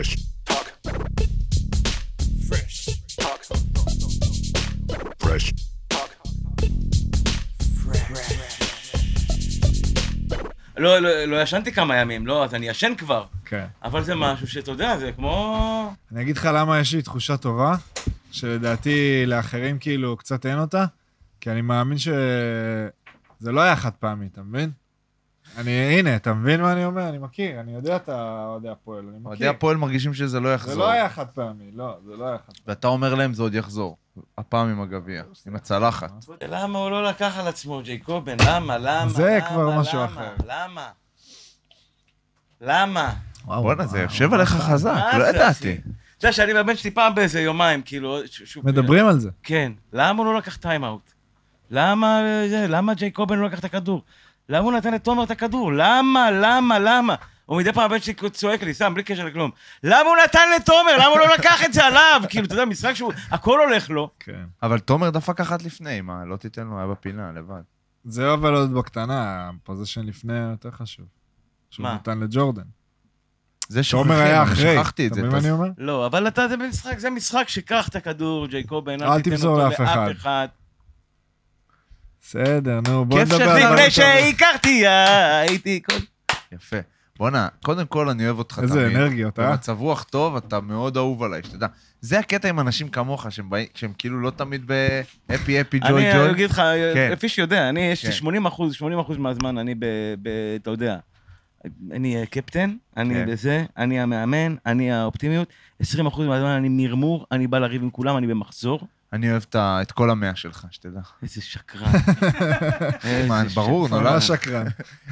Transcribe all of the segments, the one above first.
Fresh talk. Fresh talk. Fresh talk. לא, לא, לא ישנתי כמה ימים, לא, אז אני ישן כבר. כן. אבל זה משהו שאתה יודע, זה כמו... אני אגיד לך למה יש לי תחושה טובה, שלדעתי לאחרים כאילו קצת אין אותה, כי אני מאמין שזה לא היה חד פעמי, אתה מבין? אני, הנה, אתה מבין מה אני אומר? אני מכיר, אני יודע את האוהדי הפועל, אני אוהדי מכיר. הפועל מרגישים שזה לא יחזור. זה לא היה חד פעמי, לא, זה לא היה חד פעמי. ואתה אומר להם זה עוד יחזור. הפעם עם הגביע, עם הצלחת. למה הוא לא לקח על עצמו, ג'ייקובן? למה? למה? זה למה? כבר משהו למה? אחר. למה? למה? בואנה, זה יושב עליך חזק, לא זה, ידעתי. אתה יודע שאני והבן שלי פעם באיזה יומיים, כאילו, שוב... מדברים על זה. כן. למה הוא לא לקח טיים-אאוט? למה זה? למה ג'ייקובן לא לקח את הכדור? למה הוא נתן לתומר את הכדור? למה? למה? למה? הוא מדי פעם הבן שלי צועק לי, סתם, בלי קשר לכלום. למה הוא נתן לתומר? למה הוא לא לקח את זה עליו? כאילו, אתה יודע, משחק שהוא... הכל הולך לו. כן. אבל תומר דפק אחת לפני, מה, לא תיתן לו, היה בפינה, לבד. זה אבל עוד בקטנה, הפוזיישן לפני יותר חשוב. שהוא? נתן לג'ורדן. זה תומר היה אחרי, שכחתי את אתה זה. מבין מה אני אומר? לא, אבל אתה, זה משחק, זה משחק שקח את הכדור, ג'ייקובן, אל תיתן אותו לאף אחד. בסדר, נו, בוא כיף נדבר על דברים לפני טובים. שהכרתי, הייתי כל... יפה. בואנה, קודם כל אני אוהב אותך תמיד. איזה אנרגיות, אה? במצב רוח טוב, אתה מאוד אהוב עליי, שתדע. זה הקטע עם אנשים כמוך, שהם באים, שהם כאילו לא תמיד בהפי הפי ג'וי אני ג'וי. אגיד לך, כן. לפי שיודע, אני, יש לי כן. 80 אחוז, 80 אחוז מהזמן, אני ב... ב- אתה יודע, אני קפטן, אני כן. בזה, אני המאמן, אני האופטימיות, 20 אחוז מהזמן אני מרמור, אני בא לריב עם כולם, אני במחזור. אני אוהב את כל המאה שלך, שתדע. איזה שקרן. ברור. נולד. שקרן.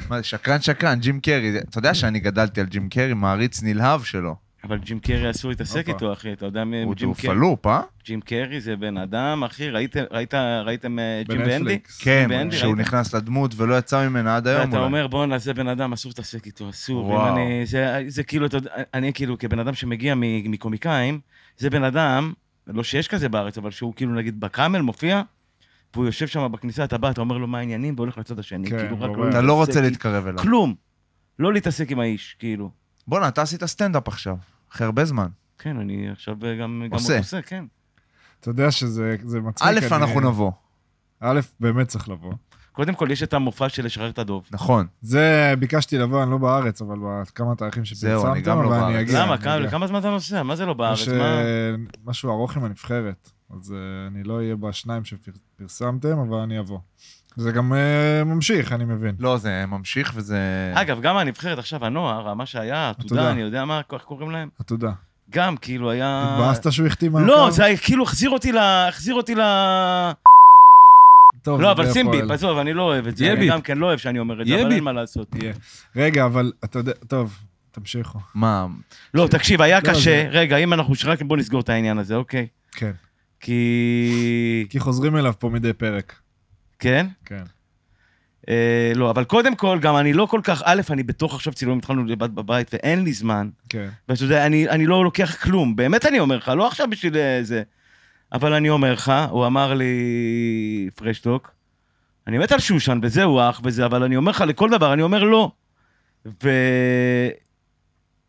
מה זה, שקרן שקרן, ג'ים קרי. אתה יודע שאני גדלתי על ג'ים קרי, מעריץ נלהב שלו. אבל ג'ים קרי אסור להתעסק. איתו, אחי, אתה יודע מי הוא ג'ים הוא קרי? פלופ, אה? ג'ים קרי זה בן אדם, אחי, ראיתם, ראית, ראיתם אה, ג'ים ואנדי? בנטפליקס. כן, ואנדי, שהוא? נכנס לדמות ולא יצא ממנה עד היום. ואתה. אומר, בואנה, זה בן אדם, אסור להתעסק איתו, אסור. זה, זה כאילו, אתה יודע, אני כאילו, כבן אדם שמגיע מ- מקומיקאים, זה בן אדם, לא שיש כזה בארץ, אבל שהוא כאילו, נגיד, בקאמל מופיע, והוא יושב שם בכניסה, אתה בא, אתה אומר לו מה העניינים, והולך לצד השני. כן, כאילו, רק ברור. אתה לא רוצה להתקרב אליו. כלום. לא להתעסק עם האיש, כאילו. בואנה, אתה עשית סטנדאפ עכשיו, אחרי הרבה זמן. כן, אני עכשיו גם, גם עושה. עושה, כן. אתה יודע שזה זה מצחיק. א', אני- אנחנו נבוא. א', באמת צריך לבוא. קודם כל, יש את המופע של לשחרר את הדוב. נכון. זה, ביקשתי לבוא, אני לא בארץ, אבל בכמה תאריכים זהו, אני שפרסמתם, גם לא אבל אני בארץ. אגיע. למה? כמה-. לכמה זמן אתה נוסע? מה זה לא בארץ? יש מה? משהו ארוך עם הנבחרת, אז אה, אני לא אהיה בשניים שפרסמתם, אבל אני אבוא. זה גם אה, ממשיך, אני מבין. לא, זה ממשיך וזה... אגב, גם הנבחרת עכשיו, הנוער, מה שהיה, עתודה. אני יודע מה, איך קוראים להם? עתודה. גם, כאילו, היה... התבאסת שהוא החתים על לא? זה היה- כאילו החזיר אותי ל... החזיר אותי ל... טוב, לא, אבל שים. ביפ, עזוב, אני לא אוהב את זה. יהיה אני. גם כן לא אוהב שאני אומר את זה, אבל אין. מה לעשות. יהיה. רגע, אבל אתה יודע, טוב, תמשיכו. מה? לא, תקשיב, היה לא, קשה. רגע, אם אנחנו... רק בוא נסגור את העניין הזה, אוקיי? כן. כי... כי חוזרים אליו פה מדי פרק. כן? כן. אה, לא, אבל קודם כל, גם אני לא כל כך... א', אני בתוך עכשיו צילומים, התחלנו לבד בבית, ואין לי זמן. כן. ואתה יודע, אני, אני לא לוקח כלום, באמת אני אומר לך, לא עכשיו בשביל אה, זה. אבל אני אומר לך, הוא אמר לי, פרשטוק, אני מת על שושן, וזה הוא אח וזה, אבל אני אומר לך לכל דבר, אני אומר לא.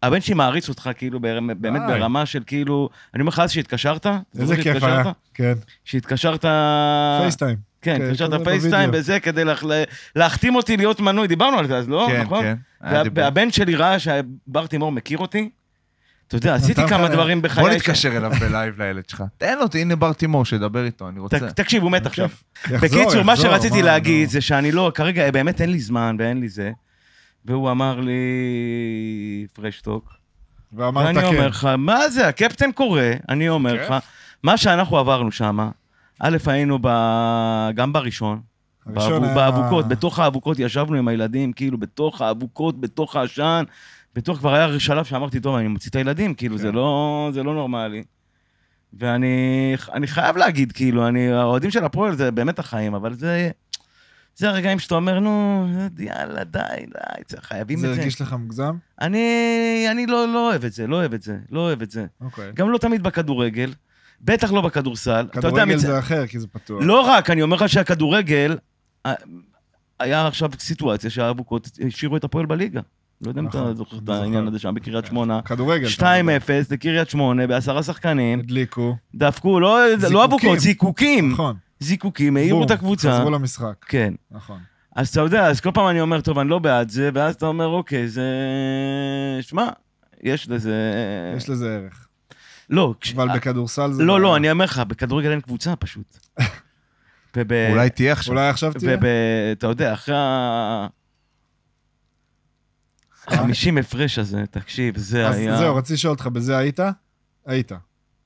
והבן שלי מעריץ אותך, כאילו, באמת די. ברמה של כאילו, אני אומר לך אז שהתקשרת, איזה כיף היה. כן. שהתקשרת... פייסטיים. כן, כן, התקשרת פייסטיים. וזה, כדי לה- להחתים אותי להיות מנוי, דיברנו על זה אז, לא? כן, נכון? כן. וה- דיבור. והבן שלי ראה שבר תימור מכיר אותי. אתה יודע, עשיתי כמה דברים בחיי. בוא נתקשר אליו בלייב לילד שלך. תן לו, הנה בר תימור, שידבר איתו, אני רוצה. תקשיב, הוא מת עכשיו. בקיצור, מה שרציתי להגיד. זה שאני לא, כרגע באמת אין לי זמן ואין לי זה. והוא אמר לי, פרשטוק. ואמרת ואני כן. אומר לך, מה זה, הקפטן קורא, אני אומר לך, מה שאנחנו עברנו שם, א', היינו ב- גם בראשון, באבוקות, בתוך האבוקות ישבנו עם הילדים, כאילו, בתוך האבוקות, בתוך העשן, בתוך כבר היה שלב שאמרתי, טוב, אני מוציא את הילדים, כאילו, כן. זה לא זה לא נורמלי. ואני אני חייב להגיד, כאילו, אני, האוהדים של הפועל זה באמת החיים, אבל זה... זה הרגעים שאתה אומר, נו, יאללה, די, די, זה- חייבים זה את זה. הרגיש לך מוגזם? אני, אני לא, לא אוהב את זה, לא אוהב את זה, לא אוהב את זה. אוקיי. גם לא תמיד בכדורגל, בטח לא בכדורסל. אתה יודע, כדורגל מצ- זה אחר, כי זה פתוח. לא רק, אני אומר לך שהכדורגל, היה עכשיו סיטואציה שהאבוקות השאירו את הפועל בליגה. לא יודע אם אתה נכון, זוכר את העניין. הזה שם בקריית שמונה. כדורגל. 2-0 לקריית שמונה, בעשרה שחקנים, הדליקו. דפקו, לא לא. אבוקות, זיקוקים. נכון. זיקוקים, העירו את הקבוצה. חזרו למשחק. כן. נכון. אז אתה יודע, אז כל פעם אני אומר, טוב, אני לא בעד זה, ואז אתה אומר, אוקיי, זה... שמע, יש לזה... יש לזה ערך. לא, כש- אבל בכדורסל זה... לא, לא, אני אומר לך, בכדורגל אין קבוצה פשוט. וב... אולי תהיה עכשיו. אולי עכשיו תהיה? ואתה יודע, אחרי ה... 50 הפרש הזה, תקשיב, זה אז היה... זהו, רציתי לשאול אותך, בזה היית? היית.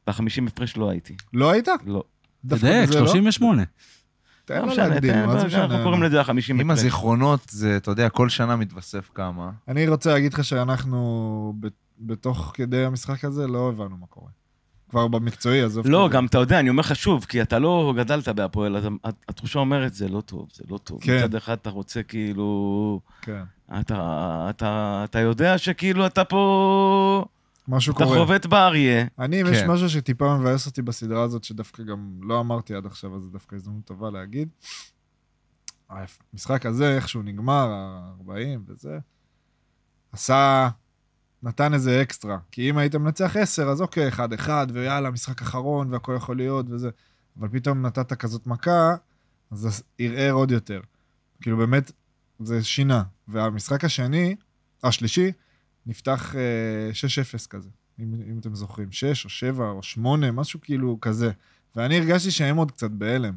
ב-50 הפרש לא הייתי. לא היית? לא. דווקא תדייק, בזה לא? 38. תן לא לו להקדים, מה זה אנחנו משנה? קוראים לזה ה-50 עם. הזיכרונות, זה, אתה יודע, כל שנה מתווסף כמה. אני רוצה להגיד לך שאנחנו, בתוך כדי המשחק הזה, לא הבנו מה קורה. כבר במקצועי, עזוב. לא. גם אתה יודע, אני אומר לך שוב, כי אתה לא גדלת בהפועל, אז הת- התחושה אומרת, זה לא טוב, זה לא טוב. כן. מצד אחד אתה רוצה כאילו... כן. אתה, אתה, אתה יודע שכאילו אתה פה... משהו אתה קורה. חובט באריה. אני, אם יש כן. משהו שטיפה מבאס אותי בסדרה הזאת, שדווקא גם לא אמרתי עד עכשיו, אז זו דווקא הזדמנות טובה להגיד. המשחק הזה, איך שהוא נגמר, ה-40 וזה, עשה, נתן איזה אקסטרה. כי אם היית מנצח 10, אז אוקיי, 1-1, ויאללה, משחק אחרון, והכל יכול להיות וזה. אבל פתאום נתת כזאת מכה, אז זה ערער עוד יותר. כאילו, באמת, זה שינה. והמשחק השני, השלישי, נפתח אה, 6-0 כזה, אם, אם אתם זוכרים. 6 או 7 או 8, משהו כאילו כזה. ואני הרגשתי שהם עוד קצת בהלם.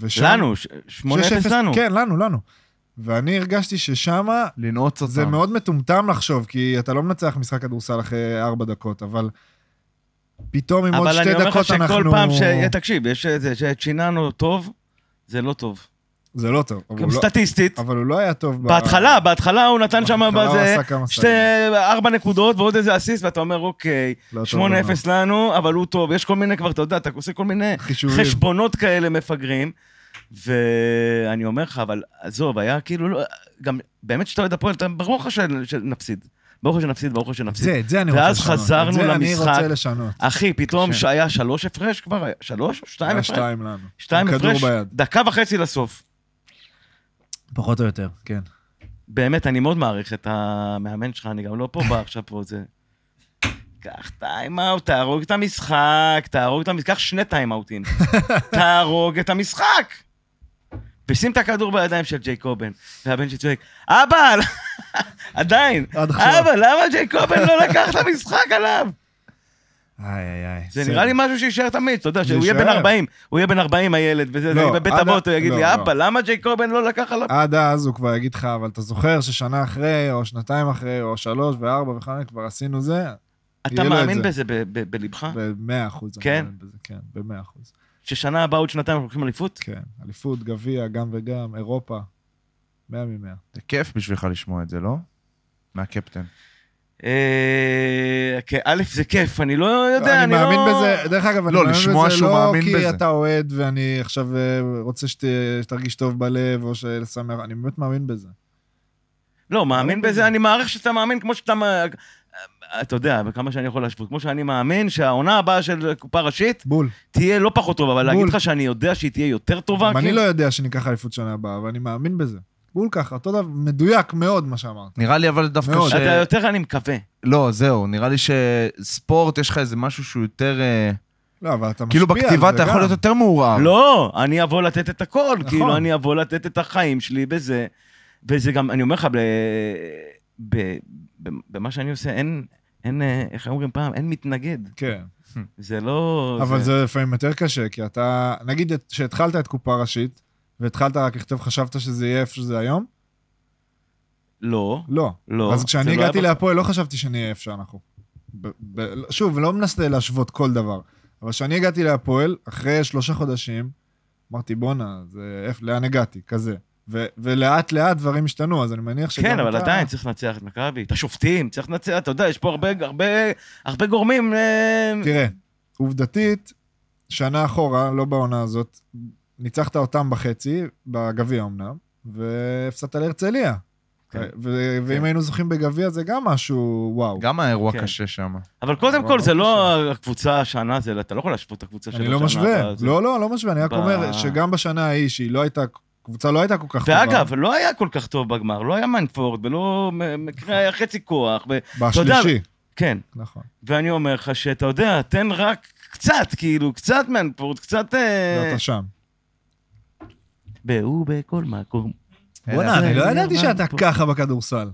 ושם- לנו, ש- 8-0 6-0, לנו. כן, לנו, לנו. ואני הרגשתי ששמה לנעוץ אותם. זה מאוד מטומטם לחשוב, כי אתה לא מנצח משחק כדורסל אחרי 4 דקות, אבל פתאום עם עוד אבל שתי אני אומר לך דקות שכל אנחנו... פעם ש... תקשיב, יש איזה, שצ'יננו טוב, זה לא טוב. זה לא טוב. גם לא- סטטיסטית. אבל הוא לא היה טוב. ב- בהתחלה, בהתחלה הוא נתן שם בהתחלה בזה שתי. ארבע נקודות ועוד איזה אסיסט, ואתה אומר, אוקיי, לא טוב 8-0 לנו, אבל הוא טוב. יש כל מיני כבר, אתה יודע, אתה עושה כל מיני חישובים. חשבונות כאלה מפגרים. ואני אומר לך, אבל עזוב, היה כאילו, לא, גם באמת שאתה אוהד הפועל, ברור לך שנפסיד. ברור לך שנפסיד, ברור לך שנפסיד. זה, את זה אני רוצה ואז לשנות. חזרנו את זה אני למשחק. רוצה לשנות. אחי, פתאום קשה. שהיה שלוש הפרש כבר, היה שלוש או שתיים היה הפרש? שתיים לנו. שתיים הפרש. דקה וחצי לסוף. פחות או יותר, כן. באמת, אני מאוד מעריך את המאמן שלך, אני גם לא פה בא עכשיו פה זה. קח טיים-אאוט, תהרוג את המשחק, תהרוג את המשחק, קח שני טיים-אאוטים. תהרוג את המשחק. ושים את הכדור בידיים של ג'ייקובן. והבן שלי צועק, אבא, עדיין. אבא, למה ג'ייקובן לא לקח את המשחק עליו? איי, איי, איי. זה נראה לי משהו שיישאר תמיד, אתה יודע, שהוא יהיה בן יישאר. 40, הוא יהיה בן 40 הילד, וזה, לא, זה בבית אבות, הוא יגיד לא, לי, לא. אבא, למה ג'ייקובן לא לקח עליו? עד אז הוא כבר יגיד לך, אבל אתה זוכר ששנה אחרי, או שנתיים אחרי, או שלוש וארבע וחמש, כבר עשינו זה? אתה מאמין זה. בזה בלבך? במאה אחוז. כן? כן, במאה אחוז. ששנה הבאה עוד שנתיים אנחנו לוקחים אליפות? כן, אליפות, גביע, גם וגם, אירופה, מאה ממאה. זה כיף בשבילך לשמוע את זה, לא? מהקפטן. אה, כן, א', זה כיף, אני לא יודע, אני אני לא... מאמין בזה, דרך אגב, אני לא, מאמין בזה לא כי. אתה אוהד ואני עכשיו אה, רוצה שת- שתרגיש טוב בלב, או שלשמח, אני באמת מאמין בזה. לא, מאמין בזה. אני מעריך שאתה מאמין כמו שאתה... אתה יודע, בכמה שאני יכול להשוות, כמו שאני מאמין שהעונה הבאה של קופה ראשית בול. תהיה לא פחות טובה, אבל בול. להגיד לך שאני יודע שהיא תהיה יותר טובה? אני כן? לא יודע שניקח אליפות שנה הבאה, אבל אני מאמין בזה. בול ככה, אותו דבר, מדויק מאוד מה שאמרת. נראה לי אבל דווקא מאוד. ש... אתה יותר, אני מקווה. לא, זהו, נראה לי שספורט, יש לך איזה משהו שהוא יותר... אה, לא, אבל אתה משפיע כאילו על זה בכתיבה אתה יכול גם. להיות יותר מעורב. לא, אני אבוא לתת את הכל, נכון. כאילו, אני אבוא לתת את החיים שלי בזה. וזה גם, אני אומר לך, ב- ב- ב- במה שאני עושה, אין, אין, אה, איך אומרים פעם, אין מתנגד. כן, זה לא... אבל זה לפעמים יותר קשה, כי אתה, נגיד שהתחלת את קופה ראשית, והתחלת רק לכתוב, חשבת שזה יהיה איפה שזה היום? לא, לא. לא. אז כשאני לא הגעתי בטוח. להפועל, לא חשבתי שנהיה איפה שאנחנו. ב- ב- שוב, לא מנסה להשוות כל דבר, אבל כשאני הגעתי להפועל, אחרי שלושה חודשים, אמרתי, בואנה, זה איפה- לאן הגעתי? כזה. ו- ולאט לאט דברים השתנו, אז אני מניח שגם כן, אבל אתה- עדיין צריך לנצח את מכבי, את השופטים, צריך לנצח, אתה יודע, יש פה הרבה, הרבה, הרבה גורמים. אה, תראה, עובדתית, שנה אחורה, לא בעונה הזאת, ניצחת אותם בחצי, בגביע אמנם, והפסדת להרצליה. כן. ו- ואם היינו זוכים בגביע זה גם משהו, וואו. גם האירוע כן. קשה שם. אבל קודם כל, לא זה לא הקבוצה השנה, זה, אתה לא יכול להשוות את הקבוצה של אני השנה. לא משווה, זה- לא, לא, לא משווה, אני רק ב- אומר שגם בשנה ההיא, שהיא לא הייתה הקבוצה לא הייתה כל כך טובה. ואגב, לא היה כל כך טוב בגמר, לא היה מנפורד, ולא מקרה היה חצי כוח. ו... אתה יודע- בשלישי, כן, נכון. ואני אומר לך שאתה יודע, תן רק קצת, כאילו, קצת מנפורד, קצת... אה, ואתה שם. והוא בכל מקום. בואנה, אני לא ידעתי שאתה. ככה בכדורסל.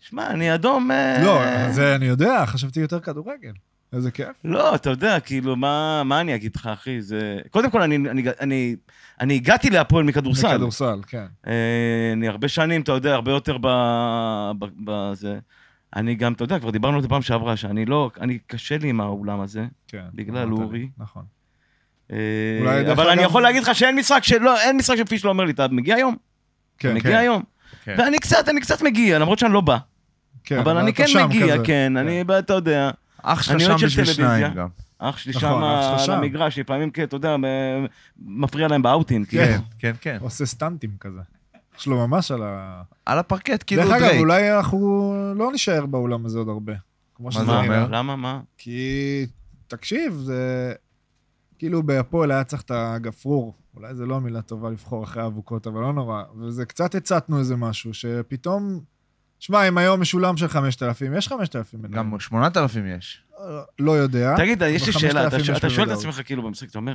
שמע, אני אדום... אה, לא, זה אני יודע, חשבתי יותר כדורגל. איזה כיף. לא, אתה יודע, כאילו, מה, מה אני אגיד לך, אחי? זה... קודם כל, אני, אני, אני, אני הגעתי להפועל מכדורסל. בכדורסל, כן. אה, אני הרבה שנים, אתה יודע, הרבה יותר ב... ב... בזה. אני גם, אתה יודע, כבר דיברנו על זה פעם שעברה, שאני לא, אני, קשה לי עם האולם הזה. כן. בגלל אורי. נכון. אה, אבל אני יכול להגיד לך שאין משחק שלא, אין משחק שפיש לא אומר לי, אתה מגיע היום? כן, אתה כן, מגיע היום? כן. ואני קצת, אני קצת מגיע, למרות שאני לא בא. כן. אבל אני כן מגיע. כן, אני, אתה יודע. אח שלך שם בשביל. שניים גם. אח שלי נכון, שם על. המגרש, לפעמים, כן, אתה יודע, מפריע להם באאוטים. כאילו. כן, כן, כן. עושה סטנטים כזה. יש לו ממש על ה... על הפרקט, כאילו דרך אגב, דרייק. אולי אנחנו לא נישאר באולם הזה עוד הרבה. זה מה, נראה. אומר? למה, מה? כי, תקשיב, זה... כאילו בהפועל היה צריך את הגפרור. אולי זה לא מילה טובה לבחור אחרי האבוקות, אבל לא נורא. וזה קצת הצעתנו איזה משהו, שפתאום... שמע, אם היום משולם של 5,000, יש 5,000 מנויים. גם 8,000 יש. לא יודע. תגיד, יש לי שאלה, אתה 5,000 שואל- יש אתה שואל את. עצמך כאילו במשחק, אתה אומר,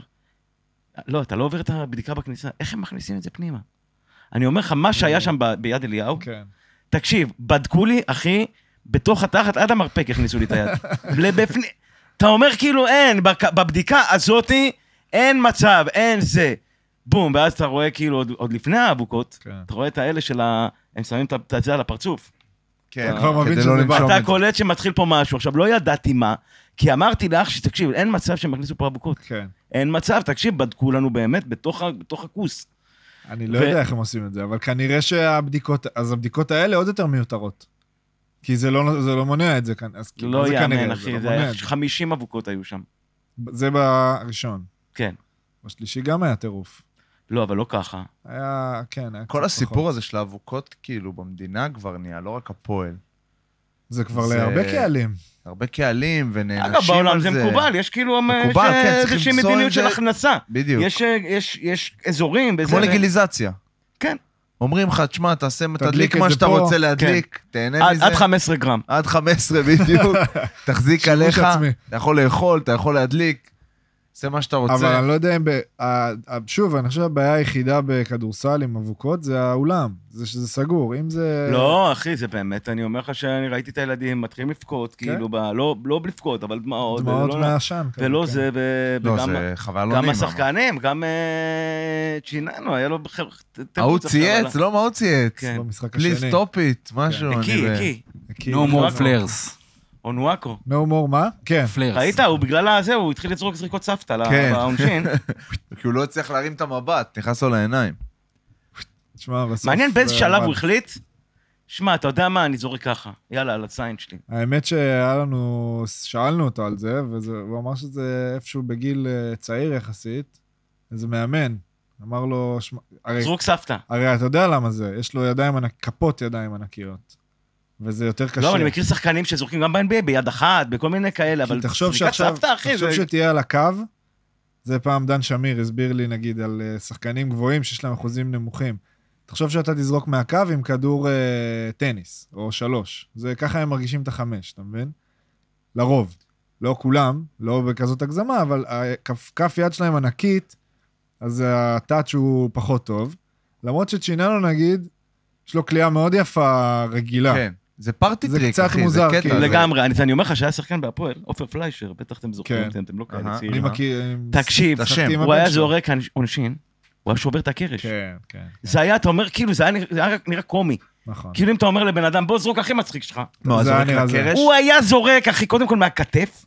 לא, אתה לא עובר את הבדיקה בכניסה, איך הם מכניסים את זה פנימה? אני אומר לך, מה שהיה שם ב- ביד אליהו, כן. תקשיב, בדקו לי, אחי, בתוך התחת עד המרפק הכניסו לי את היד. לבפנים. אתה אומר כאילו, אין, בק- בבדיקה הזאתי, אין מצב, אין זה. בום, ואז אתה רואה כאילו, עוד- עוד לפני האבוקות, כן. אתה רואה את האלה של ה... הם שמים את זה על הפרצוף. כן, אתה כבר מבין שזה לא בא. אתה. קולט שמתחיל פה משהו. עכשיו, לא ידעתי מה, כי אמרתי לאח שלי, תקשיב, אין מצב שהם יכניסו פה אבוקות. כן. אין מצב, תקשיב, בדקו לנו באמת בתוך, בתוך הכוס. אני לא ו- יודע איך הם עושים את זה, אבל כנראה שהבדיקות, אז הבדיקות האלה עוד יותר מיותרות. כי זה לא, זה לא מונע את זה כאן. אז כאילו, לא זה כנראה? יאמן, זה אחי, לא זה מונע היה את זה. 50 אבוקות היו שם. זה בראשון. כן. בשלישי גם היה טירוף. לא, אבל לא ככה. היה, כן, היה כל הסיפור פחות. הזה של האבוקות, כאילו, במדינה כבר נהיה, לא רק הפועל. זה כבר זה- להרבה קהלים. הרבה קהלים ונענשים על אגב, זה. בעולם זה מקובל, יש כאילו מקובל, כן, איזושהי מדיניות את של זה. הכנסה. בדיוק. יש, אה, יש, יש אזורים. כמו לגיליזציה. כן. אומרים לך, תשמע, תעשה, תדליק מה שאתה פה." רוצה להדליק, תהנה עד, מזה. עד 15 גרם. עד 15 בדיוק. תחזיק עליך. אתה יכול לאכול, אתה יכול להדליק, עושה מה שאתה אבל רוצה. אני לא יודע אם... ב... שוב, אני חושב שהבעיה היחידה בכדורסל עם אבוקות זה האולם. זה שזה סגור. אם זה... לא, אחי, זה באמת, אני אומר לך שאני ראיתי את הילדים מתחילים לבכות, כאילו, ב, לא, לא לבכות, אבל דמעות. כן? דמעות ולא- מהעשן. ולא כן. זה, ו- לא, וגם זה חוויה לא גם נעימה. השחקנים, גם אה, צ'יננו, היה לו... ההוא צייץ, אבל- לא מה הוא צייץ. כן. במשחק השני. פליז איט, משהו. אני הקי, ב- הקי, כי- אונואקו. No more מה? כן. פלרס. ראית? הוא בגלל הזה, הוא התחיל לזרוק זריקות סבתא כן. בעונשין. כי הוא לא הצליח להרים את המבט, נכנס לו לעיניים. תשמע, בסוף... מעניין באיזה זה שלב. הוא החליט, שמע, אתה יודע מה, אני זורק ככה. יאללה, על הציין שלי. האמת שהיה לנו, שאלנו אותו על זה, והוא אמר שזה איפשהו בגיל אה, צעיר יחסית, איזה מאמן. אמר לו, שמע, הרי, זרוק סבתא. הרי אתה יודע למה זה, יש לו ידיים ענק, כפות ידיים ענקיות. וזה יותר קשה. לא, אני מכיר שחקנים שזורקים גם ב-NBA ביד אחת, בכל מיני כאלה, אבל תחשוב זריקת שעכשיו, סבתא, אחי, תחשוב זה... שתהיה על הקו, זה פעם דן שמיר הסביר לי, נגיד, על אה, שחקנים גבוהים שיש להם אחוזים נמוכים. תחשוב שאתה תזרוק מהקו עם כדור אה, טניס, או שלוש. זה ככה הם מרגישים את החמש, אתה מבין? לרוב. לא כולם, לא בכזאת הגזמה, אבל הכף כף יד שלהם ענקית, אז ה touch הוא פחות טוב. למרות שצ'יננו, נגיד, יש לו קליעה מאוד יפה, רגילה. כן. זה party trick, קצת מוזר, זה קטע. כאילו. זה- לגמרי, אני אומר לך שהיה שחקן בהפועל, עופר פליישר, בטח אתם זוכרים כן. אתם לא כאלה אהה. אני צעירים. מכיר... תקשיב. משחקתי עם הוא היה. זורק עונשין, הוא היה שובר את הקרש. כן, כן, זה היה, אתה אומר, כאילו, זה היה נראה- קומי. נכון. כאילו אם אתה אומר לבן אדם, בוא זרוק הכי מצחיק שלך. לקרש? הוא היה זורק, אחי, קודם כל מהכתף.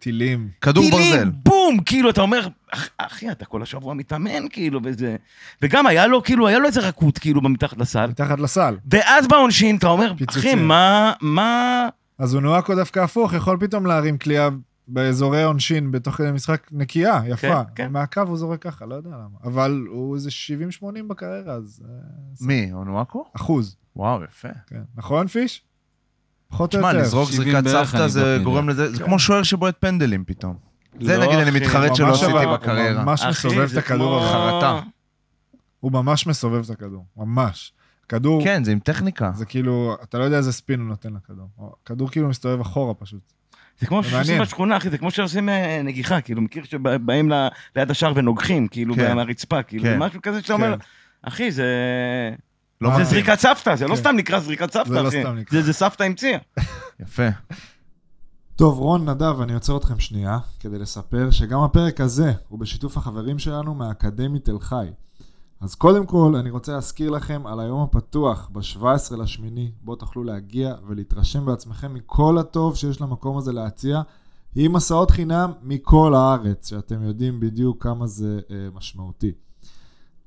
טילים. כדור טילים, ברזל. בום, כאילו, אתה אומר, "אח- אחי, אתה כל השבוע מתאמן, כאילו, וזה... וגם היה לו, כאילו, היה לו איזה רכות, כאילו, מתחת לסל. מתחת לסל. ואז בעונשין, אתה אומר, אחי, פיצוצים. מה, מה... אז אונואקו דווקא הפוך, יכול פתאום להרים קליעה באזורי עונשין בתוך כדי משחק נקייה, יפה. כן, כן. מהקו הוא זורק ככה, לא יודע למה. אבל הוא איזה 70-80 בקריירה, אז... אה, מי, אונואקו? אחוז, וואו, יפה. כן. נכון, פיש? פחות או תשמע, יותר. לזרוק 70 זריקת סבתא זה גורם לזה, זה כמו שוער שבועט פנדלים פתאום. זה לא, נגיד אני מתחרט שלא עשיתי בקריירה. הוא ממש מסובב את זה הכדור הזה. חרטה. הוא ממש מסובב את הכדור, ממש. כדור, כן, זה עם טכניקה. זה כאילו, אתה לא יודע איזה ספין הוא נותן לכדור. הכדור כאילו מסתובב אחורה פשוט. זה כמו זה שעושים. בשכונה, אחי, זה כמו שעושים אה, נגיחה, כאילו, מכיר שבאים ליד השער ונוגחים, כאילו, כן. מהרצפה, כאילו, כן. משהו כזה שאתה אומר, כן. אחי, זה... לא זה. זריקת סבתא, זה לא כן. סתם נקרא זריקת סבתא, זה לא אחי. סתם נקרא. זה- זה סבתא המציאה. יפה. טוב, רון, נדב, אני עוצר אתכם שנייה כדי לספר שגם הפרק הזה הוא בשיתוף החברים שלנו מהאקדמית תל חי. אז קודם כל, אני רוצה להזכיר לכם על היום הפתוח, ב-17 לשמיני, בו תוכלו להגיע ולהתרשם בעצמכם מכל הטוב שיש למקום הזה להציע, עם מסעות חינם מכל הארץ, שאתם יודעים בדיוק כמה זה אה, משמעותי.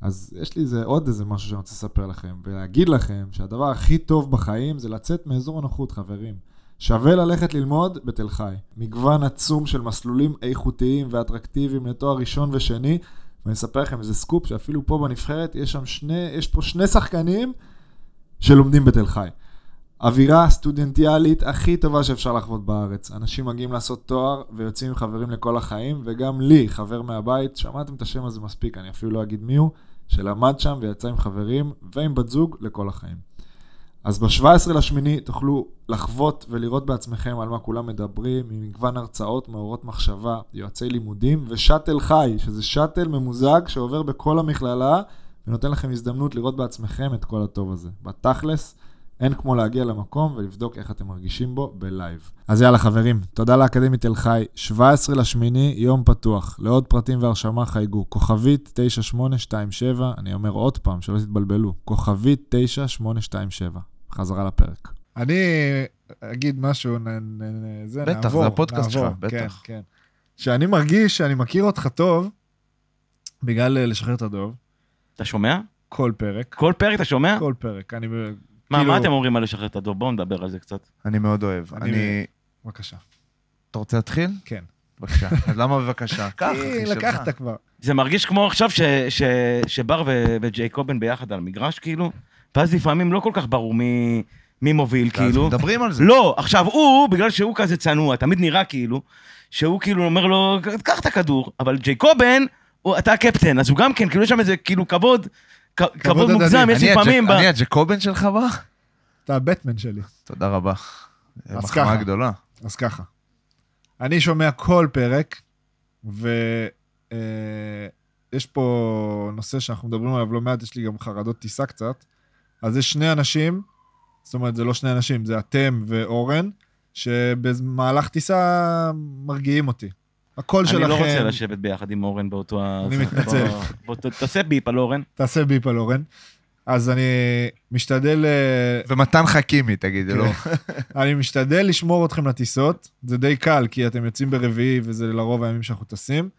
אז יש לי איזה, עוד איזה משהו שאני רוצה לספר לכם, ולהגיד לכם שהדבר הכי טוב בחיים זה לצאת מאזור הנוחות, חברים. שווה ללכת ללמוד בתל חי. מגוון עצום של מסלולים איכותיים ואטרקטיביים לתואר ראשון ושני, ואני אספר לכם איזה סקופ שאפילו פה בנבחרת יש שם שני, יש פה שני שחקנים שלומדים בתל חי. אווירה סטודנטיאלית הכי טובה שאפשר לחוות בארץ. אנשים מגיעים לעשות תואר ויוצאים עם חברים לכל החיים, וגם לי, חבר מהבית, שמעתם את השם הזה מספיק, אני אפילו לא אגיד מי הוא, שלמד שם ויצא עם חברים ועם בת זוג לכל החיים. אז ב-17 לשמיני תוכלו לחוות ולראות בעצמכם על מה כולם מדברים, ממגוון הרצאות מעוררות מחשבה, יועצי לימודים ושאטל חי, שזה שאטל ממוזג שעובר בכל המכללה ונותן לכם הזדמנות לראות בעצמכם את כל הטוב הזה. בתכלס, אין כמו להגיע למקום ולבדוק איך אתם מרגישים בו בלייב. אז יאללה חברים, תודה לאקדמית תל חי, 17 לשמיני, יום פתוח. לעוד פרטים והרשמה חייגו, כוכבית 9827, אני אומר עוד פעם, שלא תתבלבלו, כוכבית 9827. חזרה לפרק. אני אגיד משהו, נ, נ, נ, זה, בטח, נעבור, זה הפודקאסט נעבור, שלך, בטח. כן, כן. שאני מרגיש שאני מכיר אותך טוב, בגלל אה, לשחרר את הדוב, אתה שומע? כל פרק, כל פרק אתה שומע? כל פרק, אני... מה, כאילו- מה אתם אומרים על לשחרר את הדוב? בואו נדבר על זה קצת. אני מאוד אוהב. אני- אני... בבקשה. אתה רוצה להתחיל? כן. בבקשה. אז למה בבקשה? קח, כי אחי, שלך. לקחת כבר. זה מרגיש כמו עכשיו ש- ש- שבר ו- וג'ייקובן ביחד על המגרש, כאילו, ואז לפעמים לא כל כך ברור מי, מי מוביל, כאילו. מדברים על זה. לא, עכשיו הוא, בגלל שהוא כזה צנוע, תמיד נראה כאילו, שהוא כאילו אומר לו, קח את הכדור, אבל ג'ייקובן, הוא- אתה הקפטן, אז הוא גם כן, כאילו יש שם איזה כאילו כבוד, כבוד. מוגזם, יש אני הג'ק- לפעמים... ב- אני הג'קובן שלך בר? אתה הבטמן שלי. תודה רבה. אז מחמאה ככה. גדולה. אז ככה, אני שומע כל פרק, ויש פה נושא שאנחנו מדברים עליו לא מעט, יש לי גם חרדות טיסה קצת. אז יש שני אנשים, זאת אומרת, זה לא שני אנשים, זה אתם ואורן, שבמהלך טיסה מרגיעים אותי. הקול שלכם... אני לא רוצה לשבת ביחד עם אורן באותו... אני מתנצל. תעשה ביפ על אורן. תעשה ביפ על אורן. אז אני משתדל... אה, ומתן חכימי, תגיד, זה לא... אני משתדל לשמור אתכם לטיסות, זה די קל, כי אתם יוצאים ברביעי וזה לרוב הימים שאנחנו טסים.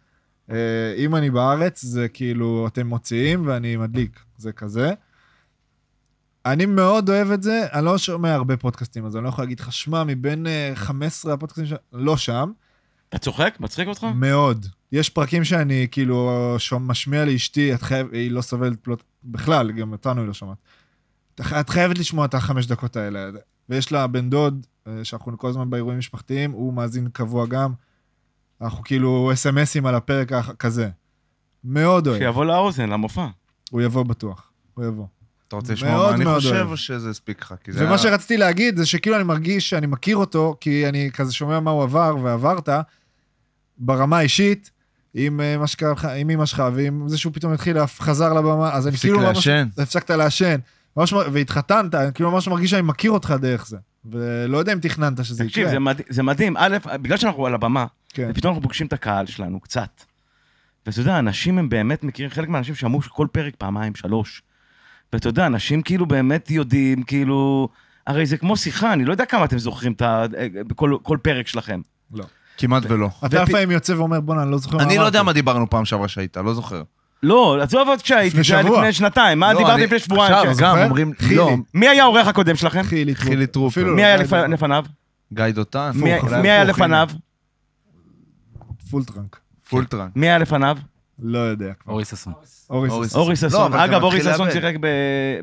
אה, אם אני בארץ, זה כאילו, אתם מוציאים ואני מדליק, זה כזה. אני מאוד אוהב את זה, אני לא שומע הרבה פודקאסטים, אז אני לא יכול להגיד לך, שמע, מבין אה, 15 הפודקאסטים, ש... לא שם, אתה צוחק? מצחיק אותך? מאוד. יש פרקים שאני כאילו משמיע לאשתי, את חייבת, היא לא סובלת פלוט, בכלל, גם אותנו היא לא שומעת. את חי- את חייבת לשמוע את החמש דקות האלה. ויש לה בן דוד, אה, שאנחנו כל הזמן באירועים משפחתיים, הוא מאזין קבוע גם. אנחנו כאילו אס.אם.אסים על הפרק כזה. מאוד אוהב. שיבוא לאוזן, למופע. הוא יבוא בטוח. הוא יבוא. אתה רוצה לשמוע מאוד מה אני מאוד חושב, אוהב. או שזה הספיק לך? זה ומה היה- שרציתי להגיד זה שכאילו אני מרגיש שאני מכיר אותו, כי אני כזה שומע מה הוא עבר ועברת, ברמה האישית, עם אה, מה שקרה לך, עם אמא שלך, ועם זה שהוא פתאום התחיל, חזר לבמה, אז אני הפסיק כאילו ממש... הפסקת לעשן. ממש, והתחתנת, אני כאילו ממש מרגיש שאני מכיר אותך דרך זה. ולא יודע אם תכננת שזה תקשיב, יקרה. זה מדהים- זה מדהים. א', בגלל שאנחנו על הבמה, כן. ופתאום אנחנו פוגשים את הקהל שלנו קצת. ואתה יודע, אנשים הם באמת מכירים, חלק מהאנשים שמעו כל פרק פעמיים, שלוש. ואתה יודע, אנשים כאילו באמת יודעים, כאילו... הרי זה כמו שיחה, אני לא יודע כמה אתם זוכרים את ה... בכל כל פרק שלכם. כמעט ולא. אתה ופ- לפעמים יוצא ואומר, בואנה, אני לא זוכר מה אני לא יודע אמרתי." מה דיברנו פעם שעברה שהיית, לא זוכר. לא, עזוב עוד כשהייתי, זה היה. לפני שנתיים. מה לא, דיברתי אני- לפני שבועיים? עכשיו, כן. גם? אומרים. לא, מי היה האורח הקודם שלכם? חילי טרופר. מי היה לא לפ- יודע. לפניו? גיא דותן. מי- היה לפניו? הנה. פול טראנק. פול טראנק. מי היה לפניו? לא יודע כבר. אורי ששון. אורי ששון. לא, אגב, אורי ששון לאבד. שיחק ב-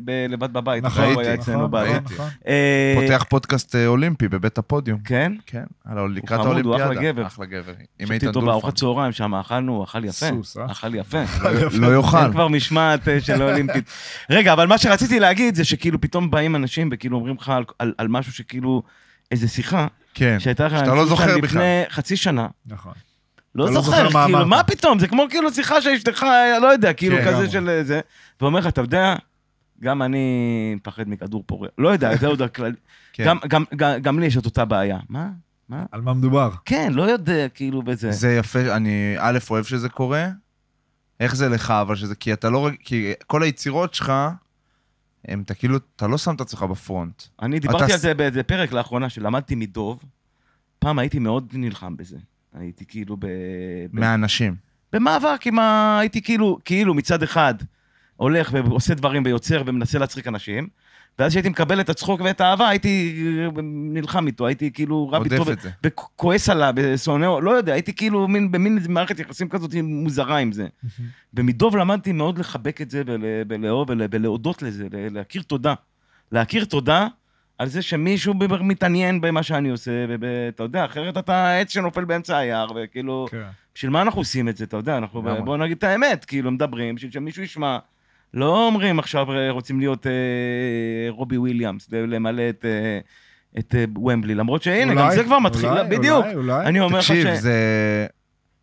בלבד בבית. נכון, הוא היה ראיתי, אצלנו נכון, נכון. אה, פותח פודקאסט אה, אולימפי בבית הפודיום. כן? כן, הלו, לקראת חמוד, הוא האולימפיאדה. אחלה גבר. אחלה גבר. עם איתן אותו בארוחת דולפן. צהריים שם, אכלנו, אכל יפה. סוס, אה? אכל יפה. לא יאכל. אין כבר משמעת אה, של האולימפית. רגע, אבל מה שרציתי להגיד זה שכאילו פתאום באים אנשים וכאילו אומרים לך על- משהו שכאילו, איזה שיחה, כן. שהייתה לך שאתה לא זוכר בכלל. לפני חצי שנה. נכון. לא לא זוכר, זוכר מה כאילו. מה פתאום? זה כמו כאילו שיחה שאשתך, לא יודע, כאילו כן, כזה לגמרי. של זה. ואומר לך, אתה יודע, גם אני מפחד מכדור פורע. לא יודע, זה עוד הכלל. כן. גם- גם- גם- גם לי יש את אותה בעיה. מה? מה? על מה מדובר? כן, לא יודע, כאילו, בזה. זה יפה, אני א', אוהב שזה קורה. איך זה לך, אבל שזה, כי אתה לא, כי כל היצירות שלך, הם, אתה כאילו, אתה לא שם את עצמך בפרונט. אני דיברתי אתה על זה באיזה פרק לאחרונה, שלמדתי מדוב. פעם הייתי מאוד נלחם בזה. הייתי כאילו ב... מהאנשים. במאבק עם ה... הייתי כאילו, כאילו מצד אחד הולך ועושה דברים ויוצר ומנסה להצחיק אנשים, ואז כשהייתי מקבל את הצחוק ואת האהבה, הייתי אה, נלחם איתו, הייתי כאילו רב איתו. וכועס עליו, ושונא, לא יודע, הייתי כאילו מין, במין מערכת יחסים כזאת מוזרה עם זה. ומדוב למדתי מאוד לחבק את זה ול, ולאהוב ול, ולהודות לזה, להכיר תודה. להכיר תודה על זה שמישהו ב- מתעניין במה שאני עושה, ואתה יודע, אחרת אתה עץ שנופל באמצע היער, וכאילו... כן. בשביל מה אנחנו עושים את זה, אתה יודע, אנחנו, לגמרי. בוא נגיד את האמת, כאילו, מדברים, בשביל שמישהו ישמע. לא אומרים עכשיו אה, רוצים להיות אה, רובי וויליאמס, למלא את, אה, את אה, ומבלי, למרות שהנה, גם אולי, זה כבר מתחיל, אולי, בדיוק. אולי, אולי. אני אומר לך ש... תקשיב, זה...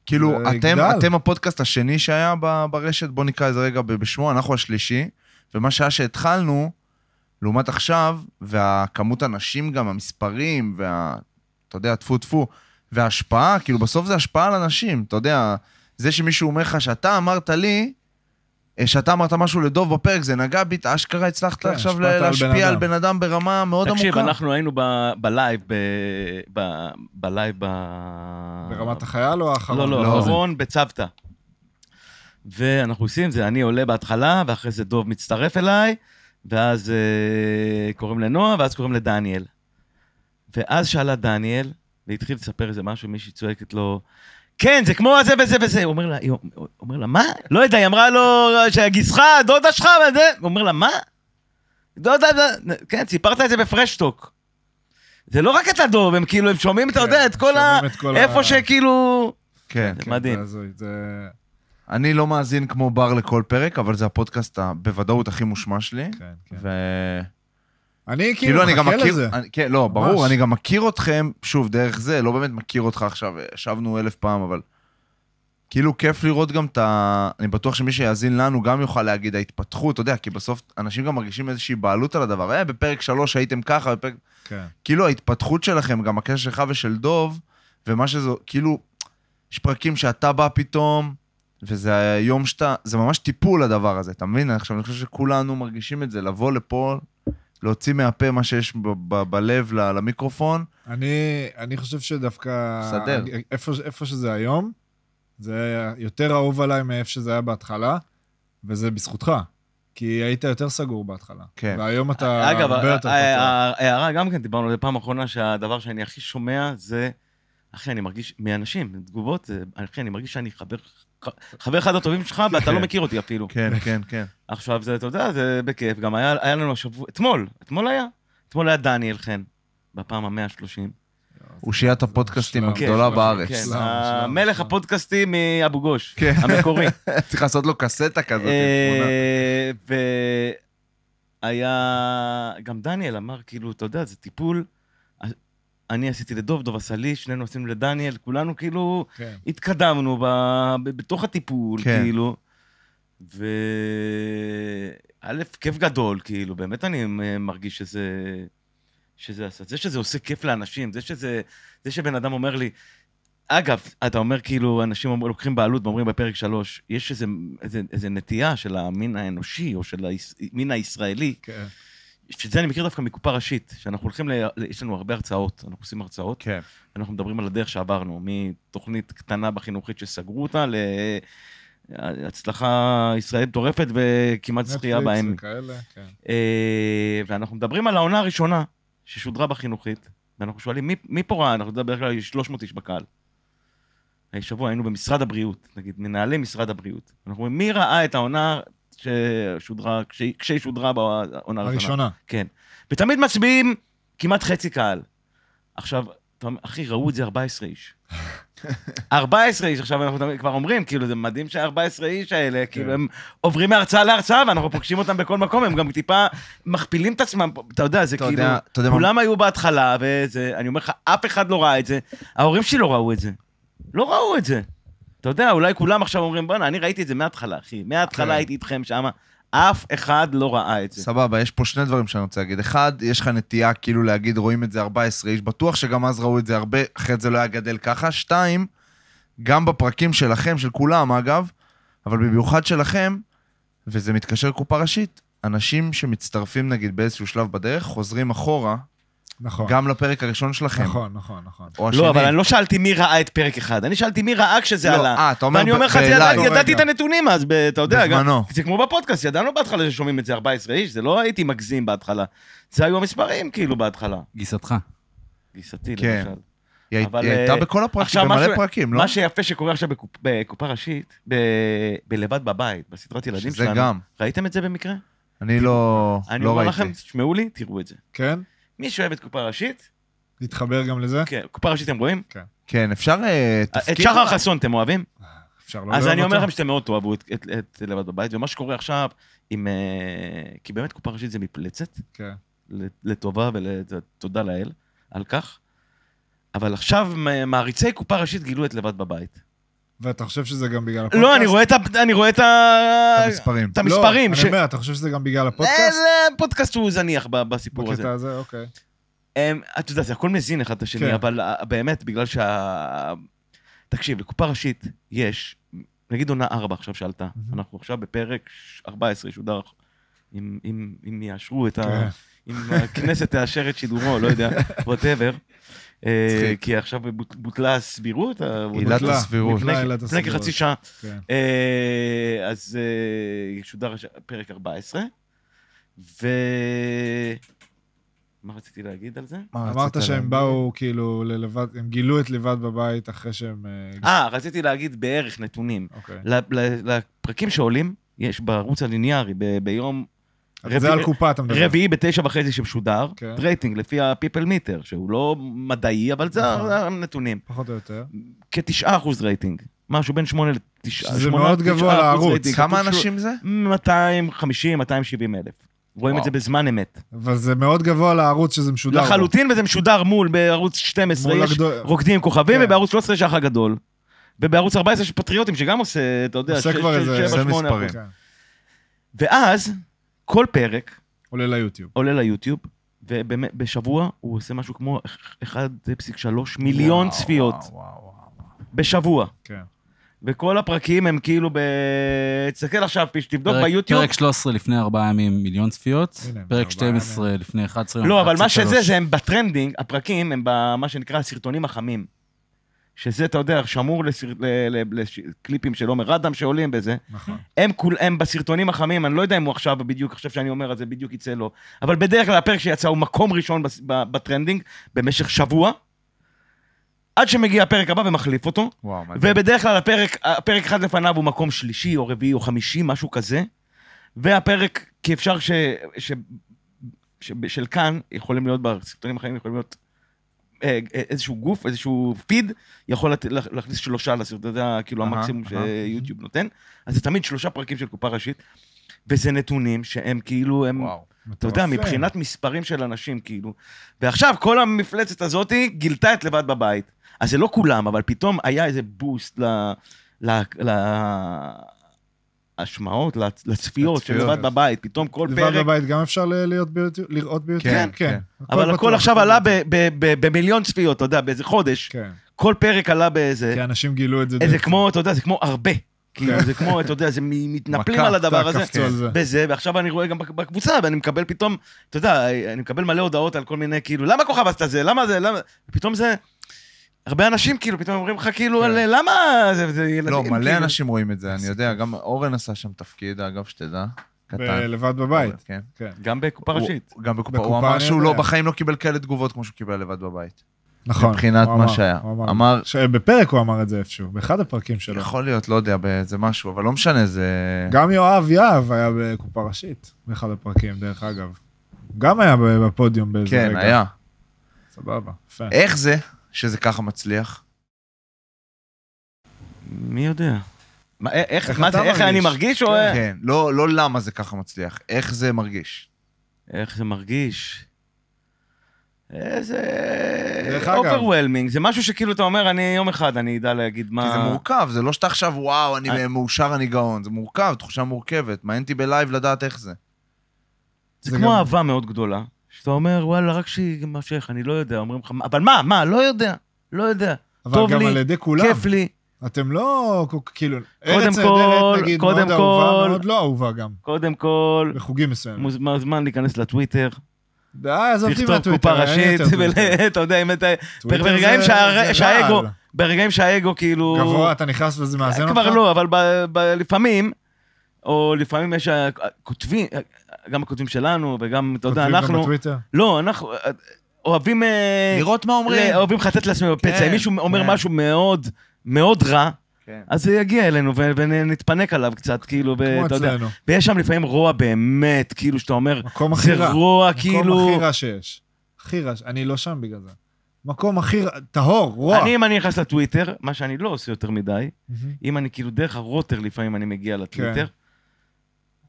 כאילו, זה אתם, יגדל. אתם הפודקאסט השני שהיה ב- ברשת, בוא נקרא לזה רגע ב- בשמו, אנחנו השלישי, ומה שהיה שהתחלנו, לעומת עכשיו, והכמות אנשים גם, המספרים, וה... אתה יודע, טפו טפו, וההשפעה, כאילו, בסוף זה השפעה על אנשים, אתה יודע, זה שמישהו אומר לך שאתה אמרת לי, אה, שאתה אמרת משהו לדוב בפרק, זה נגע בי, אשכרה הצלחת כן, עכשיו השפעת על בן להשפיע על. בן אדם ברמה מאוד עמוקה. תקשיב, אנחנו היינו ב- ב live, ב live ב... ברמת החייל או האחרון? לא, לא, לא. האחרון בצוותא. ואנחנו עושים זה, אני עולה בהתחלה, ואחרי זה דוב מצטרף אליי, ואז אה, קוראים לנועה, ואז קוראים לדניאל. ואז שאלה דניאל, והתחיל לספר איזה משהו, מישהי צועקת לו, כן, זה כמו זה וזה וזה. הוא אומר לה, הוא אומר לה, מה? לא יודע, היא אמרה לו, שגיסך, דודה שלך, וזה. הוא אומר לה, מה? דודה, כן, סיפרת את זה בפרשטוק. זה לא רק את הדוב, הם כאילו, הם שומעים, אתה כן, יודע, את כל ה... איפה שכאילו... כן. כן, מדהים. זה... אני לא מאזין כמו בר לכל פרק, אבל זה הפודקאסט בוודאות הכי מושמע שלי. כן, כן. ו... אני כאילו, כאילו אני גם מחכה מכיר... לזה. אני, כן, לא, ברור, ממש. אני גם מכיר אתכם, שוב, דרך זה, לא באמת מכיר אותך עכשיו, ישבנו אלף פעם, אבל... כאילו, כיף לראות גם את ה... אני בטוח שמי שיאזין לנו גם יוכל להגיד ההתפתחות, אתה יודע, כי בסוף אנשים גם מרגישים איזושהי בעלות על הדבר. אה, בפרק שלוש הייתם ככה, בפרק... כן. כאילו ההתפתחות שלכם, גם הקשר שלך ושל דוב, ומה שזה, כאילו, יש פרקים שאתה בא פתאום, וזה היום שאתה, זה ממש טיפול הדבר הזה, אתה מבין? עכשיו אני חושב שכולנו מרגישים את זה, לבוא לפה, להוציא מהפה מה שיש ב- ב- בלב ל- למיקרופון. אני, אני חושב שדווקא... סדר. איפה, איפה שזה היום, זה יותר אהוב עליי מאיפה שזה היה בהתחלה, וזה בזכותך. כי היית יותר סגור בהתחלה. כן. והיום אתה אגב, הרבה יותר פתוח. ה- ההערה גם כן, דיברנו על זה פעם אחרונה, שהדבר שאני הכי שומע זה, אחי, אני מרגיש, מאנשים, תגובות, אחי, אני מרגיש שאני חבר, חבר אחד הטובים שלך, ואתה לא מכיר אותי אפילו. כן, כן, כן. עכשיו, זה, אתה יודע, זה בכיף, גם היה, היה לנו השבוע, אתמול, אתמול היה, אתמול היה דניאל חן, בפעם המאה השלושים. אושיית הפודקאסטים. הגדולה כן, בארץ. כן, שלום. הפודקאסטים מאבו גוש, כן. המקורי. צריך לעשות לו קסטה כזאת. אה, והיה, גם דניאל אמר, כאילו, אתה יודע, זה טיפול. אני עשיתי לדוב, דוב עשה לי, שנינו עשינו לדניאל, כולנו כאילו כן. התקדמנו ב, ב, בתוך הטיפול, כן. כאילו. ו... א', כיף גדול, כאילו, באמת אני מרגיש שזה... שזה עשה. זה שזה עושה כיף לאנשים, זה שזה... זה שבן אדם אומר לי... אגב, אתה אומר כאילו, אנשים לוקחים בעלות ואומרים בפרק שלוש, יש איזה, איזה, איזה נטייה של המין האנושי, או של המין הישראלי, כן. שזה אני מכיר דווקא מקופה ראשית, שאנחנו הולכים, ל... יש לנו הרבה הרצאות, אנחנו עושים הרצאות, כן. אנחנו מדברים על הדרך שעברנו, מתוכנית קטנה בחינוכית שסגרו אותה, להצלחה ישראלית מטורפת וכמעט זכייה בהם. כן. אה, ואנחנו מדברים על העונה הראשונה ששודרה בחינוכית, ואנחנו שואלים, מי, מי פה ראה? אנחנו בדרך כלל יש 300 איש בקהל. שבוע היינו במשרד הבריאות, נגיד, מנהלי משרד הבריאות. אנחנו אומרים, מי ראה את העונה ששודרה, כשהיא- כשהיא שודרה בעונה הראשונה? הראשונה. כן. ותמיד מצביעים כמעט חצי קהל. עכשיו, אחי, ראו את זה 14 איש. 14 איש, עכשיו אנחנו כבר אומרים, כאילו, זה מדהים שה-14 איש האלה, כאילו, הם עוברים מהרצאה להרצאה, ואנחנו פוגשים אותם בכל מקום, הם גם טיפה מכפילים את עצמם, אתה יודע, זה כאילו, כולם היו בהתחלה, וזה, אני אומר לך, אף אחד לא ראה את זה, ההורים שלי לא ראו את זה. לא ראו את זה. אתה יודע, אולי כולם עכשיו אומרים, בואנה, אני ראיתי את זה מההתחלה, אחי. מההתחלה כן. הייתי איתכם שם, אף אחד לא ראה את זה. סבבה, יש פה שני דברים שאני רוצה להגיד. אחד, יש לך נטייה כאילו להגיד, רואים את זה 14 איש, בטוח שגם אז ראו את זה הרבה, אחרת זה לא היה גדל ככה. שתיים, גם בפרקים שלכם, של כולם אגב, אבל במיוחד שלכם, וזה מתקשר קופה ראשית, אנשים שמצטרפים נגיד באיזשהו שלב בדרך, חוזרים אחורה, נכון. גם לפרק הראשון שלכם. נכון, נכון, נכון. או השני. לא, אבל אני לא שאלתי מי ראה את פרק אחד, אני שאלתי מי ראה כשזה לא, עלה. אה, אתה אומר ואני אומר לך, ידעתי- את. הנתונים אז, אתה יודע, גם- בזמנו. זה כמו בפודקאסט, ידענו בהתחלה ששומעים את זה 14 איש, זה לא הייתי מגזים בהתחלה. זה היו המספרים, כאילו, בהתחלה. גיסתך. גיסתי, כן. למשל. היא אבל, הייתה אה, בכל הפרקים, במלא משהו- פרקים, לא? מה שיפה שקורה עכשיו בקופ- בקופה ראשית, ב- בלבד בבית, בסדרת ילדים שלנו. גם. ראיתם את זה במקרה? אני לא אני לא אומר ראיתי. לכם, תשמעו לי, תראו את זה. כן? מי שאוהב את קופה ראשית, להתחבר גם לזה? כן, קופה ראשית אתם רואים? כן, אפשר אה, את תפקיד? שחר חסון אתם אוהבים? אפשר לא אז לאהוב אני אומר אותו? לכם שאתם מאוד תאהבו את, את, את לבד בבית, ומה שקורה עכשיו, עם, אה, כי באמת קופה ראשית זה מפלצת, כן. לטובה ותודה לאל על כך, אבל עכשיו מעריצי קופה ראשית גילו את לבד בבית. ואתה חושב שזה גם בגלל הפודקאסט? לא, אני רואה את, ה- אני רואה את, ה... את המספרים. את המספרים. לא, ש... אני אומר, אתה חושב שזה גם בגלל אה, הפודקאסט? הפודקאסט הוא זניח בסיפור הזה. בקטע הזה, אוקיי. הם, אתה יודע, זה הכל מזין אחד את השני, כן. אבל אה, באמת, בגלל שה... תקשיב, לקופה ראשית יש, נגיד עונה 4 עכשיו שעלתה, אנחנו עכשיו בפרק 14 שודר, אם, אם, אם יאשרו את ה... כן. אם הכנסת תאשר את שידורו, לא יודע, ווטאבר. מצחיק. כי עכשיו בוט- בוטלה הסבירות. ה- עילת הסבירות. לפני-. כחצי שעה. כן. אה, אז אה, שודר הש- פרק 14, ו... מה רציתי להגיד על זה? אמרת שהם? באו כאילו ללבד, הם גילו את לבד בבית אחרי שהם... אה, אה, רציתי להגיד בערך נתונים. אוקיי. ל- ל- לפרקים שעולים, יש בערוץ הליניארי ב- ביום אז זה על קופה אתה מדבר. רביעי בתשע וחצי שמשודר, כן. רייטינג לפי ה-people meter, שהוא לא מדעי, אבל זה נכון. הנתונים. פחות או יותר. כתשעה אחוז רייטינג. משהו בין שמונה לתשעה. שמונה- מאוד גבוה לערוץ. כמה אנשים זה? 250, 270 אלף. רואים את. זה בזמן אמת. אבל זה מאוד גבוה לערוץ שזה משודר. לחלוטין, וזה משודר מול בערוץ 12, מול יש הגדול- רוקדים עם כוכבים, כן. ובערוץ 13 יש האח הגדול. ובערוץ 14 יש פטריוטים, שגם עושה, אתה יודע, עושה כבר איזה- מספרים. ואז, כל פרק עולה ליוטיוב. עולה ליוטיוב, ובשבוע הוא עושה משהו כמו 1.3 מיליון וואו, צפיות. וואו, וואו, וואו. בשבוע. כן. וכל הפרקים הם כאילו ב... תסתכל עכשיו, פיש, תבדוק פרק- ביוטיוב. פרק 13 לפני ארבעה ימים מיליון צפיות, הנה, פרק ארבעה 12 לפני 11 יום. לא, אבל מה 11 שזה. זה הם ב trending, הפרקים הם במה שנקרא הסרטונים החמים. שזה, אתה יודע, שמור לסר... ל... לקליפים של עומר אדם שעולים בזה. נכון. הם, כול, הם בסרטונים החמים, אני לא יודע אם הוא עכשיו בדיוק, חושב שאני אומר אז זה בדיוק יצא לו, אבל בדרך כלל הפרק שיצא הוא מקום ראשון ב trending במשך שבוע, עד שמגיע הפרק הבא ומחליף אותו, וואו, מדהים. ובדרך כלל הפרק, הפרק אחד לפניו הוא מקום שלישי או רביעי או חמישי, משהו כזה, והפרק, כי אפשר ש... ש... ש... של כאן, יכולים להיות בסרטונים החמים, יכולים להיות איזשהו גוף, איזשהו פיד, יכול להכניס שלושה לסרטון, זה כאילו המקסימום. שיוטיוב נותן. אז זה תמיד שלושה פרקים של קופה ראשית, וזה נתונים שהם כאילו, הם, וואו. אתה יודע. מבחינת מספרים של אנשים, כאילו. ועכשיו, כל המפלצת הזאתי גילתה את לבד בבית. אז זה לא כולם, אבל פתאום היה איזה בוסט ל... ל... ל... השמעות, לצ- לצפיות. לבד בבית, פתאום כל לבד פרק... בבית גם אפשר להיות ביוטיוב, לראות ביוטיוב? כן, כן. אבל הכל עכשיו עלה במיליון צפיות, אתה יודע, באיזה חודש. כן, כל פרק עלה באיזה... כי אנשים גילו את זה. דרך- כמו, אתה יודע, זה כמו הרבה. כאילו, כן. זה כמו, אתה יודע, זה מתנפלים על הדבר הזה. קפצו על זה. בזה, ועכשיו אני רואה גם בק- בקבוצה, ואני מקבל פתאום, אתה יודע, אני מקבל מלא הודעות על כל מיני, כאילו, למה כוכב עשת זה? למה זה? למה... פתאום זה... הרבה אנשים כאילו פתאום אומרים לך כאילו, כן. על- למה זה, זה ילדים, לא, מלא כאילו. אנשים רואים את זה, אני יודע, גם אורן עשה שם תפקיד, אגב, שתדע. קטן. בלבד בבית. כן. כן. גם בקופה ראשית. הוא- גם בקופה, בקופה הוא אמר שהוא. לא, בחיים לא קיבל כאלה תגובות כמו שהוא קיבל לבד בבית. נכון. מבחינת מה אמר, שהיה. הוא אמר. אמר, בפרק הוא אמר את זה איפשהו, באחד הפרקים שלו. יכול להיות, לא יודע, באיזה משהו, אבל לא משנה, זה... גם יואב יהב היה בקופה ראשית, באחד הפרקים, דרך אגב. גם היה בפודיום באיזה כן, רגע. היה. סבבה, יפה. איך זה שזה ככה מצליח? מי יודע? מה, א- איך, איך מה זה, איך? אני מרגיש או... כן, לא לא למה זה ככה מצליח, איך זה מרגיש. איך זה מרגיש? איזה... overwhelming, זה משהו שכאילו אתה אומר, אני יום אחד, אני אדע להגיד מה... כי זה מורכב, זה לא שאתה עכשיו, וואו, אני אני- מאושר, אני גאון. זה מורכב, תחושה מורכבת. מעניין אותי ב live לדעת איך זה. זה זה כמו גם- אהבה מאוד גדולה, שאתה אומר, וואלה, רק שיימשך, אני לא יודע. אומרים לך, אבל מה, מה, לא יודע, לא יודע. טוב לי. כיף לי. אתם לא, כאילו, ארץ נהדרת, נגיד, קודם מאוד אהובה, כל- מאוד לא אהובה גם, קודם כל, בחוגים מסוימים. מוז- מוזמן להיכנס לטוויטר, די, עזוב אותי לכתוב מהטוויטר, קופה אין ראשית. ואתה יודע, אם אתה... ברגעים שהאגו. ברגעים שהאגו כאילו... גבוה, אתה נכנס וזה מאזן אותך? כבר לא, אבל לפעמים, או לפעמים יש כותבים, גם הכותבים שלנו, וגם, אתה יודע, כותבים גם אנחנו... בטוויטר? לא, אנחנו אה, אוהבים... אה, לראות מה אומרים. אוהבים לחטט לעצמנו בפצע. כן, אם מישהו אומר כן. משהו מאוד, מאוד רע, כן. אז זה יגיע אלינו ו- ונתפנק עליו קצת, כאילו, אתה יודע. ויש שם לפעמים רוע באמת, כאילו, שאתה אומר, מקום זה. רוע, מקום כאילו... הכי רע שיש. הכי רע, אני לא שם בגלל זה. מקום הכי טהור, רוע. אני, אם אני נכנס לטוויטר, מה שאני לא עושה יותר מדי. אם אני כאילו דרך הרוטר לפעמים אני מגיע לטוויטר,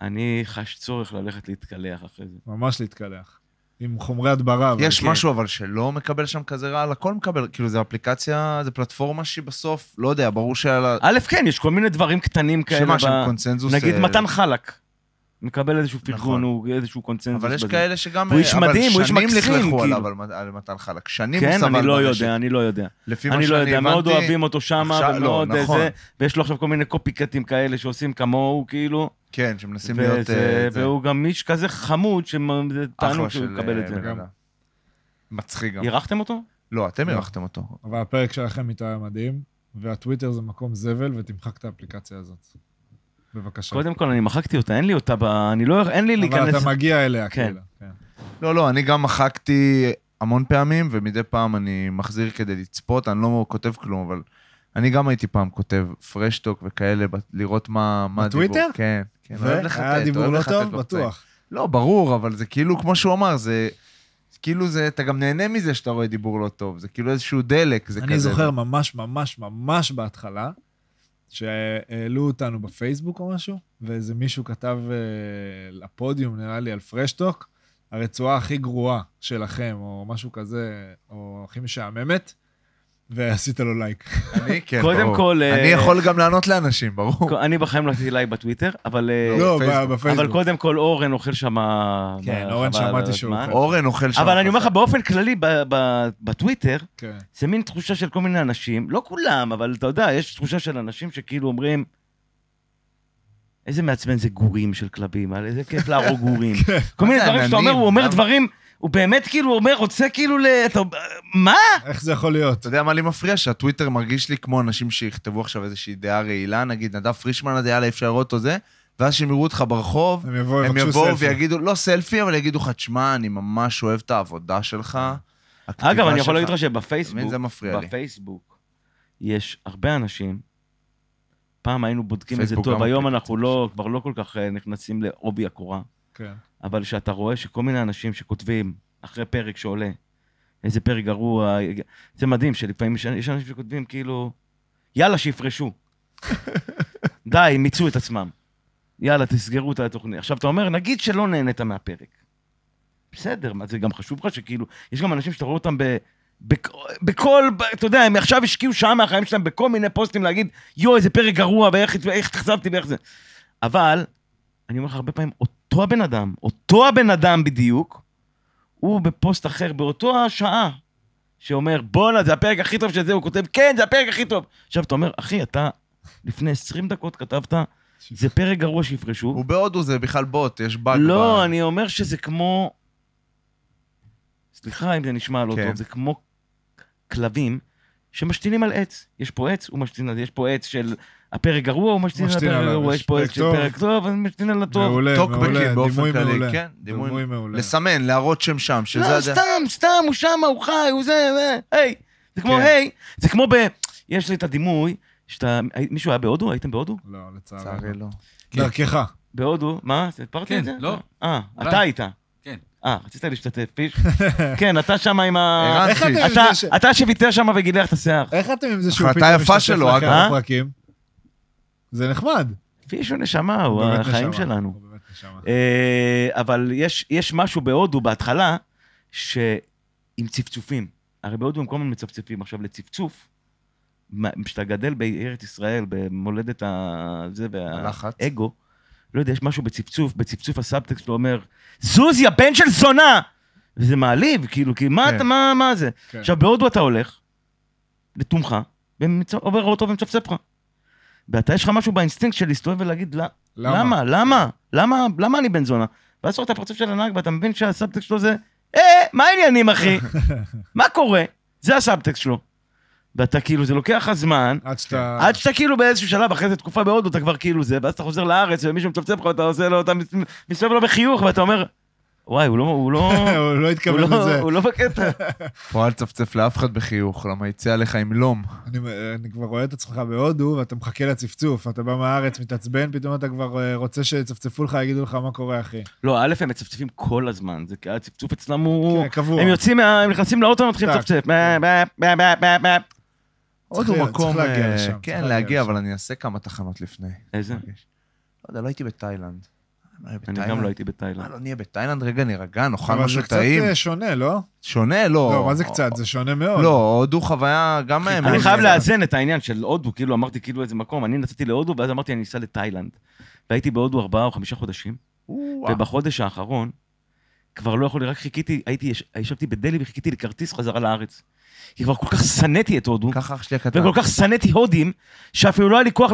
אני חש צורך ללכת להתקלח אחרי זה. ממש להתקלח. עם חומרי הדברה. אבל יש כן. משהו אבל שלא מקבל שם כזה רעל, הכל מקבל, כאילו זה אפליקציה, זה פלטפורמה שהיא בסוף, לא יודע, ברור שעל ה... א', כן, יש כל מיני דברים קטנים כאלה. שמה, ב- שהם קונצנזוס... נגיד אה, מתן חלק. מקבל איזשהו פרגון, נכון. הוא איזשהו קונצנזוס אבל יש בזה. כאלה שגם... הוא איש אבל מדהים, הוא איש שנים מקסים, לכלכו כאילו. עליו על מת- על מתן חלק. שנים הוא כן, סבל אני לא. יודע, אני לא יודע. לפי מה אני לא שאני יודע, מאוד אוהבים אותו שמה, עכשיו- לא, ומאוד נכון. זה, ויש לו עכשיו כל מיני קופי קטים כאלה שעושים כמוהו, כאילו, כן, שמנסים להיות... וזה- אה, זה. והוא גם איש כזה חמוד, אחלה שהוא יקבל את זה. אה, בן אדם. מצחיק גם. אירחתם אותו? לא, אתם לא. אירחתם אותו. אבל הפרק שלכם איתו היה מדהים, והטוויטר זה מקום זבל, ותמחק את האפליקציה הזאת. בבקשה. קודם כל, אני מחקתי אותה, אין לי אותה ב... אני לא... אין לי אבל להיכנס... אתה מגיע אליה, כן. כאילו. כן. לא, לא, אני גם מחקתי המון פעמים, ומדי פעם אני מחזיר כדי לצפות, אני לא כותב כלום, אבל אני גם הייתי פעם כותב פרשטוק וכאלה, ב- לראות מה מה הדיבור. בטוויטר? כן, כן, אוהב לחטט, והיה דיבור לא טוב? בפצעים. בטוח. לא, ברור, אבל זה כאילו, כמו שהוא אמר, זה... כאילו זה, אתה גם נהנה מזה שאתה רואה דיבור לא טוב, זה כאילו איזשהו דלק, זה כזה. אני זוכר ממש ממש ממש בהתחלה, שהעלו אותנו בפייסבוק או משהו, ואיזה מישהו כתב אה, לפודיום, נראה לי, על פרשטוק, הרצועה הכי גרועה שלכם, או משהו כזה, או הכי משעממת, ועשית לו לייק. אני, כן, קודם ברור. כל, אה, אני יכול גם לענות לאנשים, ברור. אני בחיים לא עשיתי live בטוויטר, אבל... אה, לא, בפייסבוק. אבל קודם כל אורן אוכל שם... כן, ב- אורן שמעתי שהוא. אוכל. אורן אוכל שם. אבל אני אומר לך. באופן כללי, בטוויטר, כן. זה מין תחושה של כל מיני אנשים, לא כולם, אבל אתה יודע, יש תחושה של אנשים שכאילו אומרים, איזה מעצבן זה גורים של כלבים, על איזה כיף להרוג גורים. כל מיני זה דברים שאתה אומר? הוא אומר? דברים, הוא באמת כאילו אומר, רוצה כאילו ל... אתה- מה? איך זה יכול להיות? אתה יודע מה לי מפריע? שהטוויטר מרגיש לי כמו אנשים שיכתבו עכשיו איזושהי דעה רעילה, נגיד נדב פרישמן הזה, יאללה, אפשר לראות אותו זה, ואז כשהם יראו אותך ברחוב, הם יבואו, הם יבואו סלפי. ויגידו, לא סלפי, אבל יגידו לך, תשמע, אני ממש אוהב את העבודה שלך. הכתיבה אגב, אני יכול שלך." להגיד לך? שבפייסבוק, זה מפריע לי. בפייסבוק, יש הרבה אנשים, פעם היינו בודקים את זה פייסבוק טוב, היום אנחנו לא, כבר לא כל כך אה, נכנסים לעובי הקורה. כן. אבל שאתה רואה שכל מיני אנשים שכותבים אחרי פרק שעולה, איזה פרק גרוע, זה מדהים שלפעמים יש, אנשים שכותבים כאילו, יאללה, שיפרשו. די, מיצו את עצמם. יאללה, תסגרו את התוכנית. עכשיו, אתה אומר, נגיד שלא נהנית מהפרק. בסדר, מה, זה גם חשוב לך שכאילו, יש גם אנשים שאתה רואה אותם ב... בכ- בכל, אתה יודע, הם עכשיו השקיעו שעה מהחיים שלהם בכל מיני פוסטים להגיד, יואו, איזה פרק גרוע, ואיך איך התאכזבתי ואיך זה. אבל, אני אומר לך הרבה פעמים, אותו הבן אדם, אותו הבן אדם בדיוק, הוא בפוסט אחר באותו השעה, שאומר, בואנה, זה הפרק הכי טוב של זה, הוא כותב, כן, זה הפרק הכי טוב. עכשיו, אתה אומר, אחי, אתה לפני 20 דקות כתבת, זה פרק גרוע שיפרשו. הוא בהודו, זה בכלל בוט, יש באג. לא, ב- אני אומר שזה כמו... סליחה אם זה נשמע לא כן. טוב, זה כמו כלבים שמשתינים על עץ. יש פה עץ, הוא משתין על זה, יש פה עץ של הפרק גרוע, הוא משתין על הפרק הגרוע, יש פה טוב. פרק טוב, אז משתין על הטוב. מעולה, מעולה, דימוי מעולה. כן, דימוי- מעולה. לסמן, להראות שם שם, שזה... לא. סתם, סתם, הוא שמה, הוא חי, הוא זה, היי, זה כמו כן. היי, זה כמו ב... יש לי את הדימוי, שאתה... מישהו היה בהודו? הייתם בהודו? לא, לצערי. לא. דרכך. בהודו, מה? סיפרתי כן, את זה? לא. אה, אולי. אתה היית. כן. אה, רצית להשתתף, פיש? כן, אתה שם עם ה... ערן איך אתם פיש. עם אתה- זה ש- אתה שוויתר שם וגילח את השיער. איך אתם עם זה שהוא פתאום יפה משתתף שלו, לכם. בפרקים? זה נחמד. פיש הוא נשמה, הוא החיים נשמה. שלנו. הוא באמת נשמה. אה, אבל יש, יש משהו בהודו בהתחלה, שעם צפצופים. הרי בהודו הם כל הזמן מצפצפים. עכשיו, לצפצוף, כשאתה גדל בארץ ישראל, במולדת ה... זה. והאגו, לא יודע, יש משהו בצפצוף, בצפצוף הסאבטקסט שלו אומר, זוז, יא בן של זונה! וזה מעליב, כאילו, כי מה כן. אתה, מה, מה זה? כן. עכשיו, בהודו אתה הולך, לתומך, ועובר אוטו ומצפצף לך. ואתה, יש לך משהו באינסטינקט של להסתובב ולהגיד, "לא, למה? למה? למה? למה אני בן זונה? ואז אתה את הפרצוף של הנהג ואתה מבין שהסאבטקסט שלו זה, אה, מה העניינים, אחי? מה קורה? זה הסאבטקסט שלו. ואתה כאילו, זה לוקח לך זמן, עד שאתה... עד שאתה כאילו באיזשהו שלב, אחרי איזה תקופה בהודו, אתה כבר כאילו זה, ואז אתה חוזר לארץ ומישהו מצפצף לך, ואתה עושה לו, אתה מס- מסתובב לו בחיוך, ואתה אומר, וואי, הוא לא, הוא לא, הוא לא התכוון לא, לזה. הוא לא בקטע. פה אל תצפצף לאף אחד בחיוך, למה יצא עליך עם לום. אני, אני כבר רואה את עצמך בהודו, ואתה מחכה לצפצוף. אתה בא מהארץ, מתעצבן, פתאום אתה כבר אה, רוצה שיצפצפו לך, יגידו לך מה קורה, אחי. לא, א', הם מצפצפים כל הזמן, זה כי הצפצוף אצלם הוא... כן, קבוע. הם יוצאים, מה- הם נכנסים לאוטו ומתחילים טק. לצפצף. מה, מה, מה, מה, מה, מה. עוד לה- מקום... צריך להגיע אה, לשם, כן, להגיע. אבל אני אעשה כמה תחנות לפני. איזה? לא יודע, לא הייתי בתאילנד. אני. גם לא הייתי מה, בתאילנד. לא נהיה בתאילנד? רגע, נירגע, נאכל אבל משהו זה קצת טעים. אה, שונה, לא? שונה, לא. לא, מה זה קצת? זה שונה מאוד. לא, הודו חוויה גם... אה, אני חייב. לאזן את העניין של הודו, כאילו אמרתי כאילו איזה מקום, אני נסעתי להודו, ואז אמרתי אני אסע לתאילנד. והייתי בהודו ארבעה או חמישה חודשים. ובחודש האחרון, כבר לא יכולתי, רק חיכיתי, הייתי, יש- ישבתי בדלהי וחיכיתי לכרטיס חזרה לארץ. כי כבר כל כך שנאתי את הודו, ככה אח שלי הקטן. וכל כך שנאתי הודים, שאפילו לא היה לי כוח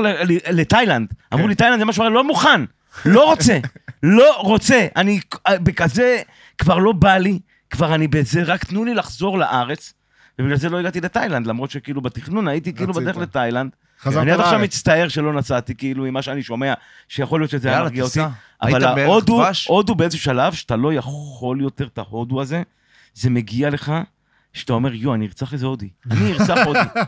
לתאילנד. אמרו לי, תאילנד זה משהו, אחר, לא מוכן, לא רוצה, לא רוצה. אני בכזה, כבר לא בא לי, כבר אני בזה, רק תנו לי לחזור לארץ. ובגלל זה לא הגעתי לתאילנד, למרות שכאילו בתכנון הייתי כאילו. בדרך לתאילנד. אני עד עכשיו. מצטער שלא נסעתי, כאילו, עם מה שאני שומע, שיכול להיות שזה היה מרגיע אותי. אבל ההודו? הודו באיזשהו שלב, שאתה לא יכול יותר את ההודו הזה, זה מגיע לך, שאתה אומר, יו, אני ארצח איזה הודי. אני ארצח הודי.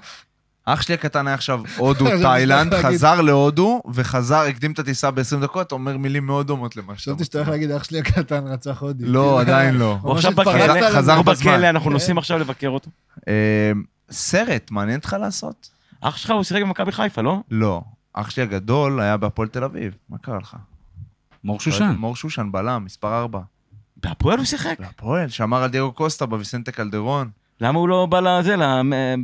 אח שלי הקטן היה עכשיו הודו, זה תאילנד, צריך להגיד. חזר להודו, וחזר, הקדים את הטיסה ב-20 דקות, אומר מילים מאוד דומות למה שאתה חשבתי שאתה הולך להגיד, אח שלי הקטן רצח הודי. לא, כאילו, עדיין לא. הוא עכשיו בכלא. חזר. בכלא, אנחנו כן. נוסעים עכשיו לבקר אותו. אה, סרט, מעניין אותך לעשות? אח שלך הוא שיחק במכבי חיפה, לא? לא. אח שלי הגדול היה בהפועל תל אביב, מה קרה לך? מור שושן. מור שושן, בלם, מספר 4. בהפועל הוא שיחק. בהפועל, שאמר על דייגו קוסטה בוויסנטה קלדרון. למה הוא לא בא לזה,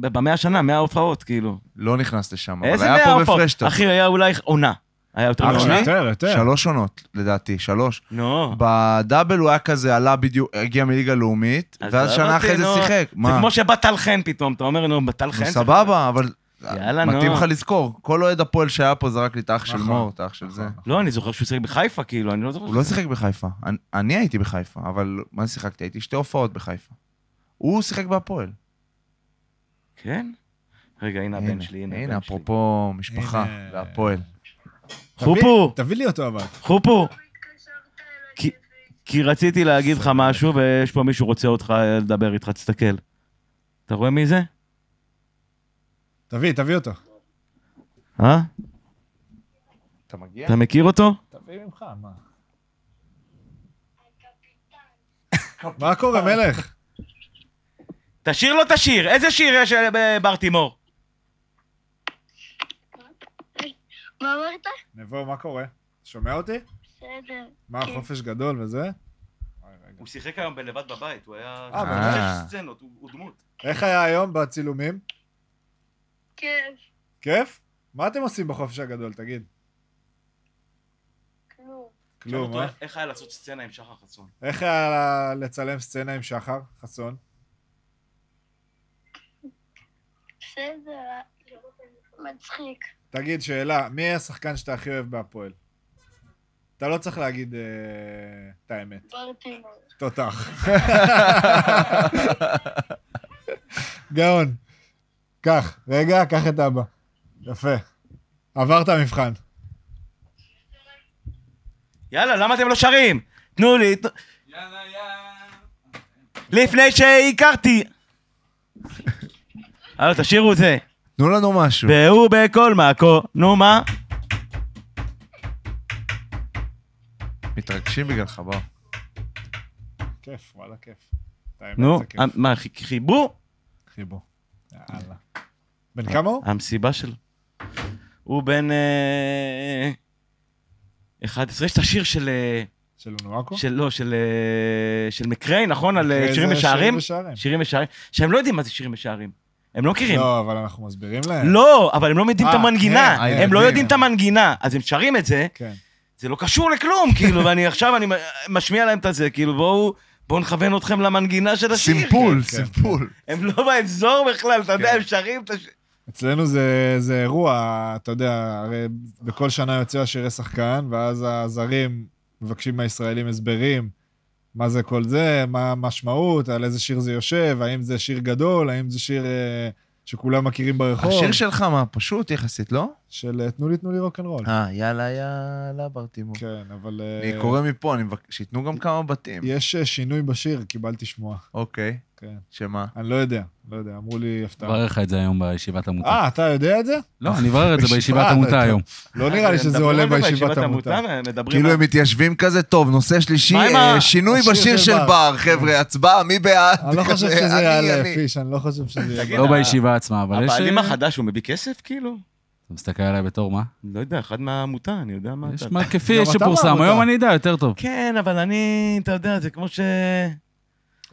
במאה שנה, מאה הופעות, כאילו? לא נכנס לשם, אבל היה פה? בפרשטוק. אחי, היה אולי עונה. היה יותר מעונה? שלי? יותר, יותר. שלוש עונות, לדעתי, שלוש. נו. בדאבל הוא היה כזה, עלה בדיוק, הגיע מליגה לאומית, אז ואז שנה אחרי זה. שיחק. זה? כמו שבא טל חן פתאום, אתה אומר, נו, טל חן. סבבה, אבל יאללה, נו. מתאים לך לזכור. כל אוהד הפועל שהיה פה זרק לי את האח של נכון, מור, את האח של זה. לא, אני זוכר שהוא שיחק בחיפה, כאילו, אני לא זוכר. הוא לא שיחק בחיפה. אני הייתי בחיפה, אבל מה שיחקתי? הייתי שתי הופעות בחיפה. הוא שיחק בהפועל. כן? רגע, הנה הבן שלי, הנה הנה, הבן שלי. אפרופו משפחה הנה. והפועל. חופו. תביא לי אותו אבל. חופו. כי- כי רציתי להגיד לך משהו, ויש פה מישהו רוצה אותך לדבר איתך, תסתכל. אתה רואה מי זה? תביא, תביא אותו. אה? אתה מגיע? אתה מכיר אותו? תביא ממך, מה? מה קורה, מלך? תשיר לו את השיר. איזה שיר יש אה, בבר תימור? מה אמרת? נבו, מה קורה? שומע אותי? בסדר. מה, כן. חופש גדול וזה? הוא שיחק היום בלבד בבית, הוא היה... אה, באמת? סצנות, הוא הוא דמות. איך היה היום בצילומים? כיף. כיף? מה אתם עושים בחופש הגדול, תגיד? כלום. כלום, אה? איך היה לעשות סצנה עם שחר חסון? איך היה לצלם סצנה עם שחר חסון? בסדר. מצחיק. תגיד, שאלה, מי השחקן שאתה הכי אוהב בהפועל? אתה לא צריך להגיד אה, את האמת. ברטימור. תותח. גאון. קח, רגע, קח את אבא. יפה. עברת מבחן. יאללה, למה אתם לא שרים? תנו לי... תנו- לפני שהכרתי... הלו, תשאירו את זה. תנו לנו משהו. והוא בכל מקום, נו מה? מתרגשים בגללך, בוא. כיף, וואלה, כיף. נו. מה, חי- חיבור? חיבור. יאללה. בן כמה הוא? המסיבה שלו. הוא בן אה, 11, יש את השיר של... אה, של אונואקו? של לא, של אה, של מקריי, נכון? על אה, שירים? משערים. שירים משערים. שהם לא יודעים מה זה שירים משערים. הם לא מכירים. לא, אבל אנחנו מסבירים להם. לא, אבל הם לא יודעים את אה, המנגינה. כן, הם לא. יודעים את המנגינה. אז הם שרים את זה, כן. זה לא קשור לכלום, כאילו, ואני עכשיו, אני משמיע להם את הזה, כאילו, בואו... בואו נכוון אתכם למנגינה של השיר. סימפול, כן, כן. סימפול. הם לא באזור בכלל, אתה יודע. הם שרים את השיר. אצלנו זה, זה אירוע, אתה יודע, הרי בכל שנה יוצא השירי שחקן, ואז הזרים מבקשים מהישראלים הסברים, מה זה כל זה, מה המשמעות, על איזה שיר זה יושב, האם זה שיר גדול, האם זה שיר אה, שכולם מכירים ברחוב. השיר שלך מה, פשוט יחסית, לא? של אה, תנו לי, תנו לי רוקנרול. אה, יאללה, יאללה, ברטימו. כן, אבל... אה, אני קורא מפה, אני מבקש, שייתנו גם כמה בתים. יש אה, שינוי בשיר, קיבלתי שמועה. אוקיי, כן. שמה? אני לא יודע, לא יודע, אמרו לי הפתעה. אברר לך את זה היום בישיבת עמותה. אה, אתה יודע את זה? לא, אני אברר את זה בישיבת עמותה היום. לא נראה לי שזה עולה בישיבת עמותה. כאילו הם מתיישבים כזה, טוב, נושא שלישי, אה, שינוי בשיר של בר. בר, חבר'ה, הצבעה, מי בעד? אני לא חושב כזה, שזה אני, יעלה, אני. פיש, אני לא חושב שזה. תגיד, לא בישיבה עצמה, אבל יש... הבעלים אה, החדש, הוא מביא כסף, כאילו? אתה מסתכל עליי בתור מה? לא יודע, אחד מהעמותה, אני יודע מה יש אתה... מה כפי שפורסם. היום אני אדע יותר טוב. כן, אבל אני, אתה יודע, זה כמו ש...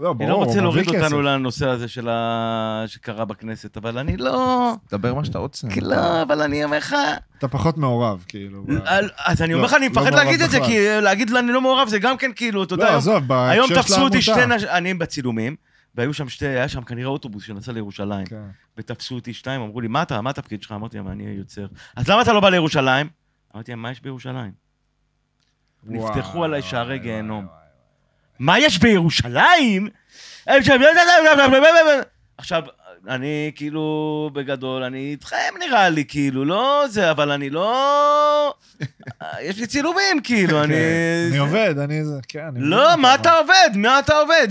לא, אני לא ברור, רוצה הוא להוריד מביא אותנו כסף. לנושא הזה של ה... שקרה בכנסת, אבל אני לא... דבר מה שאתה רוצה. לא, אבל אני אומר לך... אתה פחות מעורב, כאילו. אז אני אומר לא, לך, אני לא מפחד להגיד את זה. כי להגיד אני לא מעורב זה גם כן כאילו, אתה יודע, לא, היום- עזוב, תפסו אותי שתי. נשים, אני בצילומים, והיו שם שתי, היה שם כנראה אוטובוס שנסע לירושלים, כן. ותפסו אותי שתיים, אמרו לי, מה אתה, מה התפקיד שלך? אמרתי להם, אני יוצר. אז למה אתה לא בא לירושלים? אמרתי להם, מה יש בירושלים? נפתחו עליי שערי גיהנום. מה יש בירושלים? עכשיו, אני כאילו, בגדול, אני איתכם נראה לי, כאילו, לא זה, אבל אני לא... יש לי צילומים, כאילו, אני... כן. אני עובד, אני זה, כן. אני לא, מה אתה. עובד? מה אתה עובד?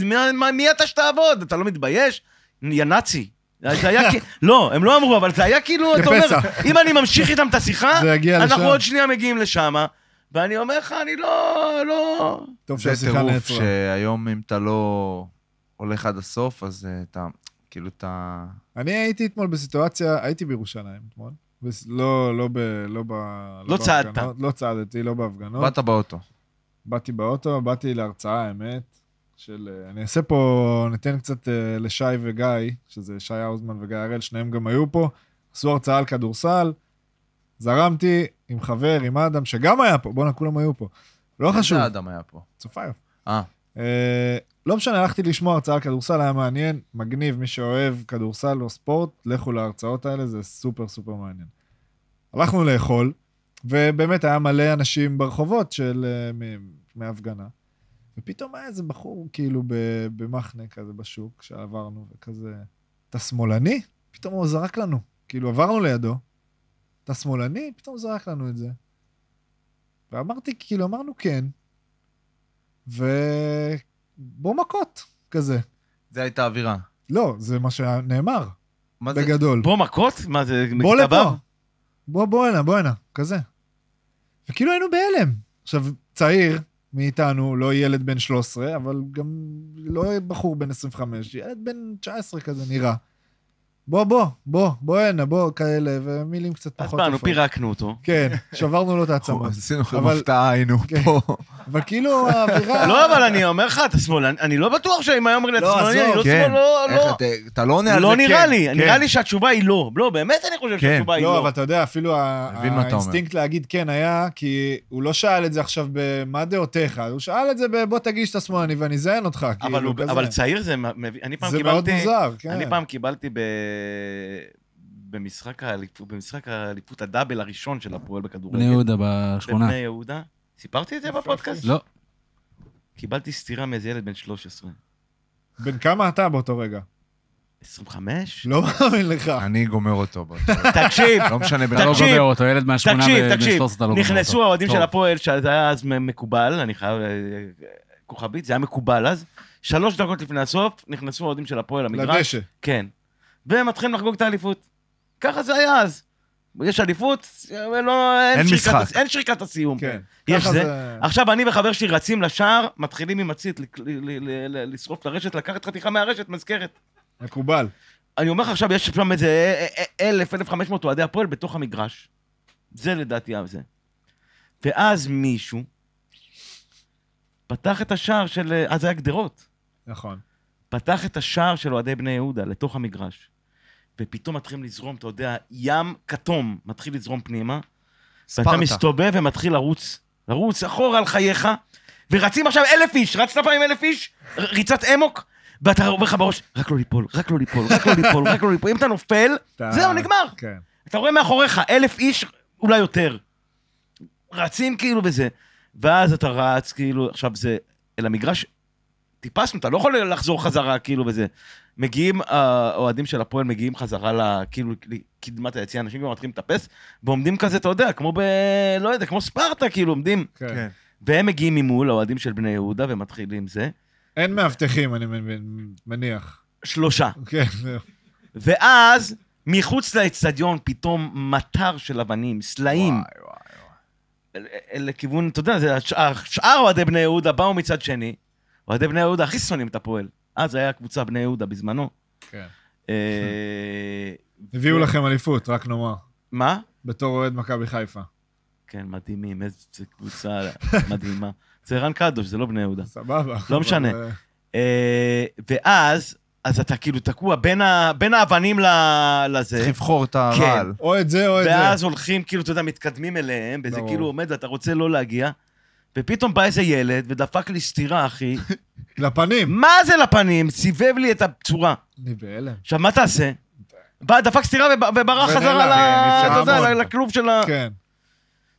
מי- אתה שתעבוד? אתה לא מתבייש? יא נאצי. זה היה כאילו... לא, הם לא אמרו, אבל זה היה כאילו, אתה אומר. אם אני ממשיך איתם את השיחה. אנחנו עוד שנייה מגיעים לשם, ואני אומר לך, אני לא... לא... טוב זה טירוף. שהיום אם אתה לא הולך עד הסוף, אז אה, אתה, כאילו אתה... אני הייתי אתמול בסיטואציה, הייתי בירושלים אתמול. בס- לא, לא ב... לא ב... לא צעדת. בהפגנות, לא צעדתי, לא בהפגנות. באת באוטו. באתי באוטו, באתי להרצאה, האמת, של... אה, אני אעשה פה, ניתן קצת אה, לשי וגיא, שזה שי האוזמן וגיא הראל, שניהם גם היו פה, עשו הרצאה על כדורסל, זרמתי עם חבר, עם אדם, שגם היה פה, בואנה, כולם היו פה. לא חשוב, איזה אדם היה פה? צופיוף. אה, אה, לא משנה, הלכתי לשמוע הרצאה על כדורסל, היה מעניין, מגניב, מי שאוהב כדורסל או ספורט, לכו להרצאות האלה, זה סופר סופר מעניין. הלכנו לאכול, ובאמת היה מלא אנשים ברחובות של... אה, מהפגנה. ופתאום היה איזה בחור, כאילו, במחנה כזה בשוק, שעברנו, וכזה, אתה שמאלני? פתאום הוא זרק לנו. כאילו, עברנו לידו, אתה שמאלני? פתאום זרק לנו את זה. ואמרתי, כאילו, אמרנו כן, ובוא מכות, כזה. זה הייתה האווירה. לא, זה מה שנאמר, מה זה? בגדול. בוא מכות? מה זה, בוא מכתב לפה. בוא, בוא הנה, בוא הנה, כזה. וכאילו היינו בהלם. עכשיו, צעיר מאיתנו, לא ילד בן 13, אבל גם לא בחור בן 25, ילד בן 19 כזה נראה. בוא, בוא, בוא, בוא הנה, בוא, כאלה, ומילים קצת אז פחות באנו, יפות. פירקנו אותו. כן, שברנו לו את העצמות. אז עשינו לכם הפתעה, היינו כן. פה. אבל כאילו האווירה... לא, אבל אני אומר לך, אתה שמאלני, אני לא בטוח שאם היה אומר לי, אתה לא, שמאלני, אני לא כן. שמאל, לא, איך לא. אתה- לא עונה על זה, לא כן. נראה לי, כן. נראה לי שהתשובה היא לא. לא, באמת אני חושב כן. שהתשובה היא לא, לא. אבל אתה יודע, אפילו. האינסטינקט להגיד כן היה, כי הוא לא שאל את זה עכשיו במה דעותיך, הוא שאל את זה בבוא תגיד שאתה שמאלני ואני אזיין אותך, אבל כאילו, כזה. אבל צעיר זה מביא, זה מאוד מוזר, כן. אני פעם קיבלתי ב... במשחק האליפות, במשחק האליפות הדאבל הראשון של הפועל בכדורגל. בני יהודה בשכונה. בבני יהודה. סיפרתי את זה בפודקאסט? לא. קיבלתי סטירה מאיזה ילד בן 13. בן כמה אתה באותו רגע? 25? לא מאמין לך. אני גומר אותו. תקשיב, לא משנה, בן אתה לא גומר אותו, ילד מהשכונה תקשיב, ובן תקשיב. 13 אתה לא גומר אותו. נכנסו האוהדים. של הפועל, שזה היה אז מקובל, אני חייב... אה, כוכבית, זה היה מקובל אז. שלוש דקות לפני הסוף, נכנסו האוהדים של הפועל למגרש. לדשא. כן. ומתחילים לחגוג את האליפות. ככה זה היה אז. יש אליפות, לא, אין, אין שריקת, משחק. אין שריקת הסיום. כן. יש ככה זה. עכשיו אני וחבר שלי רצים לשער, מתחילים עם מצית לשרוף לרשת, לקחת חתיכה מהרשת, מזכרת. מקובל. אני אומר לך עכשיו, יש שם איזה אלף, אלף חמש מאות אוהדי הפועל בתוך המגרש. זה לדעתי זה. ואז מישהו פתח את השער של... אה, אז היה גדרות. נכון. פתח את השער של אוהדי בני יהודה לתוך המגרש. ופתאום מתחילים לזרום, אתה יודע, ים כתום מתחיל לזרום פנימה. ואתה ספרטה. מסתובב ומתחיל לרוץ, לרוץ אחורה על חייך, ורצים עכשיו אלף איש, רצת פעם עם אלף איש, ריצת אמוק, ואתה אומר לך בראש, רק לא ליפול, רק לא ליפול, רק לא ליפול, רק לא ליפול. אם אתה נופל, זהו, נגמר. כן. אתה רואה מאחוריך אלף איש, אולי יותר. רצים כאילו בזה. ואז אתה רץ, כאילו, עכשיו זה, אל המגרש, טיפסנו, אתה לא יכול לחזור חזרה, כאילו, בזה. מגיעים, האוהדים של הפועל מגיעים חזרה, כאילו, לקדמת היציאה, אנשים כבר מתחילים לטפס, ועומדים כזה, אתה יודע, כמו ב... לא יודע, כמו ספרטה, כאילו, עומדים. כן. כן. והם מגיעים ממול, האוהדים של בני יהודה, ומתחילים זה. אין מאבטחים, אני מניח. שלושה. כן, זהו. ואז, מחוץ לאצטדיון, פתאום מטר של אבנים, סלעים. וואי, וואי, וואי. לכיוון, אתה יודע, זה השאר, שאר אוהדי בני יהודה באו מצד שני. אוהדי בני יהודה הכי שונאים את הפועל. אז היה קבוצה בני יהודה בזמנו. כן. אה, הביאו לכם אליפות, רק נאמר. מה? בתור אוהד מכבי חיפה. כן, מדהימים, איזה קבוצה מדהימה. זה ערן קדוש, זה לא בני יהודה. סבבה. לא משנה. אה, ואז, אז אתה כאילו תקוע בין ה- בין האבנים ל- לזה. צריך לבחור את הרעל. או את זה או את זה. ואז הולכים, כאילו, אתה יודע, מתקדמים אליהם, וזה. כאילו עומד, ואתה רוצה לא להגיע. ופתאום בא איזה ילד ודפק לי סטירה, אחי. לפנים. מה זה לפנים? סיבב לי את הצורה. אני בהלם. עכשיו, מה תעשה? בא, דפק סטירה וב- וברח חזרה ל- כן, אתה יודע. לכלוב של ה... כן.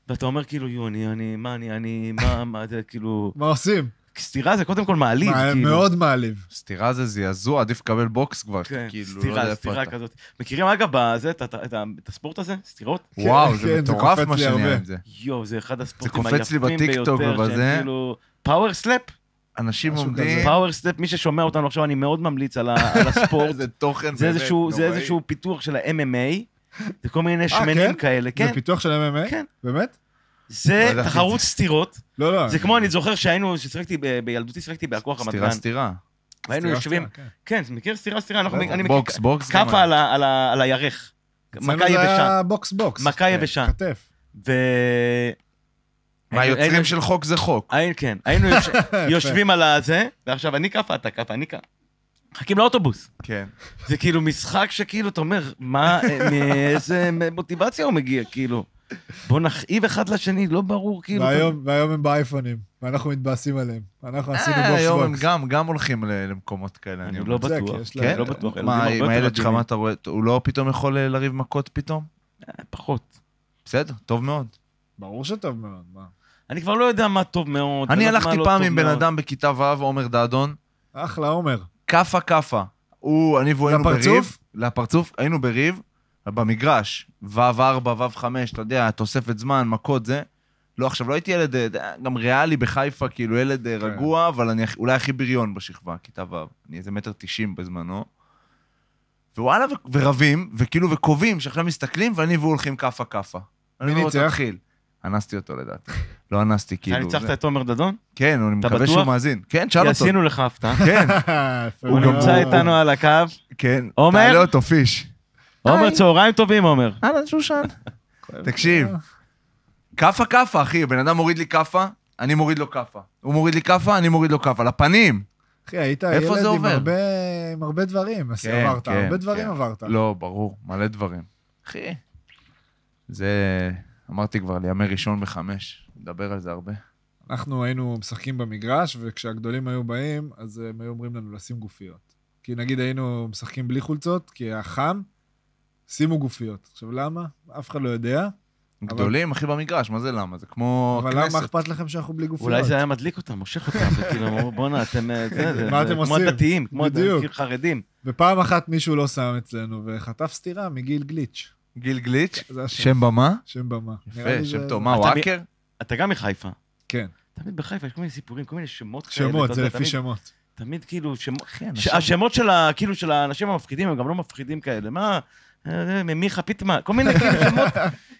ואתה אומר כאילו, יו, אני, אני, מה, אני, אני, מה, מה, זה כאילו... מה עושים? סטירה זה קודם כל מעליב, מה, כאילו. מאוד מעליב. סטירה זה זעזוע, עדיף לקבל בוקס כבר, כן, כאילו, לא יודע סטירה, איפה סטירה אתה. כזאת. מכירים אגב בזה, את, את, ה- את הספורט הזה? סטירות? וואו, כן, זה כן, זה מטורף מה שנהיה. עם זה. יואו, זה אחד הספורטים קופץ לי היפים בטיקטוק ביותר, ובזה. כאילו... Power Slap? אנשים עומדים. Power Slap, מי ששומע אותנו עכשיו, אני מאוד ממליץ על ה- על הספורט. איזה תוכן זה באמת איזשהו, זה נוראי. איזשהו פיתוח של ה-MMA, זה כל מיני אה, שמנים כן? כאלה, כן, זה פיתוח של MMA? כן. באמת? זה לא תחרות. סטירות, לא, לא. זה כמו, אני זוכר שהיינו, ששיחקתי, ב- בילדותי שיחקתי בהכוח רמת סטירה סטירה. והיינו סטירה, יושבים, סטירה, כן, אתה מכיר סטירה סטירה, אנחנו-. אני מכיר בוקס, בוקס. כאפה. על ה- על ה- על הירך, אצלנו מכה זה יבשה, היה בוקס בוקס. מכה כן, יבשה, כתף. ו... מה, היינו- יוצרים היינו- של חוק זה חוק. היינו, כן, היינו יוש- יושבים על הזה, ועכשיו אני כאפה, אתה כאפה, אני כאפה. מחכים לאוטובוס. כן. זה כאילו משחק שכאילו, אתה אומר, מה, מאיזה מוטיבציה הוא מגיע, כאילו. בוא נכאיב אחד לשני, לא ברור, כאילו. והיום והיום הם באייפונים, ואנחנו מתבאסים עליהם. אנחנו עשינו אה, בוקס היום הם בוקס. גם גם הולכים למקומות כאלה. אני אומר. לא בטוח. כן, לא בטוח. מה, עם הילד שלך. מה אתה רואה? הוא לא פתאום יכול אה, לריב מכות פתאום? אה, פחות. בסדר, טוב מאוד. ברור שטוב מאוד, מה. אני כבר לא יודע מה טוב מאוד. אני הלכתי לא פעם עם בן מאוד. אדם בכיתה ו', עומר דאדון, אחלה, עומר. כאפה כאפה. הוא, אני והוא היינו בריב. לפרצוף? לפרצוף? היינו בריב, במגרש, ו'4, ו'5, אתה יודע, תוספת זמן, מכות זה. לא, עכשיו, לא הייתי ילד, אה, גם ריאלי בחיפה, כאילו ילד אה, כן. רגוע, אבל אני אולי הכי בריון בשכבה, כיתה ו'. אני איזה מטר תשעים בזמנו. ווואלה, ו- ורבים, וכאילו, וקובעים, שעכשיו מסתכלים, ואני והוא הולכים כאפה כאפה. לו, ניצח? אנסתי אותו לדעתי. לא אנסתי, אתה כאילו. ניצחת זה- את תומר דדון? כן, אני אתה מקווה? שהוא מאזין. כן, שאל כי אותו. עשינו לך הפתעה. כן, הוא. נמצא איתנו על הקו. כן. עומר? תעלה אותו פיש. עומר, צהריים טובים, עומר. אהלן, שושן. תקשיב, כאפה כאפה, אחי, בן אדם מוריד לי כאפה, אני מוריד לו כאפה. הוא מוריד לי כאפה, אני מוריד לו כאפה. לפנים. אחי, היית ילד? הרבה, עם הרבה דברים. אז כן, עברת, כן, הרבה דברים כן. עברת. לא, ברור, מלא דברים. אחי, זה... אמרתי כבר, לימי ראשון בחמש. נדבר על זה הרבה. אנחנו היינו משחקים במגרש, וכשהגדולים היו באים, אז הם היו אומרים לנו לשים גופיות. כי נגיד היינו משחקים בלי חולצות, כי היה חם, שימו גופיות. עכשיו, למה? אף אחד לא יודע. גדולים, אחי, במגרש, מה זה למה? זה כמו אבל למה הכנסת. אכפת לכם שאנחנו בלי גופיות? אולי זה היה מדליק אותם, מושך אותם, וכאילו, אמרו, בואנה, אתם... אה, מה אתם כמו עושים? כמו בדיוק. הדתיים, חרדים. ופעם אחת מישהו לא שם אצלנו, וחטף סטירה מגיל גליץ'. גיל גליץ', השם. שם במה? שם במה. יפה, שם טוב. מה, הוא אתה מ- האקר? אתה גם מחיפה. כן, תמיד בחיפה יש כל מיני סיפורים, כל מיני שמות כאלה. שמות, זה לפי שמות. תמיד כאילו. השמות של ה... כאילו של האנשים המפחידים הם גם לא מפחידים כאלה. מה? אה, מיכה פיטמן, כל מיני כאילו שמות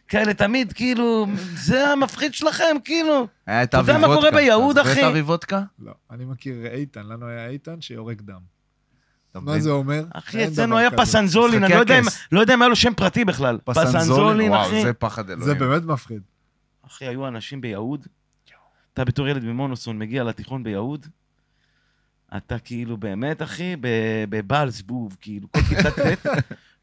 כאלה, תמיד כאילו, זה המפחיד שלכם, כאילו. היה את אתה יודע אבי מה וודקה. קורה ביהוד, אתה אחי? את אבי וודקה? לא, אני מכיר איתן, לנו היה איתן שיורק דם. אתה מה? זה אומר? אחי, אצלנו היה. פסנזולין, אני לא יודע אם- הכס. לא יודע אם היה לו שם פרטי בכלל. פסנזולין, וואו, אחי. זה פחד אלוהים. זה באמת מפחיד. אחי, היו אנשים ביהוד, אתה בתור ילד במונוסון מגיע לתיכון ביהוד, אתה כאילו באמת, אחי, ב- בבעל זבוב, כאילו, כל כיתה ט',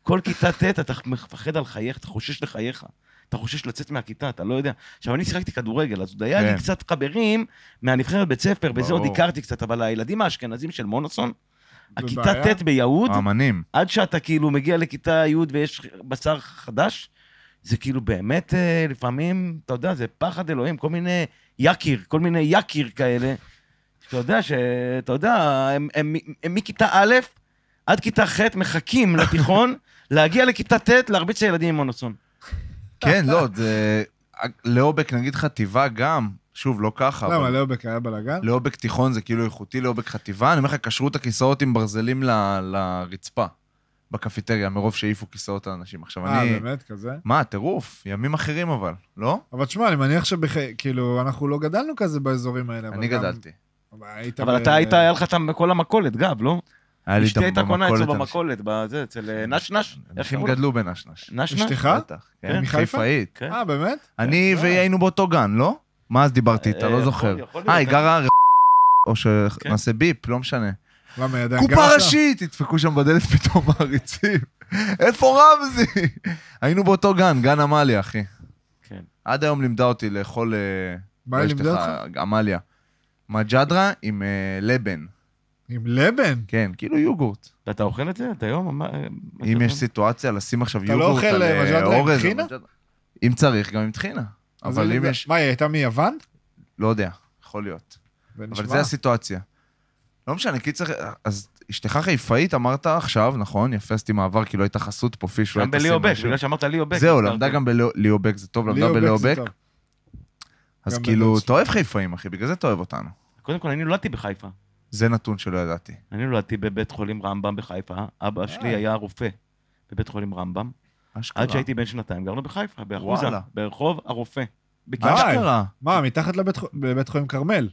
כל כיתה ט', אתה מפחד על חייך, אתה חושש לחייך. אתה חושש לצאת מהכיתה, אתה לא יודע. עכשיו, אני שיחקתי כדורגל, אז עוד היה לי כן. קצת חברים מהנבחרת בית ספר, בזה עוד. הכרתי קצת, אבל הילדים האשכנזים של מונוסון, הכיתה. ט' ביהוד, האמנים. עד שאתה כאילו מגיע לכיתה י' ויש בשר חדש, זה כאילו באמת, אה, לפעמים, אתה יודע, זה פחד אלוהים, כל מיני יקיר, כל מיני יקיר כאלה, שאתה יודע, שאתה יודע, הם, הם, הם, הם מכיתה א' עד כיתה ח' מחכים לתיכון, להגיע לכיתה ט', להרביץ לילדים עם מונוסון. כן, לא, זה... לאובק, נגיד חטיבה גם, שוב, לא ככה, למה, אבל... לאובק היה בלאגן? לאובק תיכון זה כאילו איכותי, לאובק חטיבה, אני אומר לך, קשרו את הכיסאות עם ברזלים ל- לרצפה, בקפיטריה, מרוב שהעיפו כיסאות האנשים. עכשיו, אה, אני... באמת, כזה? מה, טירוף, ימים אחרים אבל, לא? אבל תשמע, אני מניח שכאילו, אנחנו לא גדלנו כזה באזורים האלה. אני גדלתי. אבל היית אבל אתה היית, היה לך את כל המכולת, גב, לא? היה לי אשתי הייתה קונה אצלו במכולת בזה, אצל אה, נשנש. איך אנשים? גדלו בנשנש. נשנש? אשתך? כן, כן, מחיפה? חיפאית. כן. אה, באמת? אני אה. והיא היינו באותו גן, לא? מה אז דיברתי איתה? אה, לא יכול- זוכר. אה, היא כן. גרה... ר- או כן. שנעשה ביפ, לא משנה. למה, היא עדיין קופה? ראשית! ידפקו שם בדלת פתאום מעריצים. איפה רמזי? היינו באותו גן, גן עמליה, אחי. כן. עד היום לימדה אותי לאכול... אה, מה היא אשתך, לימדה עמליה. מג'דרה עם אה, לבן. עם לבן? כן, כאילו יוגורט. אתה אוכל את זה? אתה היום? אם יש? סיטואציה לשים עכשיו אתה לא יוגורט אוכל, על אה, אה, מג'דרה עם אורז, טחינה? אם צריך, גם עם טחינה. אבל אם יש... מה, היא הייתה מיוון? לא יודע, יכול להיות. אבל. זה הסיטואציה. לא משנה, קיצר, אז אשתך חיפאית, אמרת עכשיו, נכון? יפה, עשיתי מעבר, כאילו הייתה חסות פה פיש. אולי גם תשים בליאו בק, משהו. בגלל שאמרת ליאו בק. זהו. למדה גם בליאו בק, זה טוב, למדה ליאו בליאו בק זה בק. טוב. אז כאילו, אתה אוהב חיפאים, אחי, בגלל זה אתה אוהב אותנו. קודם כל, אני נולדתי בחיפה. זה נתון שלא ידעתי. אני נולדתי בבית חולים רמב"ם בחיפה. אבא שלי היה רופא בבית חולים רמב"ם. אשכרה. עד שהייתי בן שנתיים, גרנו בחיפה, באחוזה. ברחוב הרופא. אשכרה. מה, מתחת לבית חולים כרמל.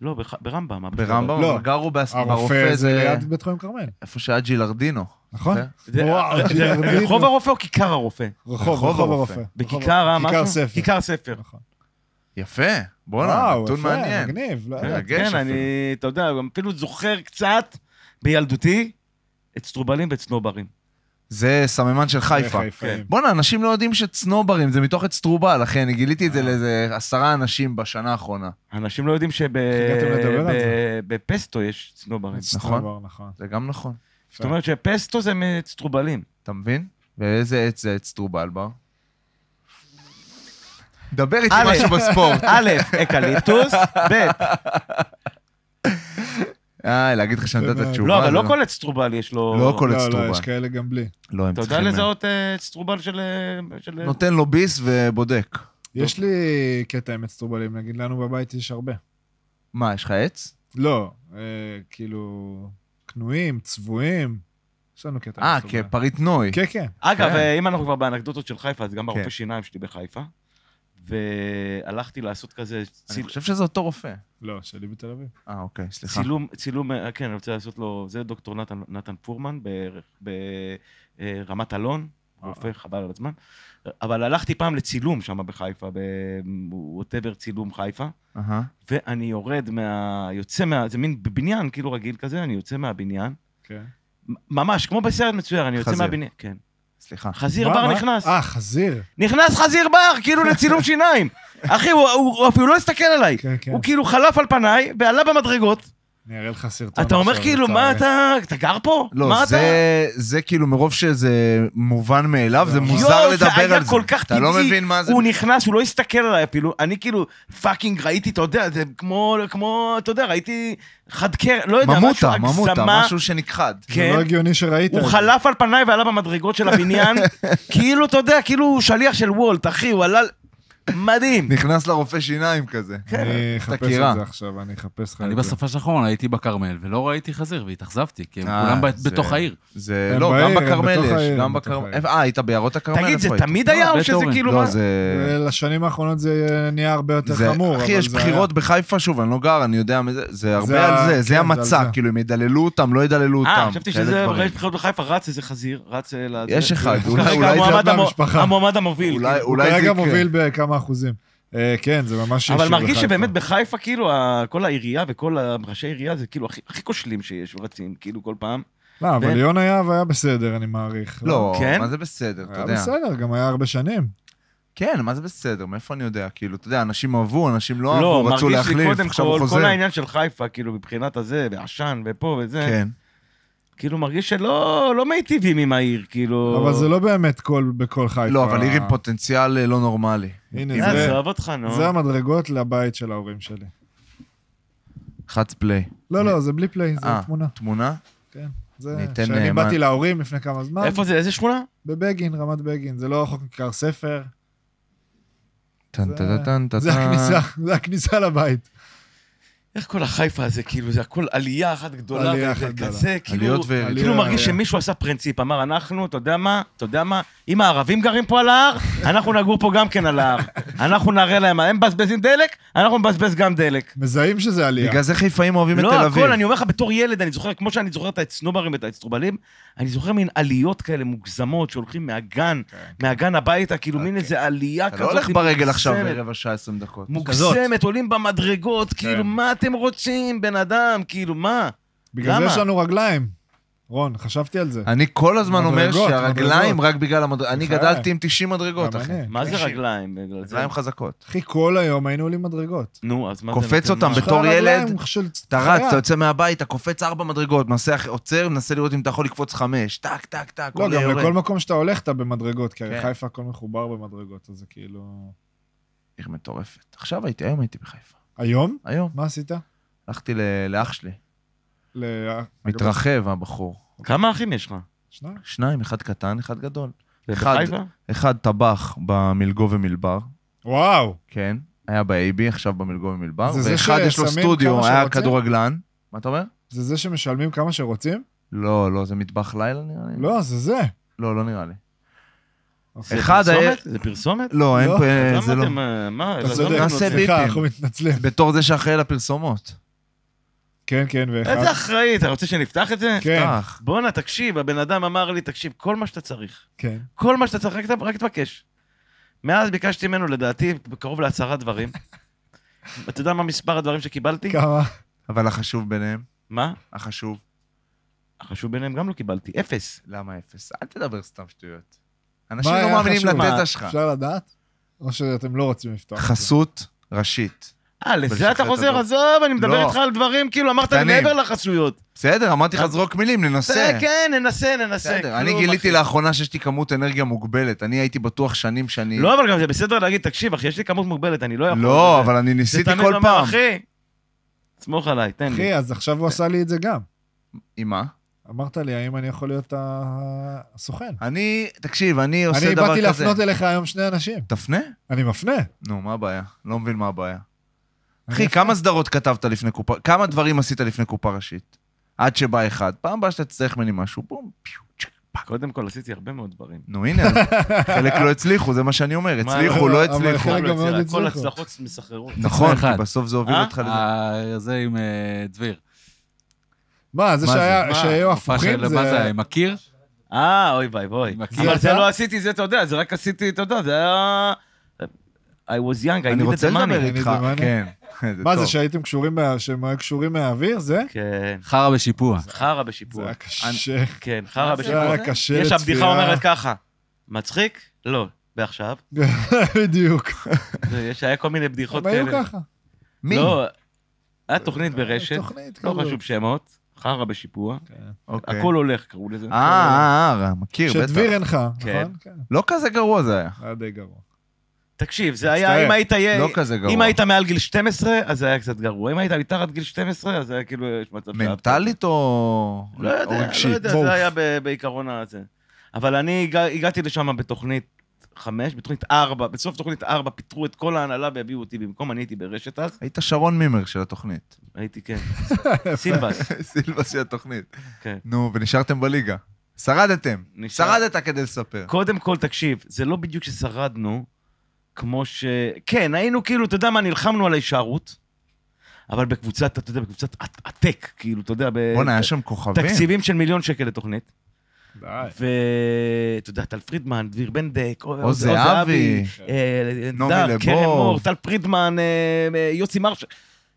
לא, ברמב"ם. ברמב"ם, לא. אבל גרו ברופא זה. ליד בית חולים כרמל, איפה שהיה ג'ילרדינו. נכון? רחוב הרופא או כיכר הרופא? רחוב, הרופא. בכיכר, אה, משהו? כיכר ספר. כיכר ספר. יפה, בואנה, וואו, נתון יפה, מעניין. מגניב. לא כן, ידעתי. מרגש כן. אני, אתה יודע, גם אפילו זוכר קצת בילדותי את סטרובלים ואת סנוברים. זה סממן של חיפה. חיפאים. בואנה, אנשים לא יודעים שצנוברים זה מתוך עץ טרובל, אחי, אני גיליתי את זה אה. לאיזה עשרה אנשים בשנה האחרונה. אנשים לא יודעים. שבפסטו יש סנוברים. נכון. נכון. זה גם נכון. זאת אומרת שפסטו זה מסטרובלים. אתה מבין? ואיזה עץ זה עץ טרובל בר? דבר איתי משהו בספורט. א', אקליפטוס, ב', אה, להגיד לך שאני יודע את זה התשובה. לא, אבל לא כל עץ סטרובל יש לו... לא כל עץ לא, לא. יש כאלה גם בלי. לא, הם אתה יודע צריכים... לזהות אה, עץ סטרובל של... אה, של- נותן לו ביס ובודק. יש לי קטע עם אצטרובלים, נגיד לנו בבית יש הרבה. מה, יש לך עץ? לא, אה, כאילו, קנויים, צבועים, יש לנו קטע אה. כפריט נוי. כן, כן. אגב, כן. אה, אם אנחנו כבר באנקדוטות של חיפה, אז גם ברופא כן. שיניים שלי בחיפה. והלכתי לעשות כזה אני ציל- חושב שזה אותו רופא. לא, שלי בתל אביב. אה, אוקיי, סליחה. צילום, צילום, אה, כן, אני רוצה לעשות לו, זה דוקטור נתן, נתן פורמן ברמת אלון, רופא, חבל על הזמן. אבל הלכתי פעם לצילום שם בחיפה, בווטאבר צילום חיפה, אהה. ואני יורד מה... יוצא מה... זה מין בניין, כאילו רגיל כזה, אני יוצא מהבניין, כן. ממש, כמו בסרט מצויר, אני יוצא חזיר. מהבניין, כן. סליחה. חזיר מה, בר מה? נכנס. אה, חזיר. נכנס חזיר בר, כאילו לצילום שיניים. אחי, הוא- הוא הוא אפילו לא הסתכל עליי. כן, כן. הוא כאילו חלף על פניי ועלה במדרגות. אני אראה לך סרטון. אתה אומר כאילו, מה. אתה... אתה גר פה? לא, מה אתה... זה, זה כאילו מרוב שזה מובן מאליו, זה יואו, מוזר יואו, לדבר זה היה על זה. כל כך אתה לא טבעי. מבין מה זה. הוא נכנס, הוא לא הסתכל עליי אפילו. אני כאילו, fucking ראיתי, אתה יודע, זה כמו, כמו, אתה יודע, ראיתי חדקר, לא יודע, משהו, ממוטה, ממוטה, הגזמה. משהו שנכחד. זה כן. לא הגיוני שראית הוא זה. חלף על פניי ועלה במדרגות של הבניין, כאילו, אתה יודע, כאילו הוא שליח של וולט, אחי, הוא עלה... מדהים. נכנס לרופא שיניים כזה. כן. אני אחפש. את זה עכשיו, אני אחפש לך אני את זה. בסופש האחרון הייתי בכרמל, ולא ראיתי חזיר, והתאכזבתי, כי הם אה, כולם בתוך העיר. זה, לא, גם בכרמל יש, גם בכרמל. אה, היית בעיירות הכרמל? תגיד, זה? תמיד היה, או שזה. כאילו... לא? זה... לשנים האחרונות זה נהיה הרבה יותר חמור. אחי, יש בחירות בחיפה, שוב, אני לא גר, אני יודע זה הרבה זה ה- על זה, כן, זה המצע. כאילו, הם ידללו אותם, לא ידללו אותם. אה, חשבתי שזה. ראש בחירות בחיפה, רץ איזה חזיר, רץ אה, לזה. יש אחד, אולי- זה המועמד המוביל. אולי, זה יקרה. אחוזים. אה, כן, זה ממש אבל מרגיש. שבאמת בחיפה, כאילו, כל העירייה וכל ראשי העירייה זה כאילו הכי- כושלים שיש, רצים, כאילו, כל פעם. לא, אבל. ליאון היה והיה בסדר, אני מעריך. לא, כן? מה זה בסדר, אתה היה יודע. בסדר, גם היה הרבה שנים. כן, מה זה בסדר, מאיפה אני יודע? כאילו, אתה יודע, אנשים אהבו, אנשים לא לא, אהבו, רצו מרגיש לי להחליף, קודם עכשיו הוא כל, חוזר. כל העניין של חיפה, כאילו, מבחינת הזה, ועשן, ופה וזה, כן. כאילו, מרגיש שלא לא מיטיבים עם העיר, כאילו... אבל זה לא באמת כל- בכל חיפה. לא, אבל עיר עם פוטנציאל אה, לא נורמלי. הנה, יאללה, זה- עזוב אותך, נו. זה המדרגות לבית של ההורים שלי. חץ פליי. לא, לא, זה בלי פליי, זה אה, תמונה. תמונה? כן. זה, ניתן, שאני אה, באתי להורים לפני כמה זמן, איפה זה, איזה שכונה? בבגין, רמת בגין. זה לא רחוק מכיכר ספר. טן זה- טן טן טן. זה הכניסה, זה הכניסה לבית. איך כל החיפה הזה, כאילו, זה הכל עלייה אחת גדולה, עלייה אחת גדולה. כזה, כאילו... כאילו מרגיש. שמישהו עשה פרינציפ, אמר, אנחנו, אתה יודע מה, אתה יודע מה, אם הערבים גרים פה על ההר, אנחנו נגור פה גם כן על ההר. אנחנו נראה להם, הם מבזבזים דלק, אנחנו נבזבז גם דלק. מזהים שזה עלייה. בגלל זה חיפאים אוהבים את תל לא, אביב. הכל, אני אומר לך, בתור ילד, אני זוכר, כמו שאני זוכר את האצנוברים ואת האצטרובלים, אני זוכר מין עליות כאלה מוגזמות שהולכים מהגן, מהגן הביתה, כאילו מין איזה עלייה אתה כזאת. לא הולך ברגל עכשיו. ברבע שעה, עשרים דקות. מוגזמת, עולים במדרגות, כאילו, כן. מה אתם רוצים, בן אדם, כאילו, מה? בגלל זה? יש לנו רגליים. רון, חשבתי על זה. אני כל הזמן אומר מדרגות, שהרגליים מדרגות. רק בגלל המדרגות. אני. גדלתי עם 90 מדרגות, אחי. מה זה רגליים? בגלל זה? רגליים חזקות. אחי, כל היום היינו עולים מדרגות. נו, אז מה זה? קופץ? אותם? בתור ילד, אתה. רץ, אתה יוצא מהבית, אתה קופץ ארבע מדרגות, מנסה, עוצר, מנסה לראות אם אתה יכול לקפוץ חמש. טק, טק, טק, לא, גם. לכל מקום שאתה הולך אתה במדרגות, כי הרי כן. חיפה הכל מחובר במדרגות, אז זה כאילו... עיר מטורפת. עכשיו הייתי, היום הייתי בחיפה. היום? היום. מה עשית? הלכתי לאח שלי. ל- מתרחב, הבחור. כמה אחים יש לך? שניים? שניים, אחד קטן, אחד גדול. אחד. אחד טבח במלגו ומלבר, וואו. כן. היה באייבי, עכשיו במלגו ומלבר. זה זה ואחד יש לו סטודיו, היה? כדורגלן. מה אתה אומר? זה זה שמשלמים כמה שרוצים? לא, לא, זה מטבח לילה נראה לי. לא, זה זה. לא, לא נראה לי. זה אחד היה- פרסומת? זה פרסומת? לא, אין לא, פה, למה זה לא. אתם... אה, מה? אתה לא, נעשה ביפים. אנחנו מתנצלים. בתור זה שאחראי לפרסומות. כן, כן, ואחד. איזה אחראי, אתה רוצה שנפתח את זה? כן, פתח. בואנה, תקשיב, הבן אדם אמר לי, תקשיב, כל מה שאתה צריך, כן. כל מה שאתה צריך, רק תבקש. מאז ביקשתי ממנו, לדעתי, קרוב לעשרה דברים. אתה יודע מה מספר הדברים שקיבלתי? כמה? אבל החשוב ביניהם, מה? החשוב, החשוב ביניהם גם לא קיבלתי, אפס. למה אפס? אל תדבר סתם שטויות. אנשים לא מאמינים? לתזה? שלך. אפשר לדעת? או שאתם לא רוצים לפתוח? את זה? חסות ראשית. אה, לזה אתה את חוזר? עזוב, אני מדבר לא. איתך על דברים, כאילו, אמרת לי. מעבר לחסויות. בסדר, אמרתי לך זרוק מילים, ננסה. זה, כן, ננסה, ננסה. בסדר, אני גיליתי. לאחרונה שיש לי כמות אנרגיה מוגבלת. אני הייתי בטוח שנים שאני... לא, אבל גם זה בסדר להגיד, תקשיב, אחי, יש לי כמות מוגבלת, אני לא יכול... לא, זה- אבל אני זה ניסיתי תמיד כל אומר, פעם. אחי, סמוך עליי, תן לי. אחי, אז עכשיו הוא עשה לי את זה גם. עם מה? אמרת לי, האם אני יכול להיות הסוכן? אני, תקשיב, אני עושה אני דבר באתי כזה. להפנות אליך היום שני אנשים. תפנה? אני מפנה. נו, מה הבעיה? לא מבין מה הבעיה. אחי. כמה סדרות כתבת לפני קופה, כמה דברים עשית לפני קופה ראשית? עד שבא אחד. פעם הבאה שאתה תצטרך ממני משהו, בום, פיו, צ'ק, פק. קודם כל עשיתי הרבה מאוד דברים. נו, הנה, חלק לא הצליחו, זה מה שאני אומר. הצליחו, לא, לא אבל הצליחו. כל. הצלחות מסחררות. נכון. כי בסוף זה הוביל אה? אותך לזה. אה, זה עם אה, דביר. מה, זה? שהיו הפוכים מה זה. עם הקיר? אה, אוי ואי ואי. אבל זה? לא עשיתי זה, אתה יודע, זה רק עשיתי, אתה יודע, זה היה... I was young, I אני needed רוצה the לדבר money. איתך. אני דמני. כן. מה זה. שהייתם קשורים, שהם היו קשורים מהאוויר? זה? כן, חרא בשיפוע. חרא זה בשיפוע. היה קשה. כן, חרא זה זה היה בשיפוע. קשה יש לצפייה. הבדיחה אומרת ככה, מצחיק? לא. ועכשיו? בדיוק. יש- היה כל מיני בדיחות הם היו כאלה. ככה. מי? לא, היה תוכנית ברשת, תוכנית לא. חשוב שמות, חרא בשיפוע, אוקיי. הכל הולך, קראו לזה. אה, אה, אה, מכיר, בטח. שדביר הנחה, כן. נכון? כן. לא כזה גרוע זה היה. היה די גרוע. תקשיב, זה היה. אם היית... לא כזה גרוע. אם היית מעל גיל 12, אז זה היה קצת גרוע. אם היית מתחת גיל 12, אז זה היה כאילו. מנטלית או לא יודע, לא? יודע. זה היה ב- בעיקרון הזה. אבל אני הגע- הגעתי לשם בתוכנית חמש, בתוכנית ארבע, בסוף תוכנית ארבע פיטרו את כל ההנהלה והביאו אותי במקום, אני הייתי ברשת אז, היית שרון מימר של התוכנית. הייתי, כן, סילבס, סילבס של התוכנית. כן. נו, ונשארתם בליגה. שרדתם. נשאר- שרדת כדי לספר. קודם כל, תקשיב, זה לא בדיוק ששרדנו, כמו ש... כן, היינו כאילו, אתה יודע מה, נלחמנו על ההישארות, אבל בקבוצת, אתה יודע, בקבוצת עתק, כאילו, אתה יודע, ב- בואנה, היה שם כוכבים. תקציבים של מיליון שקל לתוכנית. ואתה יודע, טל פרידמן, דביר בנדק, עוז זהבי. נעמי לבוב. קרן מור, טל פרידמן, אה, אה, יוסי מרש,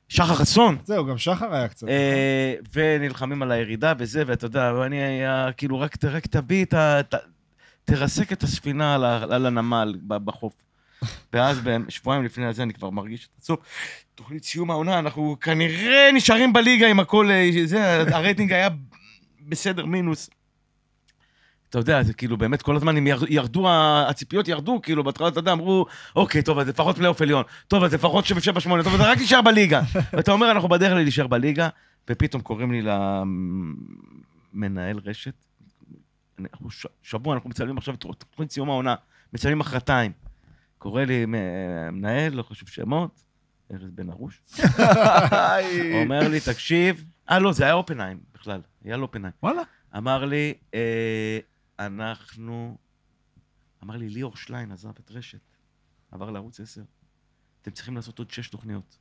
שחר חסון. זהו, גם שחר היה קצת. אה, ונלחמים על הירידה וזה, ואתה יודע, ואני היה, כאילו, רק, תביא את ה... תרסק את הספינה על, הנמל ב- בחוף. ואז שבועיים לפני זה אני כבר מרגיש את הסוף. תוכנית סיום העונה, אנחנו כנראה נשארים בליגה עם הכל, אה, זה, הרייטינג היה בסדר מינוס. אתה יודע, זה כאילו באמת כל הזמן הם ירד- ירדו, הציפיות ירדו, כאילו בהתחלה אתה יודע, אמרו, אוקיי, טוב, אז לפחות פלייאוף עליון, טוב, אז לפחות 7-8, טוב, אז רק נשאר בליגה. ואתה אומר, אנחנו בדרך להישאר בליגה, ופתאום קוראים לי למנהל רשת, אנחנו שבוע, אנחנו מצלמים עכשיו את תוכנית סיום העונה, מצלמים מחרתיים. קורא לי מנהל, לא חשוב שמות, ארז בן ארוש, אומר לי, תקשיב, אה, לא, זה היה אופנהיים בכלל, אייל אופנהיים. וואלה. אמר לי, אה, אנחנו... אמר לי, ליאור שליין עזב את רשת, עבר לערוץ 10. אתם צריכים לעשות עוד שש תוכניות.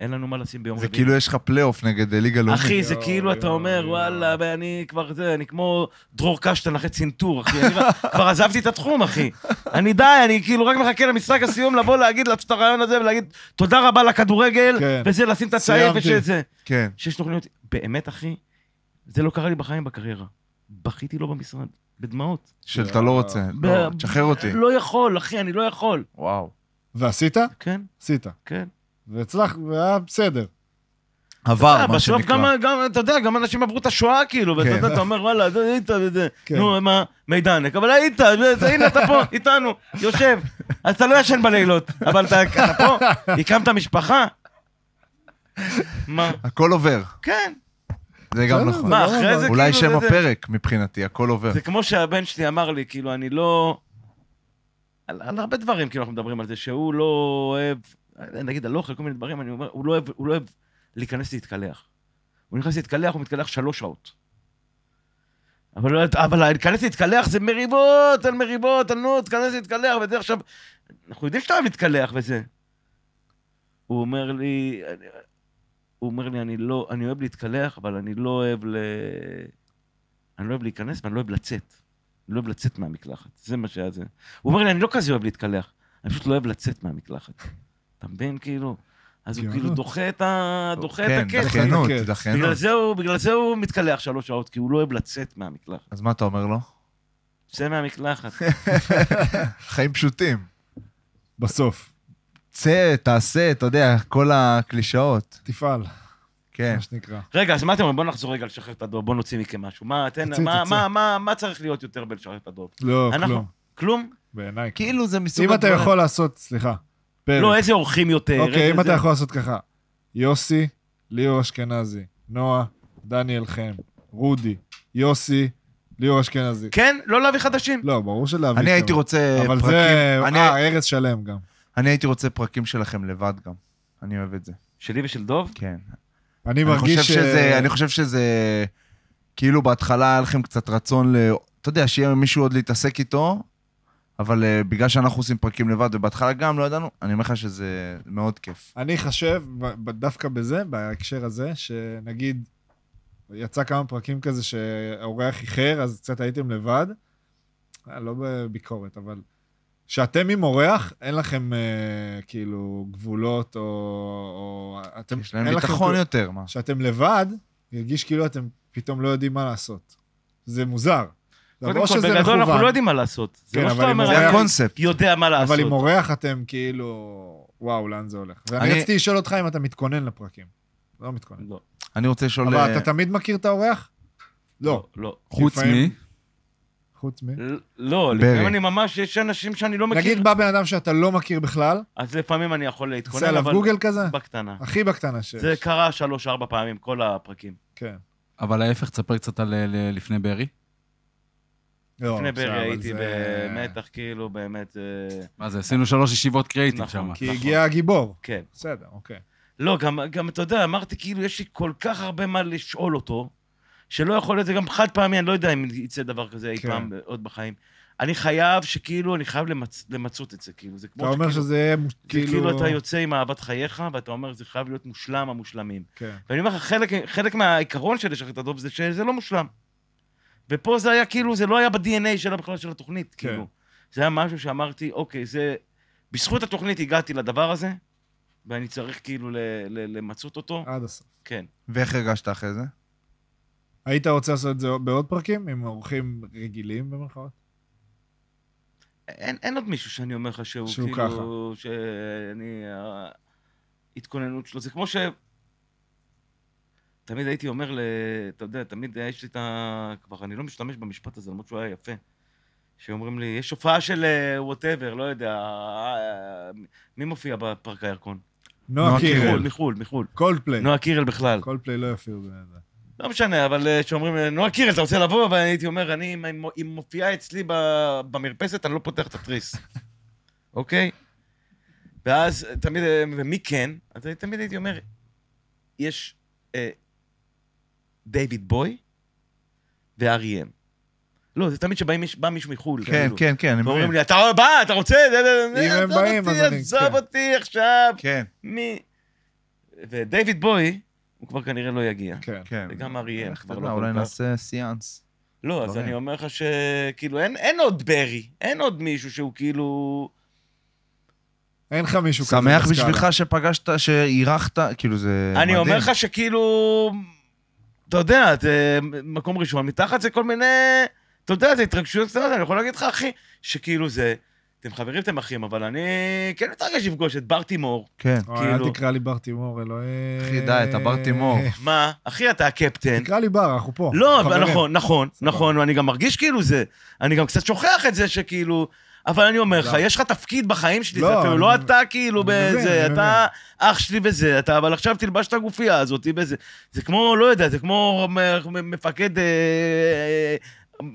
אין לנו מה לשים ביום זה רביעי. כאילו יש לך פלייאוף נגד אה, ליגה לאומית. אחי, זה כאילו אתה אומר. וואלה, ואני כבר זה, אני כמו דרור קשטן אחרי צנתור, אחי. אני כבר עזבתי את התחום, אחי. אני די, אני כאילו רק מחכה למשחק הסיום לבוא להגיד, לעשות את הרעיון הזה ולהגיד, תודה רבה לכדורגל, כן. וזה, לשים את הצעיף סיימתי. ושזה. כן. שש תוכניות, באמת, אחי, זה לא קרה לי בחיים בקריירה. בכיתי לו במשרד, בדמעות. של אתה לא רוצה. לא, תשחרר אותי. לא יכול, אחי, אני לא יכול. וואו. ועשית? כן, עשית. כן. והצלח, והיה בסדר. עבר, אה, מה בסוף גם, שנקרא. גם, אתה יודע, גם אנשים עברו את השואה, כאילו, ואתה כן. יודע, אתה אומר, וואלה, זה- היית, כן. נו, מה, מידנק, אבל היית, זה- הנה, אתה פה, איתנו, יושב. אז אתה לא ישן בלילות, אבל אתה פה, הקמת משפחה. מה? הכל עובר. כן. זה גם נכון. זה מה, אחרי. זה אולי כאילו, שם הפרק מבחינתי, הכל עובר. זה כמו שהבן שלי אמר לי, כאילו, אני לא... על, על הרבה דברים, כאילו, אנחנו מדברים על זה, שהוא לא אוהב, נגיד על אוכל, כל מיני דברים, אני אומר, הוא לא אוהב, הוא לא אוהב להיכנס להתקלח. הוא נכנס להתקלח, הוא מתקלח שלוש שעות. אבל, לא- אבל להיכנס להתקלח זה מריבות על מריבות, על נו, תיכנס להתקלח, וזה עכשיו... אנחנו יודעים שאתה אוהב להתקלח וזה. הוא אומר לי, אני- הוא אומר לי, אני לא, אני אוהב להתקלח, אבל אני לא אוהב ל... אני לא אוהב להיכנס ואני לא אוהב לצאת. אני לא אוהב לצאת מהמקלחת, זה מה שהיה זה. הוא אומר לי, אני לא כזה אוהב להתקלח, אני פשוט לא אוהב לצאת מהמקלחת. אתה מבין, כאילו? אז הוא. כאילו דוחה את ה... דוחה את כן. דחיינות, דחיינות. זה, הוא, בגלל זה הוא מתקלח שלוש שעות, כי הוא לא אוהב לצאת מהמקלחת. אז מה אתה אומר לו? צא מהמקלחת. חיים פשוטים. בסוף. צא, תעשה, אתה יודע, כל הקלישאות. תפעל, כן. מה שנקרא. רגע, אז מה אתם אומרים? בוא נחזור רגע לשחרר את הדוב, בוא נוציא מכם משהו. מה, תן, תוציא, מה, תוציא. מה, מה, מה צריך להיות יותר בלשחרר את הדוב? לא, אנחנו- כלום. כלום? בעיניי. כאילו זה מסוג אם אתה יכול לעשות, סליחה, פרק. לא, איזה אורחים יותר? אוקיי, אם אתה זה. יכול לעשות ככה, יוסי, ליאור אשכנזי, נועה, דניאל חן, רודי, יוסי, ליאור אשכנזי. כן? לא להביא חדשים. לא, ברור שלהביא. אני. הייתי רוצה אבל פרקים... זה, אני- אה, ארז שלם גם. אני הייתי רוצה פרקים שלכם לבד גם. אני אוהב את זה. שלי ושל דוב? כן. אני אני מרגיש חושב ש... שזה, אני חושב שזה, כאילו בהתחלה היה לכם קצת רצון ל... אתה יודע, שיהיה מישהו עוד להתעסק איתו, אבל uh, בגלל שאנחנו עושים פרקים לבד, ובהתחלה גם לא ידענו, אני אומר לך שזה מאוד כיף. אני חושב, דווקא בזה, בהקשר הזה, שנגיד, יצא כמה פרקים כזה שהאורח איחר, אז קצת הייתם לבד. אה, לא בביקורת, אבל... שאתם עם אורח, אין לכם אה, כאילו גבולות, או... או אתם, יש להם אין לכם ביטחון כלום. יותר, מה? כשאתם לבד, ירגיש כאילו אתם פתאום לא יודעים מה לעשות. זה מוזר. קודם כל, בגדול אנחנו לא יודעים מה לעשות. זה כן, לא שאתה אומר, זה הקונספט. יודע מה לעשות. אבל עם אורח אתם כאילו, וואו, לאן זה הולך. ואני אני- רציתי לשאול אותך אם אתה מתכונן לפרקים. לא מתכונן. לא, אני רוצה לשאול... אבל אה, אתה תמיד מכיר את האורח? לא. לא. חוץ מ... לפעמים- חוץ מ... ל- לא, ברי. לפעמים אני ממש, יש אנשים שאני לא מכיר. נגיד בא בן אדם שאתה לא מכיר בכלל, אז לפעמים אני יכול עושה להתכונן, עליו אבל... גוגל כזה? בקטנה. הכי בקטנה שיש. זה קרה שלוש-ארבע פעמים, כל הפרקים. כן. אבל ההפך, תספר קצת על אה, לפני בארי. לא, לפני ברי הייתי זה- במתח, כאילו, באמת, אה, מה זה, עשינו שלוש ישיבות קריאיטיב נכון. שם. כי נכון. הגיע הגיבור. כן. בסדר, אוקיי. לא, גם, גם, אתה יודע, אמרתי, כאילו, יש לי כל כך הרבה מה לשאול אותו, שלא יכול להיות, זה גם חד פעמי, אני לא יודע אם יצא דבר כזה אי כן. פעם עוד בחיים. אני חייב שכאילו, אני חייב למצ... למצות את זה, כאילו. זה כמו אתה אומר שכאילו- שזה יהיה כאילו... כאילו... אתה יוצא עם אהבת חייך, ואתה אומר, זה חייב להיות מושלם המושלמים. כן. ואני אומר לך, חלק, חלק מהעיקרון של לשחרר את הדוב זה שזה לא מושלם. ופה זה היה כאילו, זה לא היה ב-DNA שלה בכלל של התוכנית, כן. כאילו. זה היה משהו שאמרתי, אוקיי, זה... בזכות התוכנית הגעתי לדבר הזה, ואני צריך כאילו ל- ל- למצות אותו. עד הסוף. כן. ואיך הרגשת אחרי זה? היית רוצה לעשות את זה בעוד פרקים? עם אורחים רגילים במרכאות? אין, אין עוד מישהו שאני אומר לך שהוא, שהוא כאילו... שאני... ההתכוננות שלו, זה כמו ש... תמיד הייתי אומר ל... אתה יודע, תמיד יש לי את ה... כבר אני לא משתמש במשפט הזה, למרות שהוא היה יפה. שאומרים לי, יש הופעה של וואטאבר, לא יודע, אה, מי מופיע בפארק הירקון? נועה קירל. מחו"ל, מחו"ל, מחו"ל. קולדפליי. נועה קירל בכלל. קולדפליי לא יופיעו בזה. לא משנה, אבל אה, שאומרים, אה, נועה קירל, אתה רוצה לבוא? ואני הייתי אומר, אני, אם מופיעה אצלי במרפסת, אני לא פותח את התריס. אוקיי? ואז אה, תמיד, אה, ומי כן? אז תמיד הייתי אומר, יש אה, דיוויד בואי ו R.E.M. לא, זה תמיד שבא מיש- בא מישהו מחו"ל. כן, כאילו. כן, כן, אני ואומרים. לי, אתה בא, אתה רוצה? זה- זה- זה- אם הם באים, אז אני- עזוב כן. אותי עכשיו. כן, מי... ודייוויד בוי, הוא כבר כנראה לא יגיע. כן. כן. וגם אריאל, כבר לא כל אולי. נעשה סיאנס. לא, אז. אני אומר לך שכאילו אין, אין עוד ברי, אין עוד מישהו שהוא כאילו... אין לך מישהו כזה שמח. בשבילך שפגשת, שאירחת, כאילו זה אני מדהים. אומר לך שכאילו... אתה יודע, זה מקום ראשון, מתחת זה כל מיני... אתה יודע, זה התרגשויות קטנות, אני יכול להגיד לך, אחי, שכאילו זה... אתם חברים, אתם אחים, אבל אני כן מתרגש לפגוש את ברטימור. כן. אוי, אל כאילו- תקרא לי בר תימור, אלוהים. אחי, די, אתה בר תימור. מה? אחי, אתה הקפטן. תקרא לי בר, אנחנו פה. לא, חברים. נכון, נכון. נכון, ואני גם מרגיש כאילו זה. אני גם קצת שוכח את זה שכאילו... אבל אני אומר לך. יש לך תפקיד בחיים שלי, לא, זה אפילו לא. אתה כאילו בזה, אתה אח שלי בזה, אתה, אבל עכשיו תלבש את הגופייה הזאת בזה. זה כמו, לא יודע, זה כמו מפקד, אה, אה,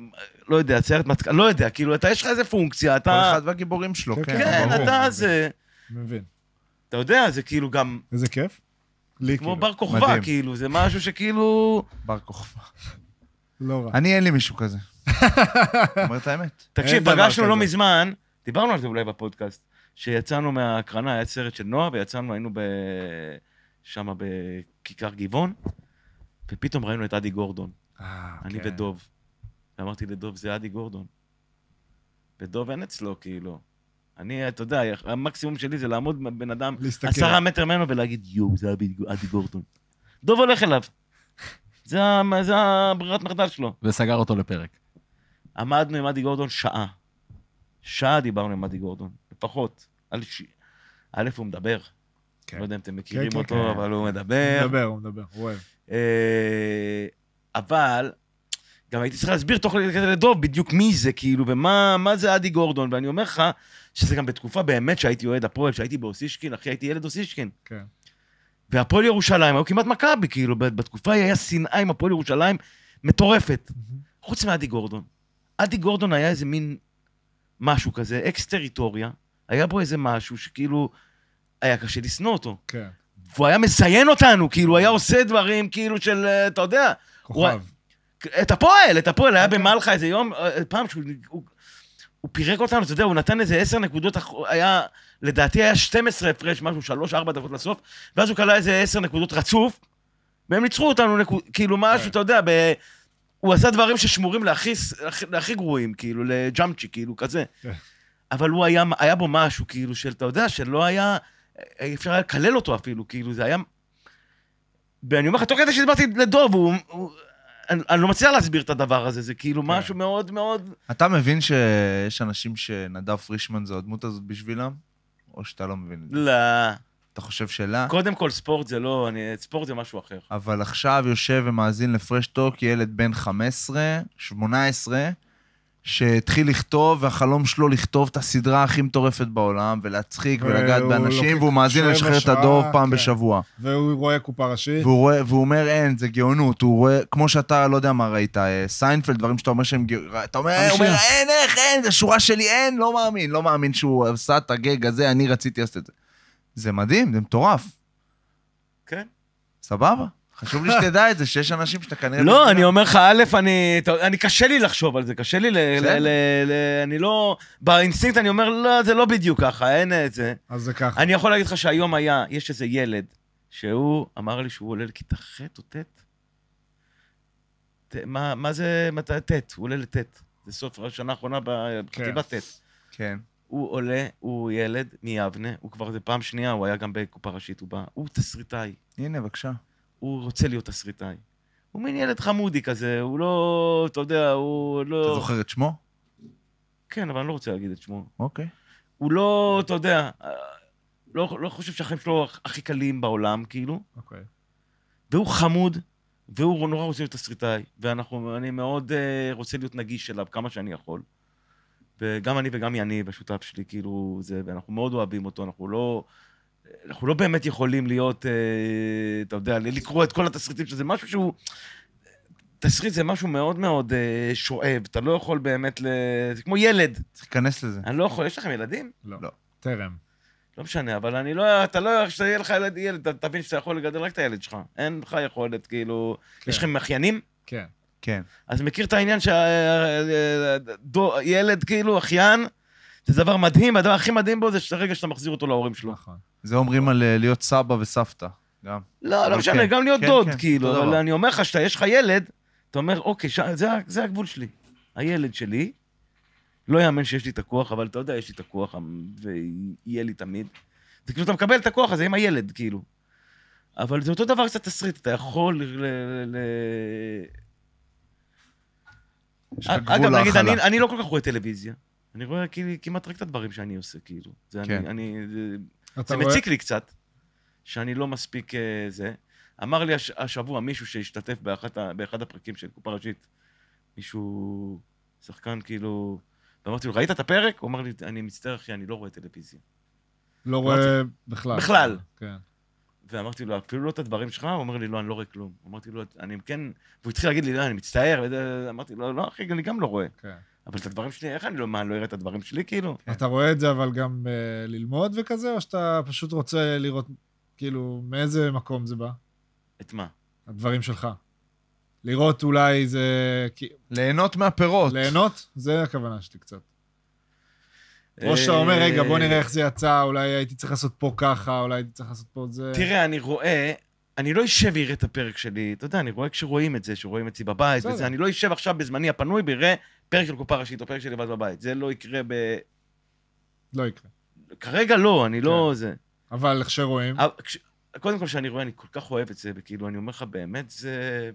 לא יודע, סיירת מטכ"ל, לא יודע, כאילו, אתה, יש לך איזה פונקציה, כל אתה... אחד והגיבורים שלו, כן, כן. אתה זה... מבין. אתה יודע, זה כאילו גם, איזה כיף. לי כמו כאילו. בר כוכבא. כאילו, זה משהו שכאילו... בר כוכבא. לא רע. אני אין לי מישהו כזה. אומר את האמת. תקשיב, דבר פגשנו לא. מזמן, דיברנו על זה אולי בפודקאסט, שיצאנו מההקרנה, היה סרט של נועה, ויצאנו, היינו ב... שם בכיכר גבעון, ופתאום ראינו את אדי גורדון, אה, אני כן. ודוב. ואמרתי לדוב, זה אדי גורדון. ודוב אין אצלו, כאילו. אני, אתה יודע, המקסימום שלי זה לעמוד בן אדם. עשרה מטר ממנו ולהגיד, יואו, זה אדי גורדון. דוב הולך אליו. זה הברירת מחדל שלו. וסגר אותו לפרק. עמדנו עם אדי גורדון שעה. שעה דיברנו עם אדי גורדון, לפחות. על ש... א', הוא מדבר. כן. לא יודע אם אתם מכירים כן, אותו, כן. אבל הוא הוא מדבר. מדבר, הוא מדבר, הוא אוהב. אה, אבל גם הייתי צריך להסביר תוך כדי לדוב בדיוק מי זה, כאילו, ומה מה זה אדי גורדון, ואני אומר לך שזה גם בתקופה באמת שהייתי אוהד הפועל, שהייתי באוסישקין, אחי, הייתי ילד אוסישקין. כן. והפועל ירושלים היו כמעט מכבי, כאילו, בתקופה היה שנאה עם הפועל ירושלים מטורפת. חוץ מאדי גורדון. אדי גורדון היה איזה מין משהו כזה, אקס טריטוריה, היה בו איזה משהו שכאילו היה קשה לשנוא אותו. כן. והוא היה מזיין אותנו, כאילו, היה עושה דברים כאילו של, אה, אתה יודע, כוכב. את הפועל, את הפועל, היה במלחה איזה יום, אה, פעם שהוא... הוא, הוא פירק אותנו, אתה יודע, הוא נתן איזה עשר נקודות, היה, לדעתי היה 12 הפרש, משהו, שלוש, ארבע דקות לסוף, ואז הוא כלה איזה עשר נקודות רצוף, והם ניצחו אותנו, נקוד, כאילו משהו, כן. אתה יודע, ב... הוא עשה דברים ששמורים להכי, להכי, גרועים, כאילו, לג'אמצ'י, כאילו, כזה. כן. אבל הוא היה, היה בו משהו, כאילו, של, אתה יודע, שלא היה, אי אפשר היה לקלל אותו אפילו, כאילו, זה היה... ואני אומר לך, תוך כדי שדיברתי לדוב, הוא... הוא אני, אני לא מצליח להסביר את הדבר הזה, זה כאילו כן. משהו מאוד מאוד... אתה מבין שיש אנשים שנדב פרישמן זו הדמות הזאת בשבילם? או שאתה לא מבין את זה? לא. אתה חושב שלה? קודם כל, ספורט זה לא... אני, ספורט זה משהו אחר. אבל עכשיו יושב ומאזין לפרש טוק ילד בן 15, 18, שהתחיל לכתוב, והחלום שלו לכתוב את הסדרה הכי מטורפת בעולם, ולהצחיק ולגעת באנשים, והוא מאזין לשחרר את הדוב פעם כן. בשבוע. והוא רואה קופה ראשית. והוא רואה, והוא אומר, אין, זה גאונות. הוא רואה, כמו שאתה, לא יודע מה ראית, אה, סיינפלד, דברים שאתה אומר שהם גאונות. אתה אומר, הוא אומר, אין, איך, אין, זה שורה שלי, אין, לא מאמין, לא מאמין שהוא עשה את הגאג הזה, אני רציתי לעשות את זה. זה מדהים, זה מטורף. כן. סבבה? חשוב לי שתדע את זה, שיש אנשים שאתה כנראה... לא. אני אומר לך, א', אני, אני קשה לי לחשוב על זה, קשה לי ל... אני לא... באינסטינקט אני אומר, לא, זה לא בדיוק ככה, אין את זה. אז זה ככה. אני יכול להגיד לך שהיום היה, יש איזה ילד, שהוא אמר לי שהוא עולה לכיתה ח' או ט'? ת- מה, מה זה, מתי ט'? הוא עולה לט'. זה סוף השנה האחרונה בחטיבת ט'. כן. הוא עולה, הוא ילד מיבנה, הוא כבר, זה פעם שנייה, הוא היה גם בקופה ראשית, הוא בא, הוא תסריטאי. הנה, בבקשה. הוא רוצה להיות תסריטאי. הוא מין ילד חמודי כזה, הוא לא, אתה יודע, הוא אתה לא... זוכר את שמו? כן, אבל אני לא רוצה להגיד את שמו. אוקיי. הוא לא, אתה יודע, לא, לא חושב שהחיים שלו הכי קלים בעולם, כאילו. אוקיי. והוא חמוד, והוא נורא רוצה להיות תסריטאי, ואני מאוד uh, רוצה להיות נגיש אליו כמה שאני יכול. וגם אני וגם יניב, השותף שלי, כאילו, זה, ואנחנו מאוד אוהבים אותו, אנחנו לא... אנחנו לא באמת יכולים להיות, אה, אתה יודע, לקרוא את כל התסריטים שזה משהו שהוא... תסריט זה משהו מאוד מאוד אה, שואב, אתה לא יכול באמת ל... זה כמו ילד. צריך להיכנס לזה. אני לא יכול, יש לכם ילדים? לא. לא. טרם. לא משנה, אבל אני לא, אתה לא, כשיהיה לך ילד, ילד, אתה תבין שאתה יכול לגדל רק את הילד שלך. אין לך יכולת, כאילו... כן. יש לכם אחיינים? כן. כן. אז מכיר את העניין שילד, כאילו, אחיין, זה דבר מדהים, הדבר הכי מדהים בו זה שהרגע שאתה מחזיר אותו להורים שלו. נכון. זה אומרים על אה, להיות סבא וסבתא. גם. לא, לא משנה, כן. גם להיות כן, דוד, כן, כאילו, אבל. אני אומר לך שאתה, יש לך ילד, אתה אומר, אוקיי, זה הגבול שלי. הילד שלי, לא יאמן שיש לי את הכוח, אבל אתה יודע, יש לי את הכוח, המ- ויהיה לי תמיד. זה כאילו, אתה מקבל את הכוח הזה עם הילד, כאילו. אבל זה אותו דבר קצת תסריט, אתה יכול ל... ל- ל- יש לך אגב, נגיד, אני. אני לא כל כך רואה טלוויזיה. אני רואה כאילו, כמעט רק את הדברים שאני עושה, כאילו. זה, כן. אני, אני, זה, רואה- מציק לי קצת, שאני לא מספיק אה, זה. אמר לי הש, השבוע מישהו שהשתתף באחת, באחד הפרקים של קופה ראשית, מישהו, שחקן כאילו, ואמרתי לו, ראית את הפרק? הוא אמר לי, אני מצטער אחי, אני לא רואה טלוויזיה. לא רואה בכלל. בכלל. כן. ואמרתי לו, אפילו לא את הדברים שלך? הוא אומר לי, לא, אני לא רואה כלום. אמרתי לו, אני כן... והוא התחיל להגיד לי, לא, אני מצטער. אמרתי לו, לא, אחי, אני גם לא רואה. כן. אבל את הדברים שלי, איך אני לא, מה, אני לא אראה את הדברים שלי, כאילו? כן. אתה רואה את זה אבל גם אה, ללמוד וכזה, או שאתה פשוט רוצה לראות, כאילו, מאיזה מקום זה בא? את מה? הדברים שלך. לראות אולי זה... ליהנות מהפירות. ליהנות? זה הכוונה שלי קצת. או שאתה אומר, רגע, בוא נראה איך זה יצא, אולי הייתי צריך לעשות פה ככה, אולי הייתי צריך לעשות פה זה. תראה, אני רואה, אני לא אשב ואראה את הפרק שלי, אתה יודע, אני רואה כשרואים את זה, שרואים אצלי בבית. וזה, אני לא אשב עכשיו בזמני הפנוי ואראה פרק של קופה ראשית או פרק של לבד בבית. זה לא יקרה ב... לא יקרה. כרגע לא, אני לא כן. זה. אבל איך שרואים, אבל כש- קודם כל, כשאני רואה, אני כל כך אוהב את זה, וכאילו, אני אומר לך, באמת, זה...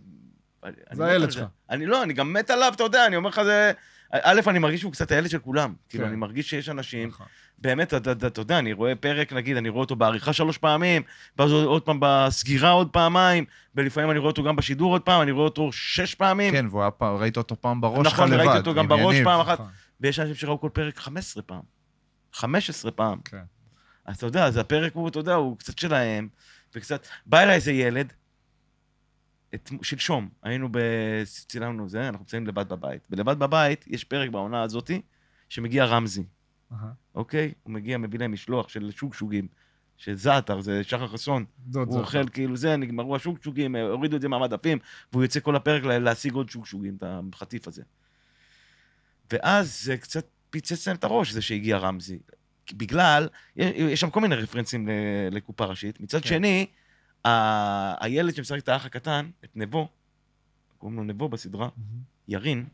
מת הילד שלך. אני לא, אני גם מת עליו, אתה יודע, אני אומר לך, זה... א', אני מרגיש שהוא קצת הילד של כולם. כאילו, כן. אני מרגיש שיש אנשים נכון. באמת, אתה, יודע, אני רואה פרק, נגיד, אני רואה אותו בעריכה שלוש פעמים, ואז עוד פעם בסגירה עוד פעמיים, ולפעמים אני רואה אותו גם בשידור עוד פעם, אני רואה אותו שש פעמים, כן, והוא היה פעם, ראית אותו פעם בראש שלך נכון, לבד. וראיתי אותו גם בראש. פעם אחת, נכון, ויש אנשים שראו כל פרק 15 פעם, 15 פעם. כן. אז אתה יודע, אז הפרק הוא, אתה יודע, הוא קצת שלהם, וקצת... בא אליי איזה ילד, את, שלשום, היינו ב... צילמנו זה, אנחנו נמצאים לבד בבית. בלבד בבית יש פרק בעונה הזאתי, שמגיע רמזי. אהה. אוקיי? הוא מגיע, מביא להם משלוח של שוגשוגים, שזעתר, זה שחר חסון, דוד הוא זה. אוכל כאילו זה, נגמרו השוגשוגים, הורידו את זה מהמדפים, והוא יוצא כל הפרק לה- להשיג עוד שוגשוגים, את החטיף הזה. ואז זה קצת פיצץ להם את הראש, זה שהגיע רמזי. בגלל, יש, יש שם כל מיני רפרנסים לקופה ראשית. מצד כן. שני, ה- הילד שמשחק את האח הקטן, את נבו, קוראים לו נבו בסדרה. ירין,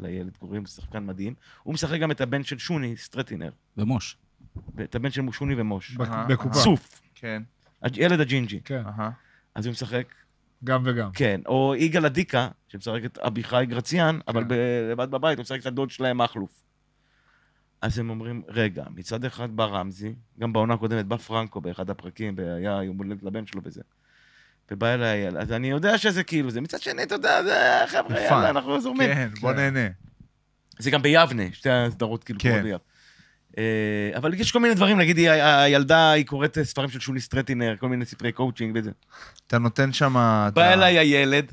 לילד קוראים, שחקן מדהים, הוא משחק גם את הבן של שוני, סטרטינר, ומוש. את הבן של שוני ומוש. בקופה. סוף, כן. ילד הג'ינג'י. כן. אז הוא משחק, גם וגם. כן, או יגאל אדיקה, שמשחק את אביחי גרציאן, אבל כן. לבד בבית הוא משחק את הדוד שלהם מכלוף. אז הם אומרים, רגע, מצד אחד בא רמזי, גם בעונה הקודמת בא פרנקו באחד הפרקים, והיה יום הולדת לבן שלו בזה. ובא אליי אז אני יודע שזה כאילו זה, מצד שני, אתה יודע, זה חבר'ה. יאללה, אנחנו זורמים. כן, בוא כן. נהנה. זה גם ביבנה, שתי הסדרות כאילו כן. קורות ביבנה. אה, אבל יש כל מיני דברים, נגיד, הילדה, היא קוראת ספרים של שוני סטרטינר, כל מיני ספרי קואוצ'ינג וזה. אתה נותן שם... בא אליי הילד,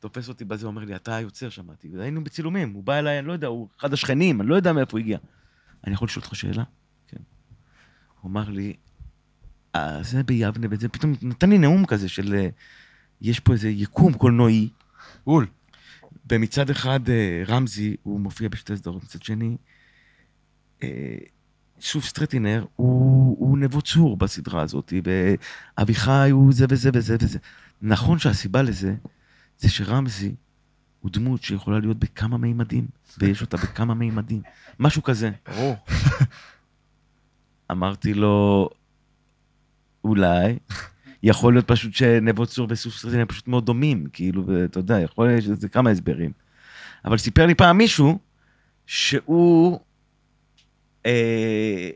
תופס אותי בזה, אומר לי, אתה היוצר, שמעתי. היינו בצילומים, הוא בא אליי, אני לא יודע, הוא אחד השכנים, אני לא יודע מאיפה הוא הגיע. אני יכול לשאול אותך שאלה? כן. הוא אמר לי, "אה, זה ביבנה, וזה פתאום נתן לי נאום כזה של, אה, יש פה איזה יקום קולנועי, אול. ומצד אחד אה, רמזי, הוא מופיע בשתי סדרות, מצד שני, שוב סטרטינר, הוא, הוא נבו צור בסדרה הזאת, ואביחי הוא זה וזה וזה וזה. נכון שהסיבה לזה, זה שרמזי הוא דמות שיכולה להיות בכמה מימדים, ויש אותה בכמה מימדים. משהו כזה. ברור. אמרתי לו, אולי, יכול להיות פשוט שנבו צור וסוף סרטין הם פשוט מאוד דומים, כאילו, ואתה יודע, יכול להיות שזה כמה הסברים. אבל סיפר לי פעם מישהו שהוא אה,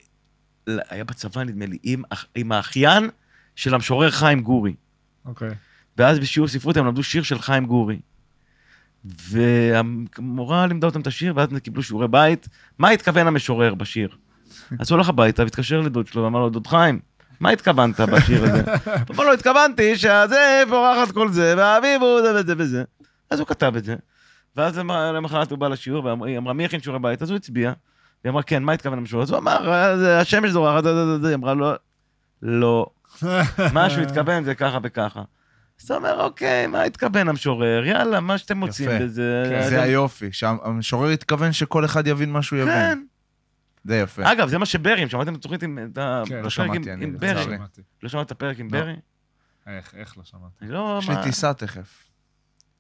היה בצבא, נדמה לי, עם, עם האחיין של המשורר חיים גורי. אוקיי. ואז בשיעור ספרות הם למדו שיר של חיים גורי. והמורה לימדה אותם את השיר, ואז הם קיבלו שיעורי בית. מה התכוון המשורר בשיר? אז הוא הולך הביתה והתקשר לדוד שלו ואמר לו, דוד חיים, מה התכוונת בשיר הזה? הוא אמר לו, התכוונתי שהזה פורחת כל זה, והאביב הוא זה וזה וזה. אז הוא כתב את זה. ואז למ- למחרת הוא בא לשיעור, והיא אמרה, מי הכין שיעורי בית? אז הוא הצביע. היא אמרה, כן, מה התכוון המשורר? אז הוא אמר, "אה, זה השמש זורחת. היא אמרה, לא, לא. מה שהוא התכוון זה ככה וככה. אז אתה אומר, אוקיי, מה התכוון המשורר? יאללה, מה שאתם מוצאים יפה. בזה. כן. זה היופי, שהמשורר התכוון שכל אחד יבין מה שהוא כן. יבין. זה יפה. אגב, זה מה שברי, אם שמעתם את התוכנית עם כן, לא שמעתי, עם- אני. ברי? שמעתי. לא שמעת את הפרק עם לא. ברי? איך, איך לא שמעתי? לא... יש לי טיסה תכף.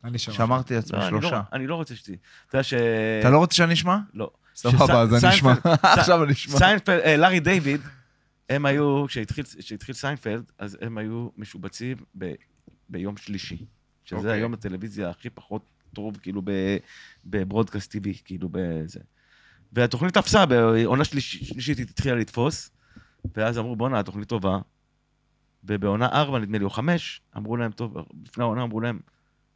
אני שמעתי. שאמרתי לעצמי לא, אני לא- שלושה. אני לא רוצה שתהיה. אתה יודע ש... אתה לא רוצה שאני אשמע? לא. סבבה, אז אני אשמע. עכשיו אני אשמע. סיינפלד, אה, לארי דיוויד, הם היו, כשהתחיל סיינפלד, אז הם היו משובצים ב- ביום שלישי. שזה אוקיי. היום הטלוויזיה הכי פחות טוב, כאילו, ב broadcast TV, כאילו, בזה. והתוכנית תפסה, בעונה שליש- שלישית היא התחילה לתפוס, ואז אמרו, בואנה, התוכנית טובה. ובעונה ארבע, נדמה לי, או חמש, אמרו להם, טוב, לפני העונה אמרו להם,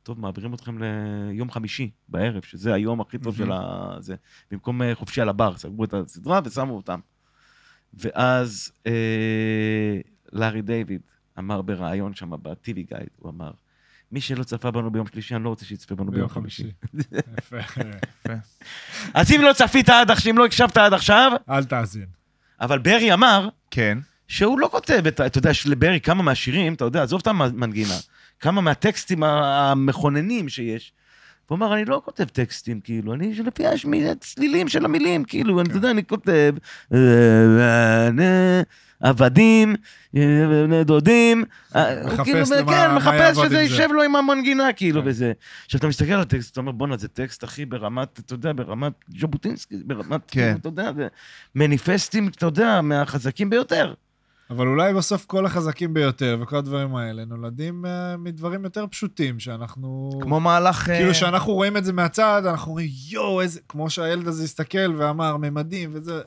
טוב, מעבירים אתכם ליום חמישי בערב, שזה היום הכי טוב של הזה. במקום אה, חופשי על הבר, סגרו את הסדרה ושמו אותם. ואז אה, לארי דיוויד אמר בריאיון שם ב-TV גייד, הוא אמר, מי שלא צפה בנו ביום שלישי, אני לא רוצה שיצפה בנו ביום חמישי. חמישי. יפה. אז אם לא צפית עד עכשיו, אם לא הקשבת עד עכשיו, אל תאזין. אבל ברי אמר כן. שהוא לא כותב את, ה- אתה יודע, יש לברי כמה מהשירים, אתה יודע, עזוב את המנגינה, כמה מהטקסטים המכוננים שיש. הוא אמר, אני לא כותב טקסטים, כאילו, אני, לפי הצלילים של המילים, כאילו, אני, אתה יודע, אני כותב, אה, אה, אה, עבדים, בני דודים, כאילו, כן, מחפש שזה. יישב לו עם המנגינה, כאילו, כן. וזה. עכשיו, אתה מסתכל על הטקסט, אתה אומר, בואנה, זה טקסט, אחי, ברמת, אתה יודע, ברמת ז'בוטינסקי, ברמת, כן. כאילו, אתה יודע, מניפסטים, אתה יודע, מהחזקים ביותר. אבל אולי בסוף כל החזקים ביותר וכל הדברים האלה נולדים אה, מדברים יותר פשוטים, שאנחנו... כמו מהלך... אה, כאילו, שאנחנו רואים את זה מהצד, אנחנו אומרים, יואו, איזה... כמו שהילד הזה הסתכל ואמר, ממדים וזה...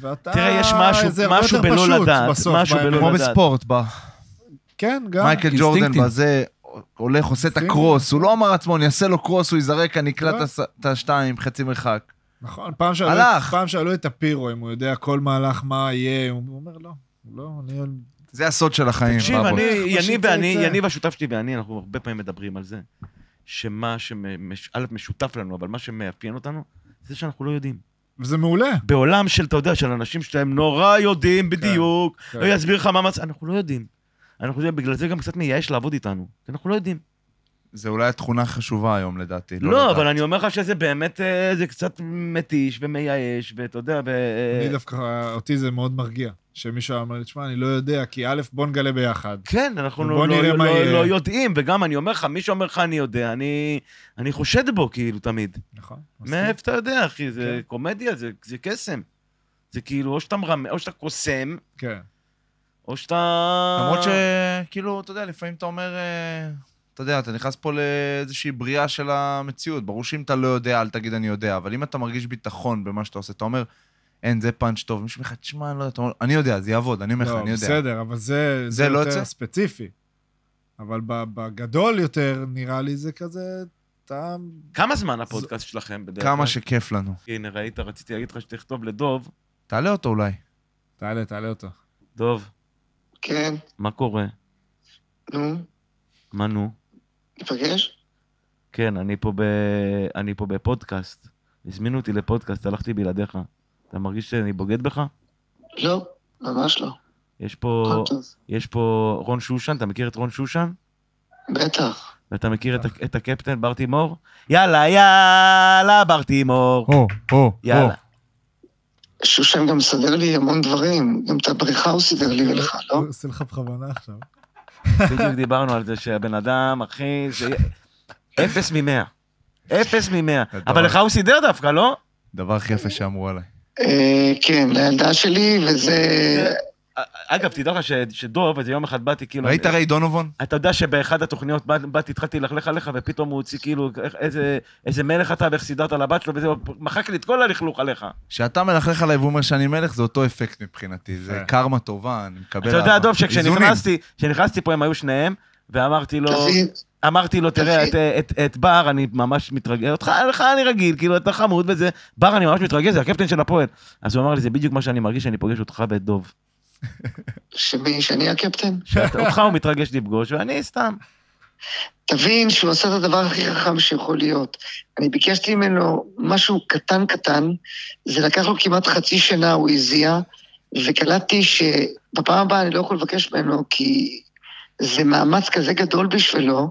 ואתה... תראה, יש משהו- זה הרבה משהו יותר בלא פשוט לדעת, בסוף משהו. בלא כמו לדעת. בספורט, בא. כן, גם. מייקל ג'ורדן. בזה, הולך, עושה את. הקרוס, הוא לא אמר לעצמו, אני אעשה לו קרוס, הוא יזרק, אני אקלט לא. את השתיים, חצי מרחק. נכון, פעם שאלו, הלך. פעם שאלו את הפירו אם הוא יודע כל מהלך מה יהיה, הוא אומר, לא, לא, אני... זה הסוד של החיים, תקשיב. אני, יניב ואני. יניב השותף שלי ואני, אנחנו הרבה פעמים מדברים על זה, שמה שא' משותף לנו, אבל מה שמאפיין אותנו, זה שאנחנו לא יודעים. וזה מעולה. בעולם של, אתה יודע, של אנשים שלהם נורא יודעים בדיוק, כן. הוא יסביר לך מה מצ... אנחנו לא יודעים. אנחנו יודעים, בגלל זה גם קצת מייאש לעבוד איתנו, כי אנחנו לא יודעים. זה אולי התכונה חשובה היום, לדעתי. לא, לדעת. אבל אני אומר לך שזה באמת, אה, זה קצת מתיש ומייאש, ואתה יודע, ו... אני דווקא, אותי זה מאוד מרגיע. שמישהו אמר לי, תשמע, אני לא יודע, כי א', בוא נגלה ביחד. כן, אנחנו לא, לא, מה לא, יהיה. לא יודעים, וגם אני אומר לך, מי שאומר לך אני יודע, אני, אני חושד בו כאילו תמיד. נכון. מאיפה אתה יודע, אחי? זה כן. קומדיה, זה, זה קסם. זה כאילו, או שאתה מרמה, או שאתה קוסם, כן. או שאתה... למרות שכאילו, אתה יודע, לפעמים אתה אומר, אה, אתה יודע, אתה נכנס פה לאיזושהי בריאה של המציאות. ברור שאם אתה לא יודע, אל תגיד אני יודע, אבל אם אתה מרגיש ביטחון במה שאתה עושה, אתה אומר, אין, זה פאנץ' טוב. מישהו אומר לך, תשמע, אני לא יודע, אתה אומר, אני יודע, זה יעבוד, אני אומר לך, לא, אני יודע. בסדר, אבל זה, זה זה לא יותר יוצא? ספציפי. אבל ב- בגדול יותר, נראה לי זה כזה, אתה... כמה זמן הפודקאסט שלכם בדרך כלל? כמה שכיף לנו. הנה, ראית, רציתי להגיד לך שתכתוב לדוב. תעלה אותו אולי. תעלה, תעלה אותו. דוב, כן, מה קורה? נו, מה נו? ניפגש? כן, אני פה, ב... אני פה בפודקאסט. הזמינו אותי לפודקאסט, הלכתי בלעדיך. אתה מרגיש שאני בוגד בך? לא, ממש לא. יש פה. יש פה רון שושן, אתה מכיר את רון שושן? בטח. ואתה מכיר את, את הקפטן בר תימור? יאללה, יאללה, בר תימור. או, או, יאללה. שושן גם מסדר לי המון דברים, גם את הבריכה הוא סידר לי ולך, לא? הוא עושה לך בכוונה עכשיו. בדיוק דיברנו על זה שהבן אדם, אחי, זה אפס ממאה. אפס ממאה. אבל לך הוא סידר דווקא, לא? דבר הכי יפה שאמרו עליי. אה, כן, לילדה שלי, וזה... אגב, תדע לך ש- שדוב, איזה יום אחד באתי, כאילו... ראית ריי דונובון? אתה יודע שבאחד התוכניות בא- באתי, התחלתי ללכלך עליך, ופתאום הוא הוציא כאילו, איזה- מלך אתה, ואיך סידרת לבת שלו, וזה, מחק לי את כל הלכלוך עליך. כשאתה מלכלך עליי והוא אומר שאני מלך, זה אותו אפקט מבחינתי. זה יפה. קרמה טובה, אני מקבל... אתה יודע. דוב. שכשנכנסתי, כשנכנסתי פה הם היו שניהם, ואמרתי לו, אמרתי לו, תראה, את. את, את בר, אני ממש מתרגש, אותך, לך אני רגיל, כאילו, אתה חמוד וזה, בר, אני ממש מתרגש, זה הקפטן של הפועל. אז הוא אמר לי, זה בדיוק מה שאני מרגיש, שאני פוגש אותך ואת דוב. שמי, שאני הקפטן? אותך הוא מתרגש לפגוש, ואני סתם. תבין שהוא עשה את הדבר הכי חכם שיכול להיות. אני ביקשתי ממנו משהו קטן קטן, זה לקח לו כמעט חצי שנה, הוא הזיע, וקלטתי שבפעם הבאה אני לא יכול לבקש ממנו, כי זה מאמץ כזה גדול בשבילו,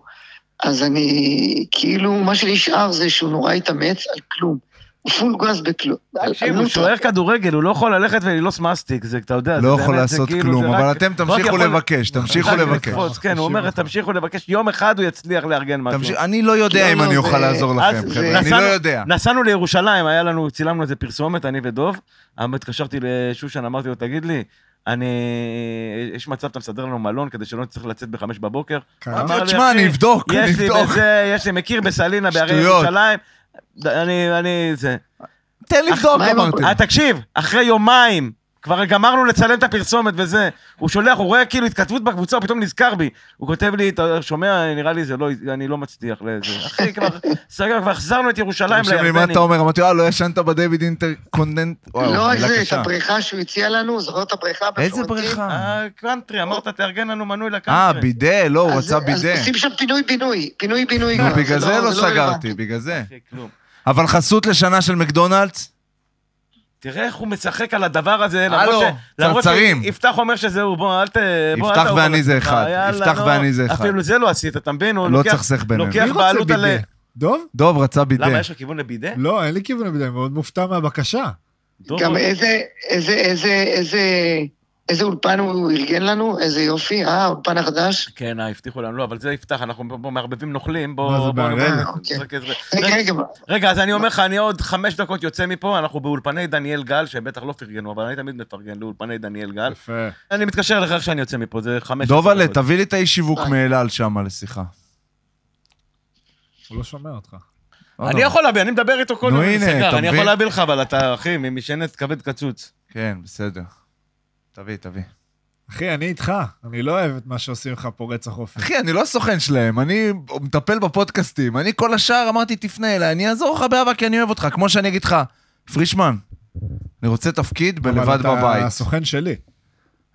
אז אני, כאילו, מה שנשאר זה שהוא נורא התאמץ על כלום. הוא פול גז בכלום. תקשיב, הוא נוטה. שוער כדורגל, הוא לא יכול ללכת וללעוס מסטיק, זה, אתה יודע, לא יכול לעשות כאילו, כלום, אבל אתם תמשיכו לבקש, תמשיכו לבקש. כן, הוא אומר. תמשיכו לבקש, יום אחד הוא יצליח לארגן משהו. אני לא יודע לא, אם לא, אני אוכל לעזור לכם, חבר'ה, אני לא יודע. נסענו לירושלים, היה לנו, צילמנו איזה פרסומת, אני ודוב. התקשרתי לשושן, אמרתי לו, תגיד לי, אני... יש מצב אתה מסדר לנו מלון כדי שלא נצטרך לצאת בחמש בבוקר? קרה? אמר לי, תשמע, אני אבדוק, אני יש לי אבדוק. בזה, יש לי, מכיר בסלינה שטויות. ירושלים. אני, אני, זה. תן לבדוק, אמרתי. אה, תקשיב, אחרי יומיים, כבר גמרנו לצלם את הפרסומת וזה, הוא שולח, הוא רואה כאילו התכתבות בקבוצה, הוא פתאום נזכר בי. הוא כותב לי, אתה שומע, נראה לי זה לא, אני לא מצליח לזה. אחי, כבר, סגר, כבר החזרנו את ירושלים תקשיב לי, מה לירדנים. אתה אומר? אמרתי, אה, לא ישנת בדיוויד אינטרקונדנט? לא רק זה, את. הבריכה שהוא הציע לנו, זוכר את הבריכה? איזה? בריכה? הקאנטרי, אמרת, תארגן לנו מנוי אה, לקאנטרי. בידה, לא, הוא אז- רצה אז בידה. עושים שם פינוי-בינוי, פינוי-בינוי. בגלל זה לא רלוונטי. סגרתי, בגלל זה. אבל חסות לשנה של מקדונלדס? תראה איך הוא משחק על הדבר הזה, למרות ש... למרות צרצרים. שיפתח אומר שזהו, בוא, אל ת... יפתח ואני זה אחד, יפתח לא. ואני זה אחד. אפילו זה לא עשית, אתה מבין? הוא לא לוקח- תסכסך בינינו. לוקח בעלות על... בידה? דוב? דוב רצה בידה. למה, יש לך כיוון לבידה? לא, אין לי כיוון לבידה, אני מאוד מופתע מהבקשה. גם הוא- איזה, איזה, איזה, איזה, איזה אולפן הוא ארגן לנו, איזה יופי, אה, האולפן החדש. כן, אה, הבטיחו לנו, לא, אבל זה יפתח, אנחנו פה מערבבים נוכלים, בוא... מה זה? בוא- אוקיי. רגע, רגע, רגע, אז אני אומר לך, אני עוד חמש דקות יוצא מפה, אנחנו באולפני דניאל גל, שבטח לא פרגנו, אבל אני תמיד מפרגן לאולפני דניאל גל. יפה. אני מתקשר לך איך שאני יוצא מפה, זה חמש... דובלה, דקות. תביא לי את האיש שיווק. מאלעל שם לשיחה. הוא לא שומע אותך. לא אני נורא. יכול להביא, אני מדבר איתו כל נו, יום, אני יכול? להביא לך, אבל אתה, אחי, ממשענת כבד קצוץ. כן, בסדר. תביא, תביא. אחי, אני איתך. אני לא אוהב את מה שעושים לך פה רצח אופי. אחי, אני לא סוכן שלהם, אני מטפל בפודקאסטים. אני כל השאר אמרתי, תפנה אליי, אני אעזור לך באהבה כי אני אוהב אותך. כמו שאני אגיד לך, פרישמן, אני רוצה תפקיד בלבד אבל אתה בבית. הסוכן שלי.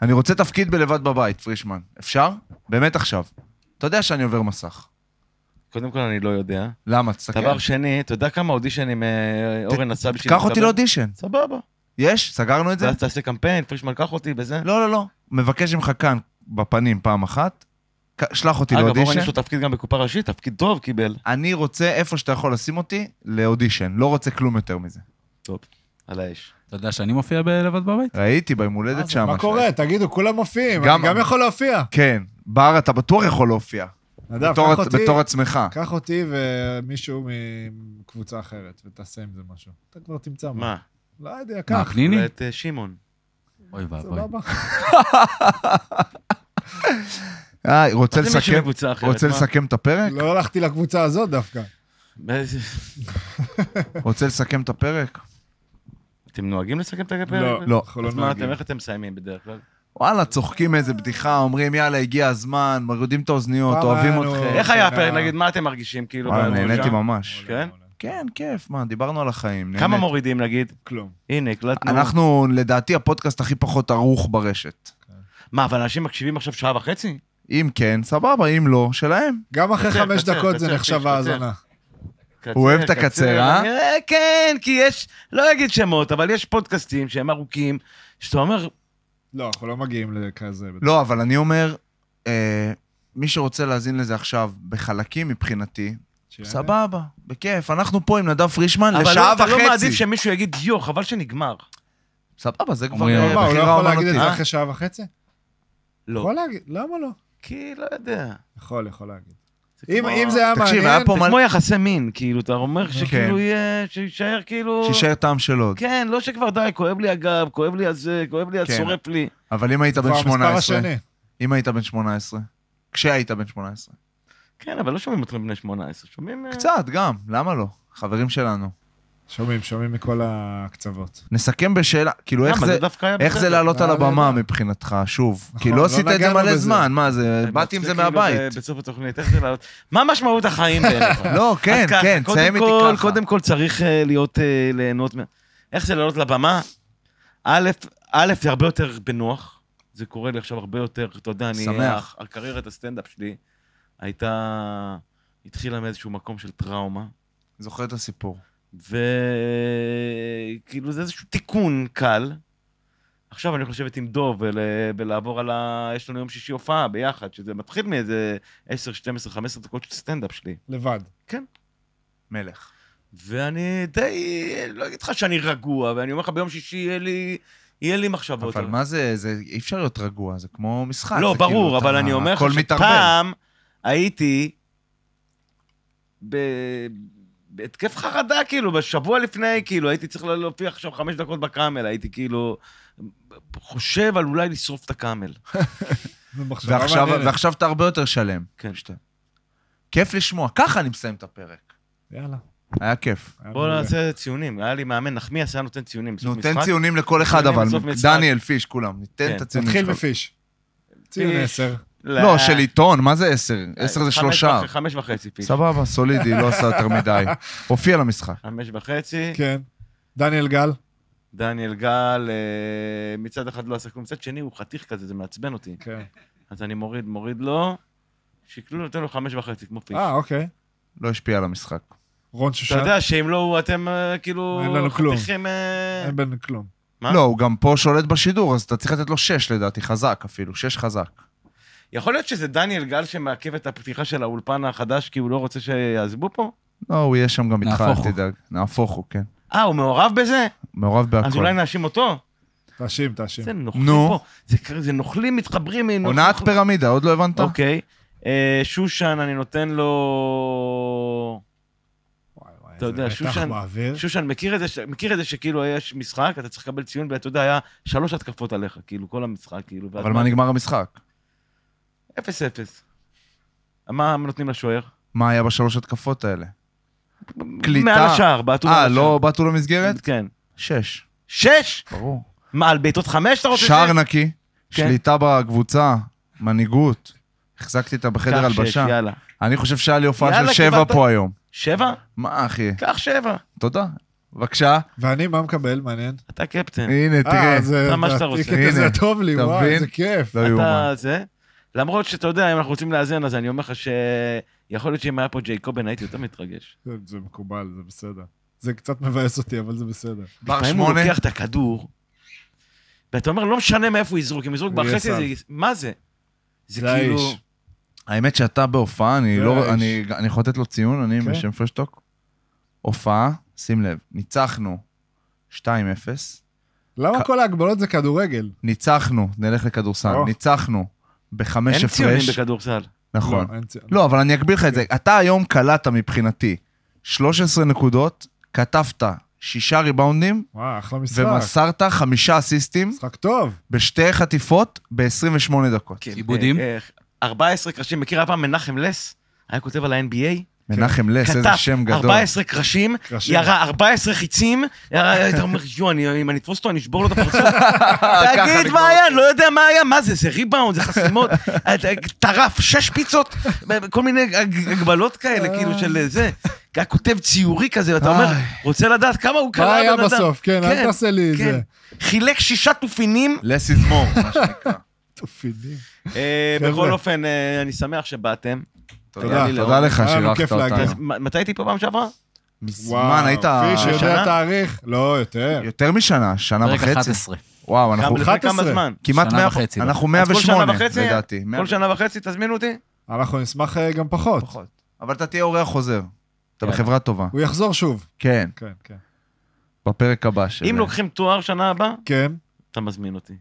אני רוצה תפקיד בלבד בבית, פרישמן. אפשר? באמת עכשיו. אתה יודע שאני עובר מסך. קודם כל, אני לא יודע. למה? תסתכל. דבר שני, אתה יודע כמה אודישנים אה, אורן עשה בשביל... קח אותי? לאודישן. סבבה. יש? סגרנו את זה? ואז תעשה קמפיין, פרישמן, קח אותי בזה. לא, לא, לא. מבקש ממך כאן, בפנים, פעם אחת. שלח אותי אגב, אורן לאודישן. יש לו תפקיד גם בקופה ראשית, תפקיד טוב קיבל. אני רוצה איפה שאתה יכול לשים אותי, לאודישן. לא רוצה כלום יותר מזה. טוב, על האש. אתה יודע שאני מופיע בלבד בבית? ראיתי ביום הולדת שם. מה קורה? תגידו, כולם מופיעים. גם- אני גם יכול להופיע. כן. בר, אתה בטוח יכול להופיע. נדב, בתור- קח אותי. בתור עצמך. קח אותי ומישהו מקבוצה אחרת, ותעשה עם זה משהו. אתה כבר תמצא מה. מה? לא יודע, מה, קח. פניני? את אה, שמעון. אוי ואבוי. סבבה. אה, רוצה מישהו לסכם? מקבוצה אחרת, רוצה מה? לסכם את הפרק? לא הלכתי לקבוצה הזאת דווקא. באיזה- רוצה לסכם את הפרק? אתם נוהגים לסכם את הפרק? לא, לא. אנחנו לא אז מה אתם. איך אתם מסיימים בדרך כלל? וואלה, צוחקים איזה בדיחה, אומרים, יאללה, הגיע הזמן, מורידים את האוזניות, פעם אוהבים היה לנו- אתכם. איך היה הפרק, היה- נגיד, מה אתם מרגישים, כאילו? וואלה? נהניתי ממש. כן? כן, כיף, מה, דיברנו על החיים. כמה נהניתי. מורידים, נגיד? כלום. הנה, הקלטנו. אנחנו, לדעתי, הפודקאסט הכי פחות ערוך ברשת. מה, אבל אנשים מקשיבים עכשיו שעה וחצי? אם כן, סבבה, אם לא, שלהם. גם אחרי קצר, חמש קצר, דקות זה קצר, נחשב קצר. האזנה. קצר, אוהב את הקצר, אה? אה, כן, כי יש, לא אגיד שמות, אבל יש פודקאסטים שהם ארוכים, שאתה אומר, לא, אנחנו לא מגיעים לכזה. לא, אבל אני אומר, אה, מי שרוצה להאזין לזה עכשיו בחלקים מבחינתי. סבבה, בכיף. אנחנו פה עם נדב פרישמן אבל לשעה לא, אתה לא מעדיף וחצי. שמישהו יגיד, יו, חבל שנגמר. סבבה, זה כבר אומרים, אה, מה, הוא לא בחירה יכול להגיד את אומנותית. זה אה? אחרי שעה וחצי? לא. יכול להגיד, למה לא? כי לא יודע. יכול, יכול להגיד. זה אם כמו- אם זה היה תקשיב, היה מעניין, פה זה מלא- כמו יחסי מין, כאילו, אתה אומר כן. שכאילו יהיה, שיישאר כאילו... שיישאר טעם של עוד. כן, לא שכבר די, כואב לי הגב, כואב לי הזה, כואב לי כן. השורף לי. אבל אם היית כבר בן המספר 18, השני. אם היית בן 18, כשהיית בן 18. כן, אבל לא שומעים אתכם בני 18, שומעים... אה, קצת, גם, למה לא? חברים שלנו. שומעים, שומעים מכל הקצוות. נסכם בשאלה, כאילו איך? זה... איך זה. לעלות על אה, הבמה נהדר. מבחינתך, שוב? כי נכון, לא לא עשית את זה מלא בזה. זמן, מה זה, באתי עם זה כאילו מהבית. בסוף התוכנית, איך זה לעלות? מה משמעות החיים בעיניך? לא, כן, כן, תסיים איתי כל- ככה. קודם כל צריך להיות, ליהנות מה... איך זה לעלות לבמה? א', א', זה הרבה יותר בנוח. זה קורה לי עכשיו הרבה יותר, אתה יודע, אני... שמח. הק- הקריירת הסטנדאפ שלי הייתה... התחילה מאיזשהו מקום של טראומה. זוכר את הסיפור. וכאילו זה איזשהו תיקון קל. עכשיו אני הולך לשבת עם דוב ול... ולעבור על ה... יש לנו יום שישי הופעה ביחד, שזה מתחיל מאיזה 10, 12, 15 דקות של סטנדאפ שלי. לבד. מלך. ואני די, לא אגיד לך שאני רגוע, ואני אומר לך ביום שישי יהיה לי, יהיה לי מחשבות. אבל מה זה, זה, אי אפשר להיות רגוע, זה כמו משחק. לא, זה ברור, כאילו, אבל אתה- אני אומר לך. שפעם הייתי בהתקף חרדה, כאילו, בשבוע לפני, כאילו, הייתי צריך להופיע עכשיו חמש דקות בקאמל, הייתי כאילו חושב על אולי לשרוף את הקאמל. ועכשיו, ועכשיו אתה הרבה יותר שלם. כן. שאתה... כיף לשמוע, ככה אני מסיים את הפרק. יאללה. היה כיף. בואו נעשה ציונים, היה לי מאמן נחמיאס, היה נותן ציונים נותן ציונים לכל אחד, אבל דניאל, פיש, כולם. ניתן כן. את הציונים. שלך. נתחיל בפיש. ציון 10. לא, של עיתון, מה זה עשר? עשר זה שלושה. חמש וחצי פיש. סבבה, סולידי, לא עשה יותר מדי. הופיע למשחק. חמש וחצי. כן. דניאל גל. דניאל גל, אה, מצד אחד לא עשה כלום, מצד שני הוא חתיך כזה, זה מעצבן אותי. כן. אז אני מוריד, מוריד לו, שקלול נותן לו חמש וחצי, כמו פיש. אה, אוקיי. לא השפיע על המשחק. רון אתה שושן. יודע שאם לא הוא, אתם אה, כאילו... אין לנו כלום. חתיכים... אה, אין בין כלום. מה? לא, הוא גם פה שולט בשידור, אז אתה צריך לתת לו שש לדעתי, חזק אפילו, שש חזק. יכול להיות שזה דניאל גל שמעכב את הפתיחה של האולפן החדש, כי הוא לא רוצה שיעזבו פה? לא, הוא יהיה שם גם איתך, אל. תדאג. נהפוך הוא, כן. אה, הוא מעורב בזה? מעורב אז בהכל. אולי נאשים אותו? תאשים, תאשים. זה נוכלים נו. פה. זה זה נוכלים מתחברים. מנוכלים- עונת פירמידה, עוד לא הבנת? אוקיי. אה, שושן, אני נותן לו... אתה יודע, שושן-. שושן, מכיר את זה, מכיר את זה שכאילו יש משחק, אתה צריך לקבל ציון, ואתה יודע, היה שלוש התקפות עליך, כאילו, כל המשחק, כאילו. אבל מה נגמר המשחק? אפס אפס. מה נותנים לשוער? מה היה בשלוש התקפות האלה? קליטה. מעל השער, בעטו אה. לא בעטו למסגרת? כן. שש. שש? ברור. מה, על בעיטות חמש אתה רוצה? שער? נקי, כן. שליטה בקבוצה, מנהיגות. החזקתי אותה בחדר הלבשה. יאללה. אני חושב שהיה לי הופעה של שבע. פה היום. שבע? מה, אחי? קח שבע. תודה. בבקשה. ואני, מה מקבל? מעניין. אתה קפטן. הנה, תראה. אה, זה... אתה מה שאתה רוצה. הנה. טוב לי, וואי? איזה כיף. לא. אתה זה. למרות שאתה יודע, אם אנחנו רוצים לאזן, אז אני אומר לך שיכול להיות שאם היה פה ג'ייקובן, הייתי יותר מתרגש. זה- זה מקובל, זה בסדר. זה קצת מבאס אותי, אבל זה בסדר. בר לפעמים הוא שמונה. לוקח את הכדור, ואתה אומר, לא משנה מאיפה הוא יזרוק, אם יזרוק בחצי, זה... מה זה? זה כאילו... האמת שאתה בהופעה, אני לא... אני אני יכול לתת לו ציון, אני כן. בשם פרשטוק. הופעה, שים לב, ניצחנו 2-0, למה כ- כל ההגבלות זה כדורגל? ניצחנו, נלך לכדורסל. ניצחנו בחמש אין ציונים הפרש. בכדורסל. נכון. לא, לא, אבל אני אגביל לך את זה. אתה היום קלעת מבחינתי 13 נקודות, כתבת שישה ריבאונדים, וואי, אחלה משחק. ומסרת חמישה אסיסטים משחק טוב. בשתי חטיפות ב-28 דקות. כן, עיבודים? אה, אה, 14 קרשים, מכיר היה פעם מנחם לס? היה כותב על ה-NBA? מנחם לס, איזה שם גדול. 14 קרשים. ירה 14 חיצים, ירה, אתה אומר, יו, אני- אם אני אתפוס אותו, אני אשבור לו את הפרצוף. תגיד, מה היה? לא יודע מה היה, מה זה? זה ריבאונד, זה חסימות, טרף, שש פיצות, כל מיני הג- הגבלות כאלה, כאילו של זה. היה כותב ציורי כזה, ואתה אומר. רוצה לדעת כמה הוא קרא מה היה בן אדם. בסוף? כן, אל תעשה לי את כן. זה. חילק שישה תופינים. לס איז מור, מה שנקרא. תופינים. אה. בכל אופן, אה, אני שמח שבאתם. תודה, תודה. לך שאירחת אותנו. מתי הייתי פה פעם שעברה? מזמן, היית... פיש יודע? תאריך? לא, יותר. יותר משנה, שנה פרק וחצי. 11. וואו, אנחנו גם לפני כמה 11. זמן. כמעט שנה 100, וחצי, אנחנו אז כל שנה 108, וחצי? לדעתי. כל שנה וחצי תזמינו אותי? אנחנו נשמח אה, גם פחות. פחות. אבל אתה תהיה אורח חוזר. אתה יאללה. בחברה טובה. הוא יחזור שוב. כן, כן, כן. בפרק הבא של... אם לוקחים תואר שנה הבאה, כן. אתה מזמין אותי.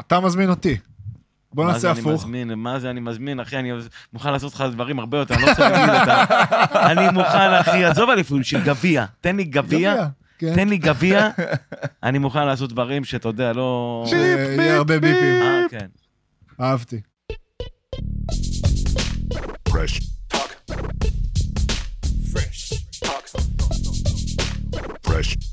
אתה מזמין אותי. בוא נעשה הפוך. מה זה אני מזמין, מה זה אני מזמין, אחי, אני מוכן לעשות לך דברים הרבה יותר, אני לא רוצה להגיד אותם. אני מוכן, אחי, עזוב אליפות של גביע, תן לי גביע. כן. תן לי גביע, אני מוכן לעשות דברים שאתה יודע, לא... שיפ, ביפ, אה, יהיה הרבה ביפים. אה, כן. אהבתי. Fresh talk. Fresh talk. Fresh